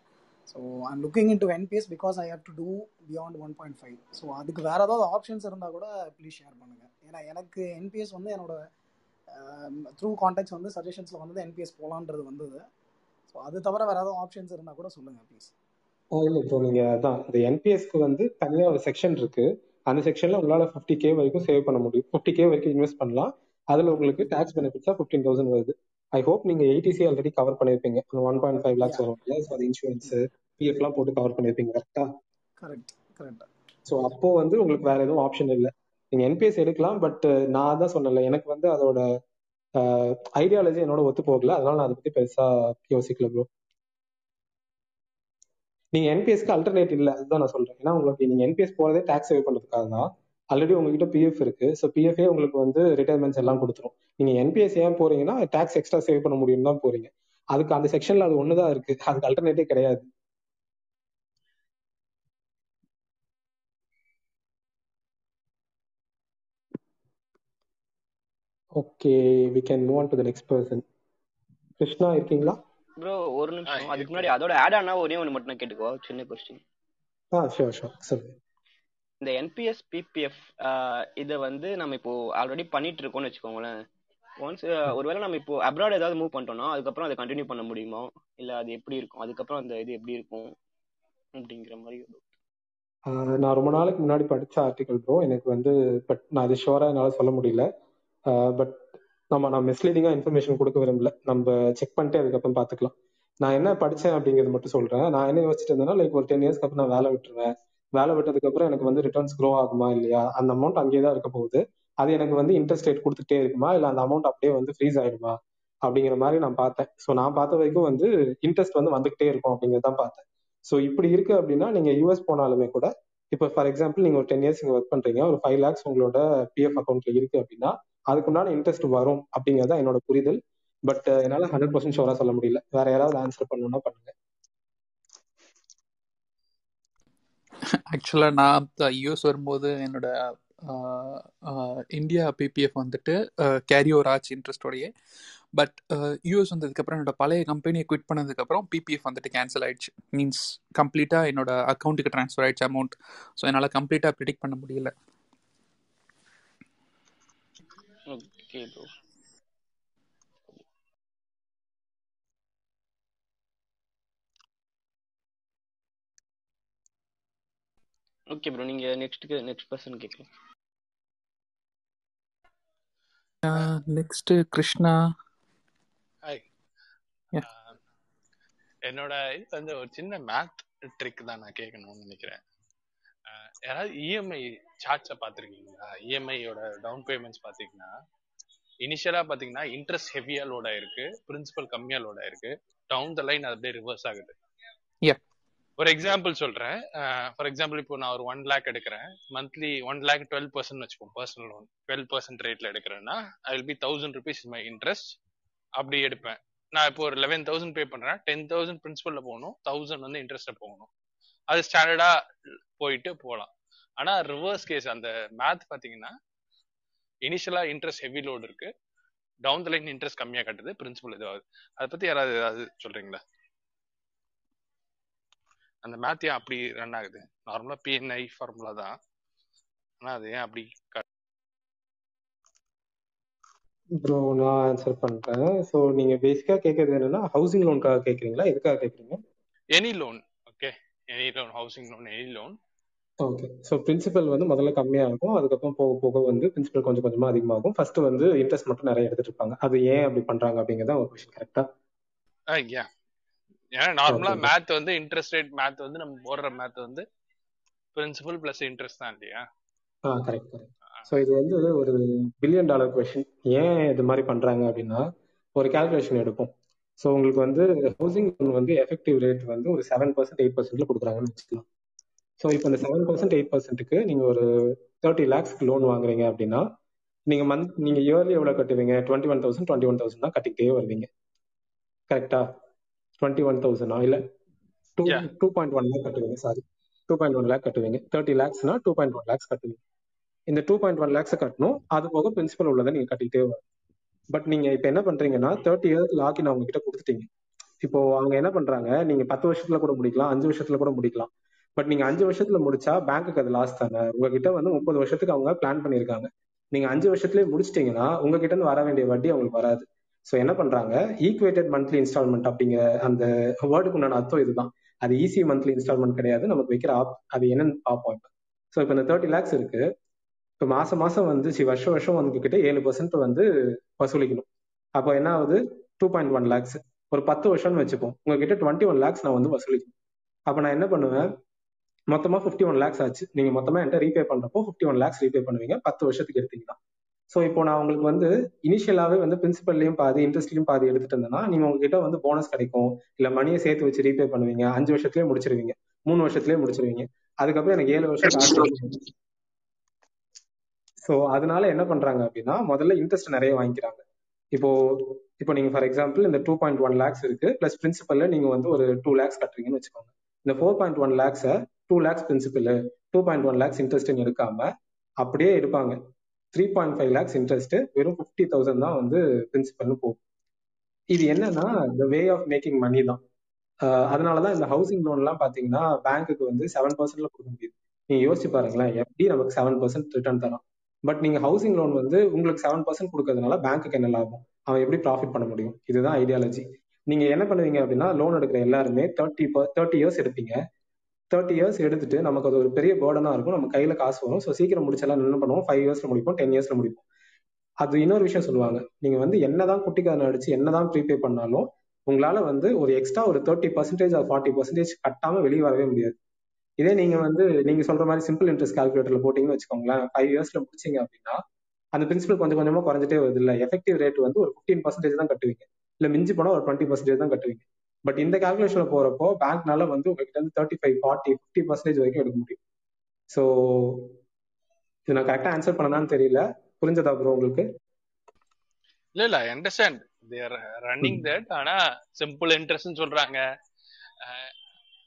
so I'm looking in to NPS because I have to to beyond one point five so அதுக்கு வேறு ஏதாவது ஆப்ஷன்ஸ் இருந்தால் கூட ப்ளீஸ் ஷேர் பண்ணுங்க. ஏன்னா எனக்கு என்பிஎஸ் வந்து என்னோட த்ரூ கான்டாக்ட்ஸ் வந்து சஜஷன்ஸில் வந்து என்பிஎஸ் போகலான்றது வந்தது. ஸோ அது தவிர வேறு ஏதாவது ஆப்ஷன்ஸ் இருந்தால் கூட சொல்லுங்கள் ப்ளீஸ் oh, இல்லை இப்போ நீங்கள் அதான் இந்த என்பிஎஸ்க்கு வந்து தனியாக ஒரு செக்ஷன் இருக்குது அந்த செக்ஷனில் உங்களால் ஃபிஃப்டி கே வரைக்கும் சேவ் பண்ண முடியும். ஃபிஃப்டி கே வரைக்கும் இன்வெஸ்ட் பண்ணலாம். அதுல உங்களுக்கு டாக்ஸ் பெனிஃபிட்ஸா ஃபிஃப்டீன் தௌசண்ட் வருது. ஐ ஹோப் நீங்க எயிட்டிசி ஆல்ரெடி கவர் பண்ணிருப்பீங்க. ஒன் பாயிண்ட் ஃபைவ் லேக்ஸ் வரும். இல்லையா ஸோ அது இன்சூரன்ஸ் பிஎஃப் எல்லாம் போட்டு கவர் பண்ணிருப்பீங்க கரெக்டா கரெக்ட் கரெக்ட் ஸோ அப்போ வந்து உங்களுக்கு வேற எதுவும் ஆப்ஷன் இல்லை. நீங்க என்பிஎஸ் எடுக்கலாம் பட் நான் தான் சொன்னல எனக்கு வந்து அதோட ஐடியாலஜி என்னோட ஒத்து போகல. அதனால நான் அதை பத்தி பெருசா யோசிக்கல ப்ரோ நீங்க என்பிஎஸ்க்கு அல்டர்னேட் இல்ல அதுதான் நான் சொல்றேன். ஏன்னா உங்களுக்கு நீங்க என்பிஎஸ் போறதே டாக்ஸ் சேவ் பண்றதுக்காக தான் ஆல்ரெடி உங்ககிட்ட பிஎஃப் இருக்கு. ஸோ பிஎஃப்ஏ உங்களுக்கு வந்து ரிட்டைர்மெண்ட்ஸ் எல்லாம் கொடுத்துரும். நீங்க என்பிஎஸ் ஏன் போறீங்கன்னா டாக்ஸ் எக்ஸ்ட்ரா சேவ் பண்ண முடியும் தான் போறீங்க. அதுக்கு அந்த செக்ஷன்ல அது ஒண்ணுதான் இருக்கு. அதுக்கு அல்டர்னேட்டே கிடையாது. Okay we can move on to the next person Krishna இருக்கீங்களா? ப்ரோ ஒரு நிமிஷம். அதுக்கு முன்னாடி அதோட ஆட் ஆனா ஒரே ஒன்று மட்டும் கேட்டுக்கோ சின்ன கொஸ்டின் ஆ ஷோர் ஷோர் சொல்லுங்க. இந்த என்பிஎஸ் பிபிஎஃப் இதை வந்து நம்ம இப்போ ஆல்ரெடி பண்ணிட்டு இருக்கோம்னு வச்சுக்கோங்களேன் ஒன்ஸ் ஒருவேளை நம்ம இப்போ அப்ராட் ஏதாவது மூவ் பண்ணிட்டோம்னா அதுக்கப்புறம் அதை கண்டினியூ பண்ண முடியுமா? இல்ல அது எப்படி இருக்கும்? அதுக்கப்புறம் அந்த இது எப்படி இருக்கும்? அப்படிங்கிற மாதிரி ஒரு நான் ரொம்ப நாளைக்கு முன்னாடி படிச்ச ஆர்டிகல் ப்ரோ எனக்கு வந்து பட் நான் அது ஷோரா என்னால சொல்ல முடியல. பட் நம்ம நான் மிஸ்லீடிங்கா இன்ஃபர்மேஷன் கொடுக்க விரும்பல. நம்ம செக் பண்ணிட்டு அதுக்கப்புறம் பாத்துக்கலாம் நான் என்ன படிச்சேன் அப்படிங்கறது மட்டும் சொல்றேன். நான் என்ன யோசிச்சுட்டு இருந்தேன்னா லைக் ஒரு டென் இயர்ஸ்க்கு அப்புறம் நான் வேலை விட்டுருவேன். வேலை விட்டதுக்கு அப்புறம் எனக்கு வந்து ரிட்டர்ன்ஸ் க்ரோ ஆகுமா இல்லையா? அந்த அமௌண்ட் அங்கேயே தான் இருக்க போகுது. அது எனக்கு வந்து இன்ட்ரெஸ்ட் ரேட் கொடுத்துட்டே இருக்குமா? இல்லை அந்த அமௌண்ட் அப்படியே வந்து ஃப்ரீஸ் ஆயிடுமா? அப்படிங்கிற மாதிரி நான் பார்த்தேன். ஸோ நான் பார்த்த வரைக்கும் வந்து இன்ட்ரெஸ்ட் வந்து வந்துகிட்டே இருக்கும் அப்படிங்கிறதான் பார்த்தேன். ஸோ இப்படி இருக்கு அப்படின்னா நீங்க யூஎஸ் போனாலுமே கூட இப்போ ஃபார் எக்ஸாம்பிள் நீங்க ஒரு டென் இயர்ஸ் இங்க ஒர்க் பண்றீங்க ஒரு ஃபைவ் லேக்ஸ் உங்களோட பிஎஃப் அக்கௌண்ட்ல இருக்கு அப்படின்னா அதுக்குண்டான இன்ட்ரெஸ்ட் வரும் அப்படிங்கிறது தான் என்னோட புரிதல். பட் என்னால ஹண்ட்ரட் பர்சன்ட் ஷோரா சொல்ல முடியல. வேற யாராவது ஆன்சர் பண்ணணும்னா பண்ணுங்க. ஆக்சுவலாக நான் யூஎஸ் வரும்போது என்னோட இந்தியா பிபிஎஃப் வந்துட்டு கேரி ஓவர் ஆச்சு இன்ட்ரெஸ்டோடையே பட் யூஎஸ் வந்ததுக்கப்புறம் என்னோட பழைய கம்பெனியை குவிட் பண்ணதுக்கப்புறம் பிபிஎஃப் வந்துட்டு கேன்சல் ஆயிடுச்சு. மீன்ஸ் கம்ப்ளீட்டாக என்னோட அக்கௌண்ட்டுக்கு ட்ரான்ஸ்ஃபர் ஆயிடுச்சு அமௌண்ட் ஸோ என்னால் கம்ப்ளீட்டாக ப்ரிடிக்ட் பண்ண முடியல. ஓகே ப்ரோ ஓகே ப்ரோ நீங்க நெக்ஸ்ட் நெக்ஸ்ட் பர்சன் கேட்கலாம். நெக்ஸ்ட்டு கிருஷ்ணா. ஹாய். என்னோட இது வந்து ஒரு சின்ன மேத் ட்ரிக் தான் நான் கேட்கணும்னு நினைக்கிறேன். யாராவது இஎம்ஐ சார்ட்ஸை பார்த்துருக்கீங்களா? இஎம்ஐயோட டவுன் பேமெண்ட்ஸ் பார்த்தீங்கன்னா இனிஷியலா பார்த்தீங்கன்னா இன்ட்ரெஸ்ட் ஹெவியா லோட் ஆயிருக்கு பிரின்சிபல் கம்மியா லோட் ஆயிருக்கு டவுன் த லைன் அது அப்படியே ரிவர்ஸ் ஆகுது. Yeah. ஒரு எக்ஸாம்பிள் சொல்றேன். ஃபார் எக்ஸாம்பிள் இப்போ நான் ஒரு ஒன் லேக் எடுக்கிறேன். Monthly one lakh twelve percent வச்சுக்கோங்க பர்சனல் லோன் டுவெல் பர்சன்ட் ரேட்ல எடுக்கிறேன்னா I will be thousand rupees my interest அப்படி எடுப்பேன். நான் இப்போ ஒரு லெவன் தௌசண்ட் பே பண்றேன். டென் தௌசண்ட் பிரின்சிபல்ல போகணும். தௌசண்ட் வந்து இன்ட்ரெஸ்ட்ல போகணும். அது ஸ்டாண்டர்டா போயிட்டு போகலாம். ஆனா ரிவர்ஸ் கேஸ் அந்த மேத் பாத்தீங்கன்னா இனிஷியலா இன்ட்ரெஸ்ட் ஹெவி லோடு இருக்கு. டவுன் த லைன் இன்ட்ரெஸ்ட் கம்மியா கட்டுது பிரின்சிபல் இதுவாகுது அதை பத்தி யாராவது ஏதாவது சொல்றீங்களா? அந்த மேத் ஏன் அப்படி ரன் ஆகுது. நார்மலா பிஎன்ஐ ஃபார்முலா தான். ஆனா அது ஏன் அப்படி ப்ரோ நான் ஆன்சர் பண்றேன். ஸோ நீங்க பேசிக்கா கேட்கறது என்னன்னா ஹவுசிங் லோனுக்காக கேக்குறீங்களா? எதுக்காக கேக்குறீங்க? Any loan okay any loan housing loan any loan okay so principal வந்து முதல்ல கம்மியா இருக்கும் அதுக்கப்புறம் போக போக வந்து பிரின்சிபல் கொஞ்சம் கொஞ்சமா அதிகமாகும். ஃபர்ஸ்ட் வந்து இன்ட்ரெஸ்ட் மட்டும் நிறைய எடுத்துட்டு இருப்பாங்க. அது ஏன் அப்படி பண்றாங்க அப்படிங்கறத ஒரு கொஸ்டின் கரெக்டா ஐயா ஏன்னா நார்மலா. மேத் வந்து இன்ட்ரெஸ்ட் ரேட் மேத் வந்து நம்ம போடுற மேத் வந்து பிரின்சிபல் பிளஸ் இன்ட்ரெஸ்ட் தான் இல்லையா? ஆ கரெக்ட் கரெக்ட் ஸோ இது வந்து ஒரு பில்லியன் டாலர் கொஷின் ஏன் இது மாதிரி பண்றாங்க அப்படின்னா ஒரு கால்குலேஷன் எடுப்போம். ஸோ உங்களுக்கு வந்து ஹவுசிங் லோன் வந்து எஃபெக்டிவ் ரேட் வந்து ஒரு செவன் பர்சன்ட் எயிட் பர்சன்ட்ல கொடுக்குறாங்கன்னு வச்சுக்கலாம். ஸோ இப்போ இந்த செவன் பர்சன்ட் எயிட் பர்சன்ட்டுக்கு நீங்க ஒரு தேர்ட்டி லேக்ஸ்க்கு லோன் வாங்குறீங்க அப்படின்னா நீங்க மந்த் நீங்க இயர்லி எவ்வளவு கட்டுவீங்க? Twenty one thousand twenty one thousand தான் கட்டிக்கிட்டே வருவீங்க. கரெக்டா டுவெண்ட்டி ஒன் தௌசண்டா இல்ல two point one lakh கட்டுவீங்க sorry two point one lakh கட்டுவீங்க. Thirty லேக்ஸ்னா டூ பாயிண்ட் ஒன் லேக்ஸ் கட்டுவீங்க. இந்த டூ பாயிண்ட் ஒன் லேக்ஸ் கட்டணும். அது போக பிரின்சிபல் உள்ளதை நீங்க கட்டிக்கிட்டே வரும் பட் நீங்க இப்ப என்ன பண்றீங்கன்னா தேர்ட்டி இயர்ஸ் லாக்கின் அவங்க கிட்ட கொடுத்துட்டீங்க. இப்போ அவங்க என்ன பண்றாங்க நீங்க பத்து வருஷத்துல கூட முடிக்கலாம் அஞ்சு வருஷத்துல கூட முடிக்கலாம். பட் நீங்க அஞ்சு வருஷத்துல முடிச்சா பேங்க்குக்கு அது லாஸ் தானே. உங்ககிட்ட வந்து முப்பது வருஷத்துக்கு அவங்க பிளான் பண்ணிருக்காங்க நீங்க அஞ்சு வருஷத்துலயே முடிச்சிட்டீங்கன்னா உங்ககிட்ட இருந்து வர வேண்டிய வட்டி அவங்களுக்கு வராது. ஸோ என்ன பண்றாங்க? ஈக்குவேட்டட் மந்த்லி இன்ஸ்டால்மெண்ட் அப்படிங்கிற அந்த வேர்டுக்கு உண்டான அர்த்தம் இதுதான். அது ஈஸி மந்த்லி இன்ஸ்டால்மெண்ட் கிடையாது. நமக்கு வைக்கிற ஆப் அது என்னன்னு பார்ப்போம் இப்போ. ஸோ இப்போ இந்த தேர்ட்டி லேக்ஸ் இருக்கு. இப்போ மாசம் மாசம் வந்து சி வருஷம் வருஷம் உங்ககிட்ட ஏழு பர்சன்ட் வந்து வசூலிக்கணும். அப்போ என்ன ஆகுது? டூ பாயிண்ட் ஒன் லேக்ஸ் ஒரு பத்து வருஷம்னு வச்சுப்போம். உங்ககிட்ட டுவெண்ட்டி ஒன் லேக்ஸ் நான் வந்து வசூலிக்கணும். அப்போ நான் என்ன பண்ணுவேன்? மொத்தமாக ஃபிஃப்டி ஒன் லேக்ஸ் ஆச்சு. நீங்க மொத்தமாக என்கிட்ட ரீபே பண்றப்போ ஃபிஃப்டி ஒன் லேக்ஸ் ரீபே பண்ணுவீங்க. பத்து வருஷத்துக்கு எடுத்தீங்கன்னா. ஸோ இப்போ நான் உங்களுக்கு வந்து இனிஷியலாவே வந்து பிரின்சிபல்லையும் பாதி இன்ட்ரெஸ்ட்லயும் பாதி எடுத்துட்டு இருந்தேன்னா நீங்க உங்ககிட்ட வந்து போனஸ் கிடைக்கும். இல்ல மணியை சேர்த்து வச்சு ரீபே பண்ணுவீங்க. அஞ்சு வருஷத்துலயே முடிச்சிருவீங்க. மூணு வருஷத்துலயே முடிச்சிருவீங்க. அதுக்கப்புறம் எனக்கு ஏழு வருஷம் ஸோ அதனால என்ன பண்றாங்க அப்படின்னா முதல்ல இன்ட்ரெஸ்ட் நிறைய வாங்கிக்கிறாங்க. இப்போ இப்போ நீங்க ஃபார் எக்ஸாம்பிள் இந்த டூ பாயிண்ட் ஒன் லேக்ஸ் இருக்கு பிளஸ் பிரின்சிபல்ல நீங்க வந்து ஒரு டூ லேக்ஸ் கட்டுறீங்கன்னு வச்சுக்கோங்க. இந்த four point one லேக்ஸை two lakhs principal two point one lakhs இன்ட்ரெஸ்ட்னு எடுக்காம அப்படியே எடுப்பாங்க. Three point five lakhs interest வெறும் ஃபிஃப்டி தௌசண்ட் தான் வந்து பிரின்சிபல்னு போகும். இது என்னன்னா இந்த வே ஆஃப் மேக்கிங் மணி தான். அதனாலதான் இந்த ஹவுசிங் லோன்லாம் பாத்தீங்கன்னா பேங்க்குக்கு வந்து செவன் பர்சன்ட்ல கொடுக்க முடியுது. நீங்க யோசிச்சு பாருங்களேன் எப்படி நமக்கு செவன் பர்சன்ட் ரிட்டர்ன் தரும் பட் நீங்க ஹவுசிங் லோன் வந்து உங்களுக்கு செவன் பர்சன்ட் கொடுக்கறதுனால பேங்க்குக்கு என்ன லாபம்? அவன் எப்படி ப்ராஃபிட் பண்ண முடியும்? இதுதான் ஐடியாலஜி நீங்க என்ன பண்ணுவீங்க அப்படின்னா லோன் எடுக்கிற எல்லாருமே தேர்ட்டி தேர்ட்டி இயர்ஸ் எடுப்பீங்க. தேர்ட்டி இயர்ஸ் எடுத்துட்டு நமக்கு அது ஒரு பெரிய பேர்டனா இருக்கும். நம்ம கையில காசு வரும். ஸோ சீக்கிரம் முடிச்செல்லாம் என்ன பண்ணுவோம்? ஃபைவ் இயர்ஸ்ல முடிப்போம். டென் இயர்ஸ்ல முடிப்போம். அது இன்னொரு விஷயம் சொல்லுவாங்க. நீங்க வந்து என்னதான் குட்டி குட்டிக்காரன் அடிச்சு என்னதான் ப்ரீபே பண்ணாலும் உங்களால வந்து ஒரு எக்ஸ்ட்ரா ஒரு thirty percentage or forty percentage கட்டாம வெளியே வரவே முடியாது. இதே நீங்க வந்து நீங்க சொல்ற மாதிரி சிம்பிள் இன்ட்ரெஸ்ட் கால்குலேட்டர்ல போட்டீங்கன்னு வச்சுக்கோங்களேன். ஃபைவ் இயர்ஸ்ல முடிச்சீங்க அப்படின்னா அந்த பிரின்சிபல் கொஞ்சம் கொஞ்சமா குறைஞ்சிட்டே வருது இல்ல? எஃபெக்டிவ் ரேட் வந்து ஒரு ஃபிஃப்டீன் பர்சன்டேஜ் தான் கட்டுவீங்க. இல்ல மிஞ்சி போனா ஒரு டுவெண்ட்டி பர்சன்டேஜ் தான் கட்டுவீங்க. பட் இந்த கால்குலேஷன்ல போறப்போ பேங்க்னால வந்து உங்ககிட்ட வந்து thirty five forty fifty percentage வரைக்கும் எடுக்க முடியும். ஸோ இது நான் கரெக்டா ஆன்சர் பண்ணனான்னு தெரியல. புரிஞ்சதா ப்ரோ உங்களுக்கு? இல்ல இல்ல அண்டர்ஸ்டாண்ட் தேர் ரன்னிங் தட் ஆனா சிம்பிள் இன்ட்ரெஸ்ட்னு சொல்றாங்க.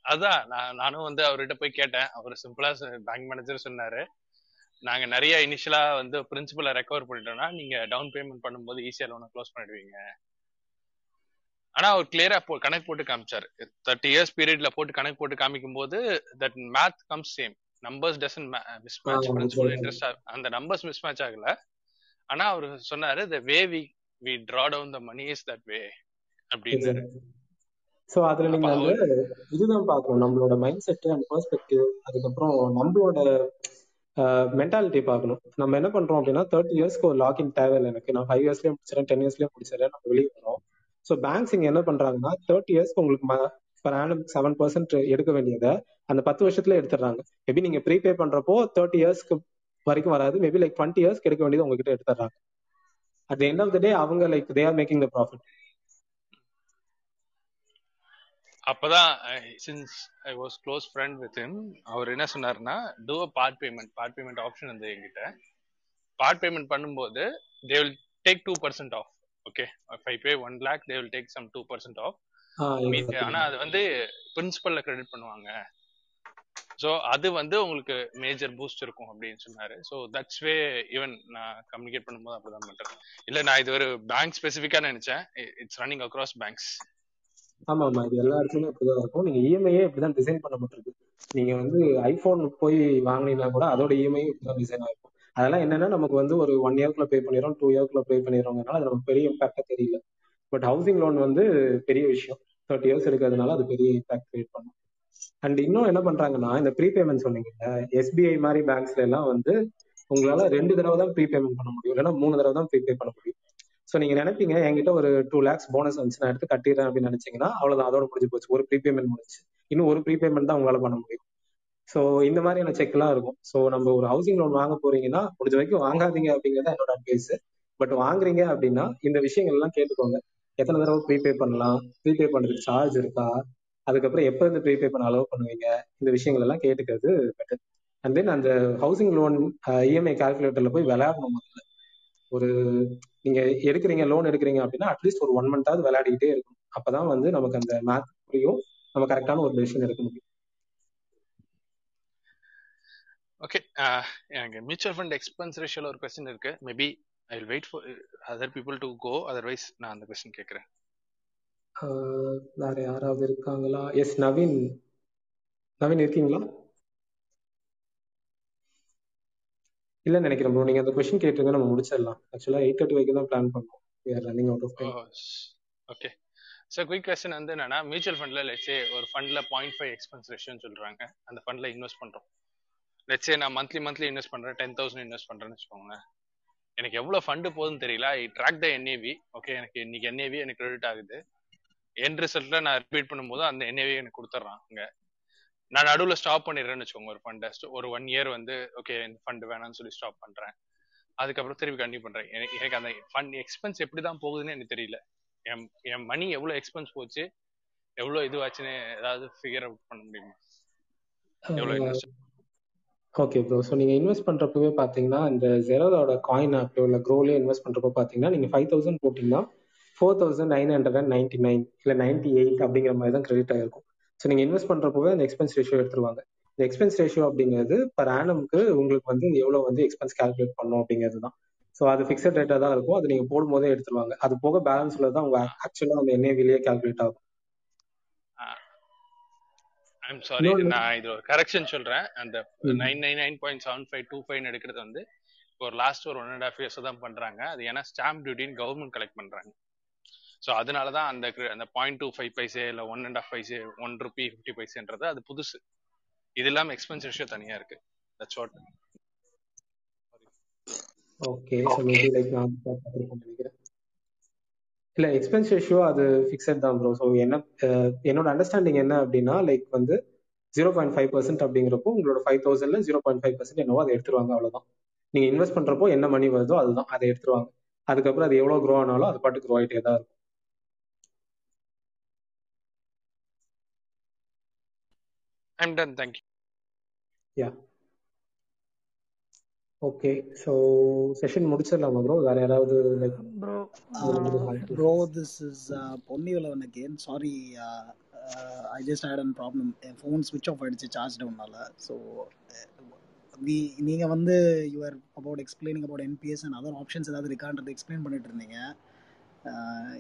அதான் நான் நானும் வந்து அவர்கிட்ட போய் கேட்டேன். அவர் சிம்பிளா பேங்க் மேனேஜர் சொன்னாரு. நாங்க நிறைய இனிஷியலா வந்து பிரின்சிபலை ரெக்கவர் பண்ணிட்டோம்னா நீங்க டவுன் பேமெண்ட் பண்ணும்போது ஈஸியா லோனை க்ளோஸ் பண்ணிடுவீங்க. ஆனா அவர் கிளியரா போ கணக்கு போட்டு காமிச்சாரு. தேர்ட்டி இயர்ஸ் பீரியட்ல போட்டு கணக்கு போட்டு காமிக்கும் போது that math come same numbers doesn't miss match principal interest அந்த நம்பர்ஸ் மிஸ் மேட்ச் ஆகல. ஆனா அவர் சொன்னாரு the way we we draw down the money is that way அப்படின்னாரு ஸோ அதுல நீங்க வந்து இதுதான் பார்க்கணும். நம்மளோட மைண்ட் செட் அண்ட் பெர்ஸ்பெக்டிவ் அதுக்கப்புறம் நம்மளோட மென்டாலிட்டி பார்க்கணும். நம்ம என்ன பண்றோம் அப்படின்னா தேர்ட்டி இயர்ஸ்க்கு ஒரு லாக்இன் தேவையில்லை எனக்கு. நான் ஃபைவ் இயர்ஸ்லயே முடிச்சிடறேன் டென் இயர்ஸ்லயே முடிச்சிடறேன் நம்ம வெளியே வரோம் ஸோ பேங்க்ஸ் இங்க என்ன பண்றாங்கன்னா தேர்ட்டி இயர்ஸ்க்கு உங்களுக்கு பர் ஆனம் செவன் பர்சன்ட் எடுக்க வேண்டியதை அந்த பத்து வருஷத்துல எடுத்துடுறாங்க. மேபி நீங்க ப்ரீபே பண்றப்போ தேர்ட்டி இயர்ஸ்க்கு வரைக்கும் வராது. மேபி லைக் டுவெண்ட்டி இயர்ஸ்க்கு எடுக்க வேண்டியது உங்ககிட்ட எடுத்துடுறாங்க. At end of the day அவங்க like they are making the profit அப்பதான் since I was close friend with him அவர் என்ன சொன்னார்னா two a part payment part payment option வந்து என்கிட்ட. பார்ட் பேமெண்ட் பண்ணும்போது they will take two percent off okay I pay one lakh they will take some two percent off ஆனா அது வந்து பிரின்சிபல்ல credit பண்ணுவாங்க. So அது வந்து உங்களுக்கு மேஜர் பூஸ்ட் இருக்கும் அப்படின்னு சொன்னாரு. ஸோ தட்ஸ் வே ஈவன் நான் கம்யூனிகேட் பண்ணும்போது அப்படிதான் பண்றேன் இல்ல நான் இது ஒரு பேங்க் ஸ்பெசிஃபிக்கா நினைச்சேன். இட்ஸ் ரன்னிங் அக்ராஸ் பேங்க்ஸ் ஆமா ஆமா. இது எல்லா இடத்துலயுமே இப்படிதான் இருக்கும். நீங்க இஎம்ஐயே இப்படிதான் டிசைன் பண்ணப்பட்டிருக்கு நீங்க வந்து ஐபோன் போய் வாங்கினீங்கன்னா கூட அதோட இஎம்ஐ இப்படிதான் டிசைன் ஆயிருக்கும் அதெல்லாம் என்னன்னா நமக்கு வந்து ஒரு ஒன் இயர்க்குள்ள பே பண்ணிடுறோம் டூ இயர்க்குள்ள பே பண்ணிடுறோங்கிறனால அது நமக்கு பெரிய இம்பாக்டா தெரியல. பட் ஹவுசிங் லோன் வந்து பெரிய விஷயம். தேர்ட்டி இயர்ஸ் எடுக்கிறதுனால அது பெரிய இம்பாக்ட் கிரியேட் பண்ணும். அண்ட் இன்னும் என்ன பண்றாங்கன்னா இந்த ப்ரீபேமெண்ட் சொன்னீங்கல்ல எஸ்பிஐ மாதிரி பேங்க்ஸ்ல எல்லாம் வந்து உங்களால ரெண்டு தடவை தான் ப்ரீபேமெண்ட் பண்ண முடியும். இல்லைன்னா மூணு தடவை தான் ப்ரீபே பண்ண முடியும். ஸோ நீங்க நினைப்பீங்க என்கிட்ட ஒரு டூ லேக்ஸ் போனஸ் வந்துச்சு நான் எடுத்து கட்டிடுறேன் அப்படின்னு நினைச்சீங்கன்னா அவ்வளவுதான். அதோட முடிஞ்சு போச்சு. ஒரு ப்ரீபேமெண்ட் முடிச்சு இன்னும் ஒரு ப்ரீபேமெண்ட் தான் உங்களால பண்ண முடியும். ஸோ இந்த மாதிரியான செக் எல்லாம் இருக்கும். ஸோ நம்ம ஒரு ஹவுசிங் லோன் வாங்க போறீங்கன்னா முடிஞ்ச வரைக்கும் வாங்காதீங்க அப்படிங்கிறது என்னோட அட்வைஸ் பட் வாங்குறீங்க அப்படின்னா இந்த விஷயங்கள் எல்லாம் கேட்டுக்கோங்க. எத்தனை தடவை ப்ரீபே பண்ணலாம்? ப்ரீபே பண்றதுக்கு சார்ஜ் இருக்கா? அதுக்கப்புறம் எப்போ இருந்து ப்ரீபே பண்ண அலோவ் பண்ணுவீங்க? இந்த விஷயங்கள் எல்லாம் கேட்டுக்கிறது பெட்டர் அண்ட் தென் அந்த ஹவுசிங் லோன் இஎம்ஐ கால்குலேட்டர்ல போய் விளையாடணும் முதல்ல. ஒரு நீங்க எடுக்கிறீங்க லோன் எடுக்கிறீங்க அப்படின்னா அட்லீஸ்ட் ஒரு ஒன் மந்தாவது விளையாடிக்கிட்டே இருக்கும் அப்பதான் வந்து நமக்கு அந்த மேத் புரியும். நம்ம கரெக்டான ஒரு டெசிஷன் எடுக்க முடியும். ஓகே எனக்கு மியூச்சுவல் ஃபண்ட் எக்ஸ்பென்ஸ் ரேஷியோல ஒரு கொஸ்டின் இருக்கு. Maybe I will wait for other people to go otherwise நான் அந்த கொஸ்டின் கேட்கறேன். வேற யாராவது இருக்காங்களா? எஸ் நவீன் நவீன் இருக்கீங்களா? இல்ல நினைக்கிறேன் ப்ரோ நீங்க அந்த கொஸ்டின் கேட்டுருங்க நம்ம முடிச்சிடலாம். ஆக்சுவலா எயிட் தேர்ட்டி வரைக்கும் தான் பிளான் பண்ணோம் we are running out of time okay so quick question வந்து என்னன்னா மியூச்சுவல் ஃபண்ட்ல லெட்ஸே ஒரு ஃபண்ட்ல பாயிண்ட் ஃபைவ் எக்ஸ்பென்ஸ் ரேஷியோன்னு சொல்றாங்க. அந்த ஃபண்ட்ல இன்வெஸ்ட் பண்றோம். லெட்ஸே நான் மந்த்லி மந்த்லி இன்வெஸ்ட் பண்றேன் டென் தௌசண்ட் இன்வெஸ்ட் பண்றேன்னு வச்சுக்கோங்க எனக்கு எவ்வளவு ஃபண்டு போகுதுன்னு தெரியல. I track the NAV okay எனக்கு இன்னைக்கு என்ஏவி எனக்கு கிரெடிட் ஆகுது. என் ரிசல்ட்ல நான் ரிப்பீட் பண்ணும்போது அந்த என்ஏவி எனக்கு கொடுத்துட்றான் அங்க. நான் நடுவில் ஸ்டாப் பண்ணிடுறேன்னு வச்சுக்கோங்க ஒரு ஃபண்டை ஒரு ஒன் இயர் வந்து ஓகே இந்த ஃபண்ட் வேணாம்னு சொல்லி ஸ்டாப் பண்றேன். அதுக்கப்புறம் திருப்பி கண்டினியூ பண்றேன். எனக்கு எனக்கு அந்த ஃபண்ட் எக்ஸ்பென்ஸ் எப்படி தான் போகுதுன்னு எனக்கு தெரியல. என் என் மணி எவ்வளவு எக்ஸ்பென்ஸ் போச்சு? எவ்வளவு இதுவாச்சுன்னு ஏதாவது ஃபிகர் அவுட் பண்ண முடியுமா? எவ்வளவு இன்வெஸ்ட் ஓகே ப்ரோ ஸோ நீங்கள் இன்வெஸ்ட் பண்ணுறப்பவே பார்த்தீங்கன்னா இந்த ஜெரோதோட காயின் ஆப்லயோ இல்லை க்ரோலயோ இன்வெஸ்ட் பண்ணுறப்போ பார்த்தீங்கன்னா நீங்கள் ஃபைவ் தௌசண்ட் போட்டிங்கன்னா four thousand nine hundred and ninety nine இல்லை நைன்டி எயிட் அப்படிங்கிற மாதிரி தான் கிரெடிட் ஆகிருக்கும் ஸோ நீங்கள் இன்வெஸ்ட் பண்ணுறப்பவே அந்த எக்ஸ்பென்ஸ் ரேஷியோ எடுத்துருவாங்க. இந்த எக்ஸ்பென்ஸ் ரேஷியோ அப்படிங்கிறது பர் ஆனமுக்கு உங்களுக்கு வந்து எவ்வளோ வந்து எக்ஸ்பென்ஸ் கால்குலேட் பண்ணும் அப்படிங்கிறது தான். ஸோ அது ஃபிக்ஸட் ரேட்டாக தான் இருக்கும். அது நீங்கள் போடும்போதே எடுத்துருவாங்க. அது போக பேலன்ஸில் தான் உங்கள் ஆக்சுவலாக அந்த என்ஏவிலேயே கால்குலேட் ஆகும். ஐம் சாரி நான் இது ஒரு கரெக்ஷன் சொல்றேன். அந்த nine nine nine point seven five two five எடுக்கிறது வந்து ஒரு லாஸ்ட் ஒரு ஒன் அண்ட் ஹாஃப் இயர்ஸ் தான் பண்றாங்க. அது ஏன்னா ஸ்டாம்ப் டியூட்டின்னு கவர்மெண்ட் கலெக்ட் பண்றாங்க. ஸோ அதனால தான் அந்த அந்த பாயிண்ட் டூ ஃபைவ் பைசே இல்லை one and half paise one rupee fifty பைசேன்றது அது புதுசு. இது இல்லாமல் எக்ஸ்பென்ஸ் ரேஷியோ தனியா இருக்கு. That's what okay so maybe like நான் நினைக்கிறேன் இல்ல எக்ஸ்பென்ஸ் ரேஷியோ அது ஃபிக்ஸட் தான் ப்ரோ ஸோ என்ன என்னோட அண்டர்ஸ்டாண்டிங் என்ன அப்படின்னா லைக் வந்து ஜீரோ பாயிண்ட் ஃபைவ் பர்சன்ட் அப்படிங்கிறப்போ உங்களோட ஃபைவ் தௌசண்ட்ல ஜீரோ பாயிண்ட் ஃபைவ் பர்சன்ட் என்னவோ அதை எடுத்துருவாங்க அவ்வளவுதான். நீங்க இன்வெஸ்ட் பண்றப்போ என்ன மணி வருதோ அதுதான் அதை எடுத்துருவாங்க. அதுக்கப்புறம் அது எவ்வளவு க்ரோ ஆனாலும் அது பாட்டு க்ரோ ஆகிட்டே தான் இருக்கும். I'm done thank you yeah okay so session முடிச்சிடலாமா bro வேற யாராவது like bro bro this is Ponni Valavan again sorry I just had an problem N phone ஸ்விட்ச் ஆஃப் ஆயிடுச்சு சார்ஜ் டவுனால ஸோ வி நீங்கள் வந்து your about explaining about NPS and other options ஏதாவது இருக்கான்றது explain பண்ணிட்டு இருந்தீங்க.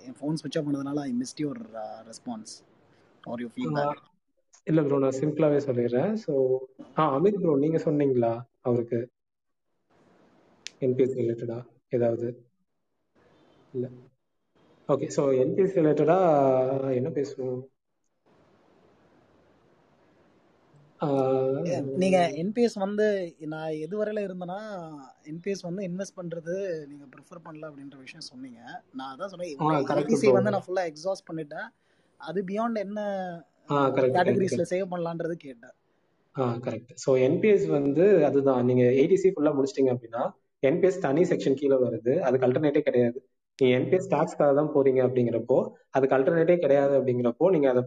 என் ஃபோன் ஸ்விட்ச் ஆஃப் பண்ணதுனால I missed your response are you feedback இல்ல ப்ரோ நான் சிம்பிளாவே சொல்லிடுறேன். ஸோ ஆ அமித் ப்ரோ நீங்க சொன்னீங்களா அவருக்கு? என்பிஎஸ் ரிலேட்டடா ஏதாவது? இல்ல. ஓகே ஸோ என்பிஎஸ் ரிலேட்டடா என்ன பேசணும் நீங்க என்பிஎஸ் வந்து நான் எது வரையில இருந்தேன்னா என்பிஎஸ் வந்து இன்வெஸ்ட் பண்றது நீங்க ப்ரிஃபர் பண்ணல அப்படின்ற விஷயம் சொன்னீங்க. நான் அதான் சொன்னேன் வந்து நான் ஃபுல்லா எக்ஸாஸ்ட் பண்ணிட்டேன். அது பியாண்ட் என்ன கேட்டகரிஸ்ல சேவ் பண்ணலான்றது கேட்டேன். ஆ கரெக்ட் ஸோ என்பிஎஸ் வந்து அதுதான். நீங்க ஏடிசி ஃபுல்லா முடிச்சிட்டீங்க அப்படின்னா என்பிஎஸ் தனி செக்ஷன் கீழே வருது. அதுக்கு அல்டர்னேட்டே கிடையாது. நீங்க என்பிஎஸ் டாக்ஸ்க்காக தான் போறீங்க அப்படிங்கிறப்போ அதுக்கு அல்டர்னேட்டே கிடையாது அப்படிங்கிறப்போ நீங்க அதை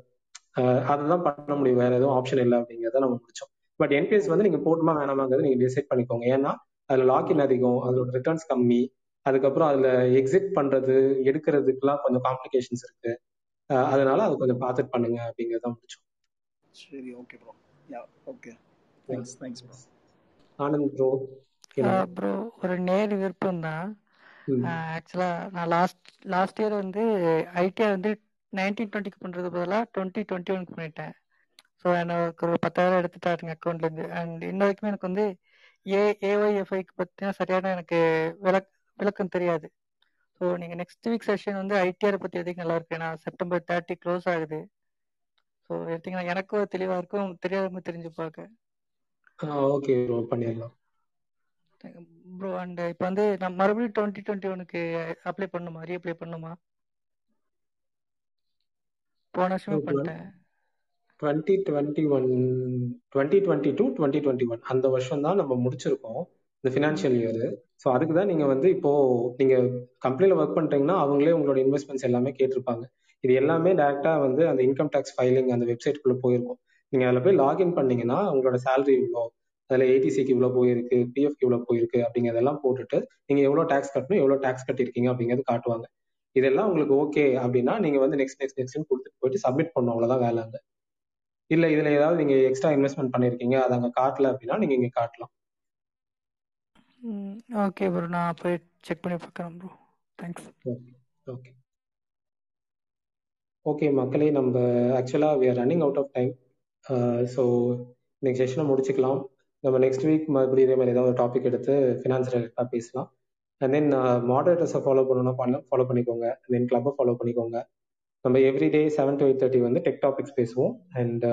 அதுதான் பண்ண முடியும். வேற எதுவும் ஆப்ஷன் இல்லை அப்படிங்கிறத நம்ம முடிச்சோம். பட் என்பிஎஸ் வந்து நீங்க போட்டுமா வேணாமாங்கிறத நீங்க டிசைட் பண்ணிக்கோங்க. ஏன்னா அதுல லாக்இன் அதிகம் அதோட ரிட்டர்ன்ஸ் கம்மி அதுக்கப்புறம் அதுல எக்ஸிட் பண்றது எடுக்கிறதுக்குலாம் கொஞ்சம் காம்ப்ளிகேஷன்ஸ் இருக்கு. அதனால அது கொஞ்சம் பார்த்துட்டு பண்ணுங்க அப்படிங்கறத முடிச்சோம். சரி okay bro yeah okay thanks thanks bro Anand bro bro ஒரு நேர் விருப்பம் தான். ஆக்சுவலா நான் லாஸ்ட் லாஸ்ட் இயர் வந்து ஐடிஆர் வந்து நைன்டீன் டுவெண்ட்டிக்கு பண்ணுறது பதிலாக டுவெண்ட்டி டுவெண்ட்டி ஒனுக்கு பண்ணிட்டேன். ஸோ எனக்கு ஒரு பத்தாயிரம் எடுத்துட்டாருங்க அக்கௌண்ட்லேருந்து அண்ட் இன்ன வரைக்குமே எனக்கு வந்து ஏ ஏஒய்எஃப்ஐக்கு பார்த்தீங்கன்னா சரியான எனக்கு விளக் விளக்கம் தெரியாது. ஸோ நீங்கள் நெக்ஸ்ட் வீக் செஷன் வந்து ஐடிஆர் பற்றி எதுக்கு நல்லா இருக்கு? ஏன்னா செப்டம்பர் தேர்ட்டி க்ளோஸ் ஆகுது. ஸோ எடுத்தீங்கன்னா எனக்கும் தெளிவாக இருக்கும். தெரியாதவங்க தெரிஞ்சு பார்க்க. ஓகே ப்ரோ பண்ணிடலாம். ப்ரோ அண்ட் இப்போ வந்து நான் மறுபடியும் டுவெண்ட்டி டுவெண்ட்டி ஒனுக்கு அப்ளை பண்ணுமா? ரீஅப்ளை பண்ணுமா? போன வருஷமே பண்ணிட்டேன். Twenty twenty one twenty twenty two twenty twenty one அந்த வருஷம் தான் நம்ம முடிச்சிருக்கோம் இந்த ஃபினான்ஷியல் இயர் ஸோ அதுக்கு தான் நீங்கள் வந்து இப்போ நீங்கள் கம்பெனியில் ஒர்க் பண்ணுறீங்கன்னா அவங்களே உங்களோட இன்வெஸ்ட்மெண்ட்ஸ் எல்லாமே கேட்டிருப்பாங்க. இது எல்லாமே டேரெக்டாக வந்து அந்த இன்கம் டேக்ஸ் ஃபைலிங் அந்த வெப்சைட்குள்ளே போயிருக்கும். நீங்கள் அதில் போய் லாகின் பண்ணீங்கன்னா உங்களோட சேலரி இவ்வளோ அதில் ஏடிசிக்கு இவ்வளோ போயிருக்கு பிஎஃப்க்கு இவ்வளோ போயிருக்கு அப்படிங்கிறதெல்லாம் போட்டுட்டு நீங்கள் எவ்வளோ டேக்ஸ் கட்டணும் எவ்வளோ டேக்ஸ் கட்டியிருக்கீங்க அப்படிங்கிறது காட்டுவாங்க. இதெல்லாம் உங்களுக்கு ஓகே அப்படின்னா நீங்க வந்து நெக்ஸ்ட் நெக்ஸ்ட் நெக்ஸ்ட் கொடுத்துட்டு போயிட்டு சப்மிட் பண்ணும் அவ்வளவுதான் வேலை அங்க. இல்ல இதுல ஏதாவது நீங்க எக்ஸ்ட்ரா இன்வெஸ்ட்மெண்ட் பண்ணிருக்கீங்க அது அங்க காட்டல அப்படின்னா நீங்க இங்க காட்டலாம். ஓகே ப்ரோ நான் போய் செக் பண்ணி பார்க்குறேன் ப்ரோ தேங்க்ஸ் ஓகே ஓகே மக்களே நம்ம ஆக்சுவலா we are running out of time so இன்னைக்கு செஷனை முடிச்சுக்கலாம். நம்ம நெக்ஸ்ட் வீக் மறுபடியும் இதே மாதிரி ஏதாவது ஒரு டாபிக் எடுத்து ஃபினான்ஸ் ரிலேட்டடாக பேசலாம். அண்ட் தென் மாடரேட்டர்ஸை ஃபாலோ பண்ணணும்னா பண்ண ஃபாலோ பண்ணிக்கோங்க. தென் கிளப்பை ஃபாலோ பண்ணிக்கோங்க. நம்ம every day seven to eight thirty வந்து டெக் டாபிக்ஸ் பேசுவோம். அண்ட்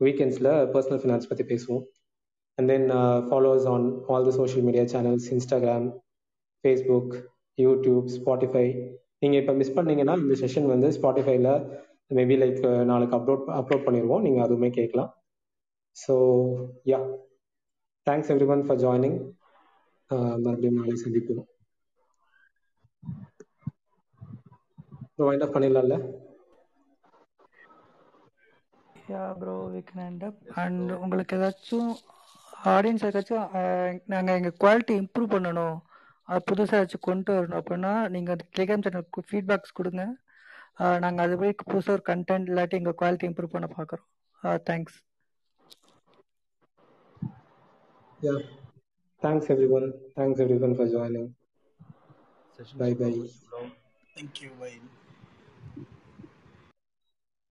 வீக்கெண்ட்ஸில் பர்சனல் ஃபினான்ஸ் பற்றி பேசுவோம். And then followers on all the social media channels Instagram Facebook YouTube Spotify நீங்கள் இப்போ மிஸ் பண்ணீங்கன்னா இந்த செஷன் வந்து ஸ்பாட்டிஃபைல மேபி லைக் நாளைக்கு அப்லோட் அப்லோட் பண்ணிடுவோம். நீங்கள் அதுவுமே கேட்கலாம். So yeah thanks everyone for joining மறுபடியும் நாளை சந்திப்போம் wind up பண்ணிடலாம்ல yeah bro we can end up and உங்களுக்கு ஏதாச்சும் ஆடியன்ஸ் ஏதாச்சும் நாங்கள் எங்கள் குவாலிட்டி இம்ப்ரூவ் பண்ணணும் அது புதுசாக ஏதாச்சும் கொண்டு வரணும் அப்படின்னா நீங்கள் அந்த டெலிகிராம் சேனலுக்கு ஃபீட்பேக்ஸ் கொடுங்க. நாங்கள் அதுபடி புதுசாக ஒரு கண்டென்ட் இல்லாட்டி எங்கள் குவாலிட்டி இம்ப்ரூவ் பண்ண பார்க்குறோம் thanks Yeah. Thanks everyone. Thanks everyone for joining. Session Bye bye. Thank you. Bye.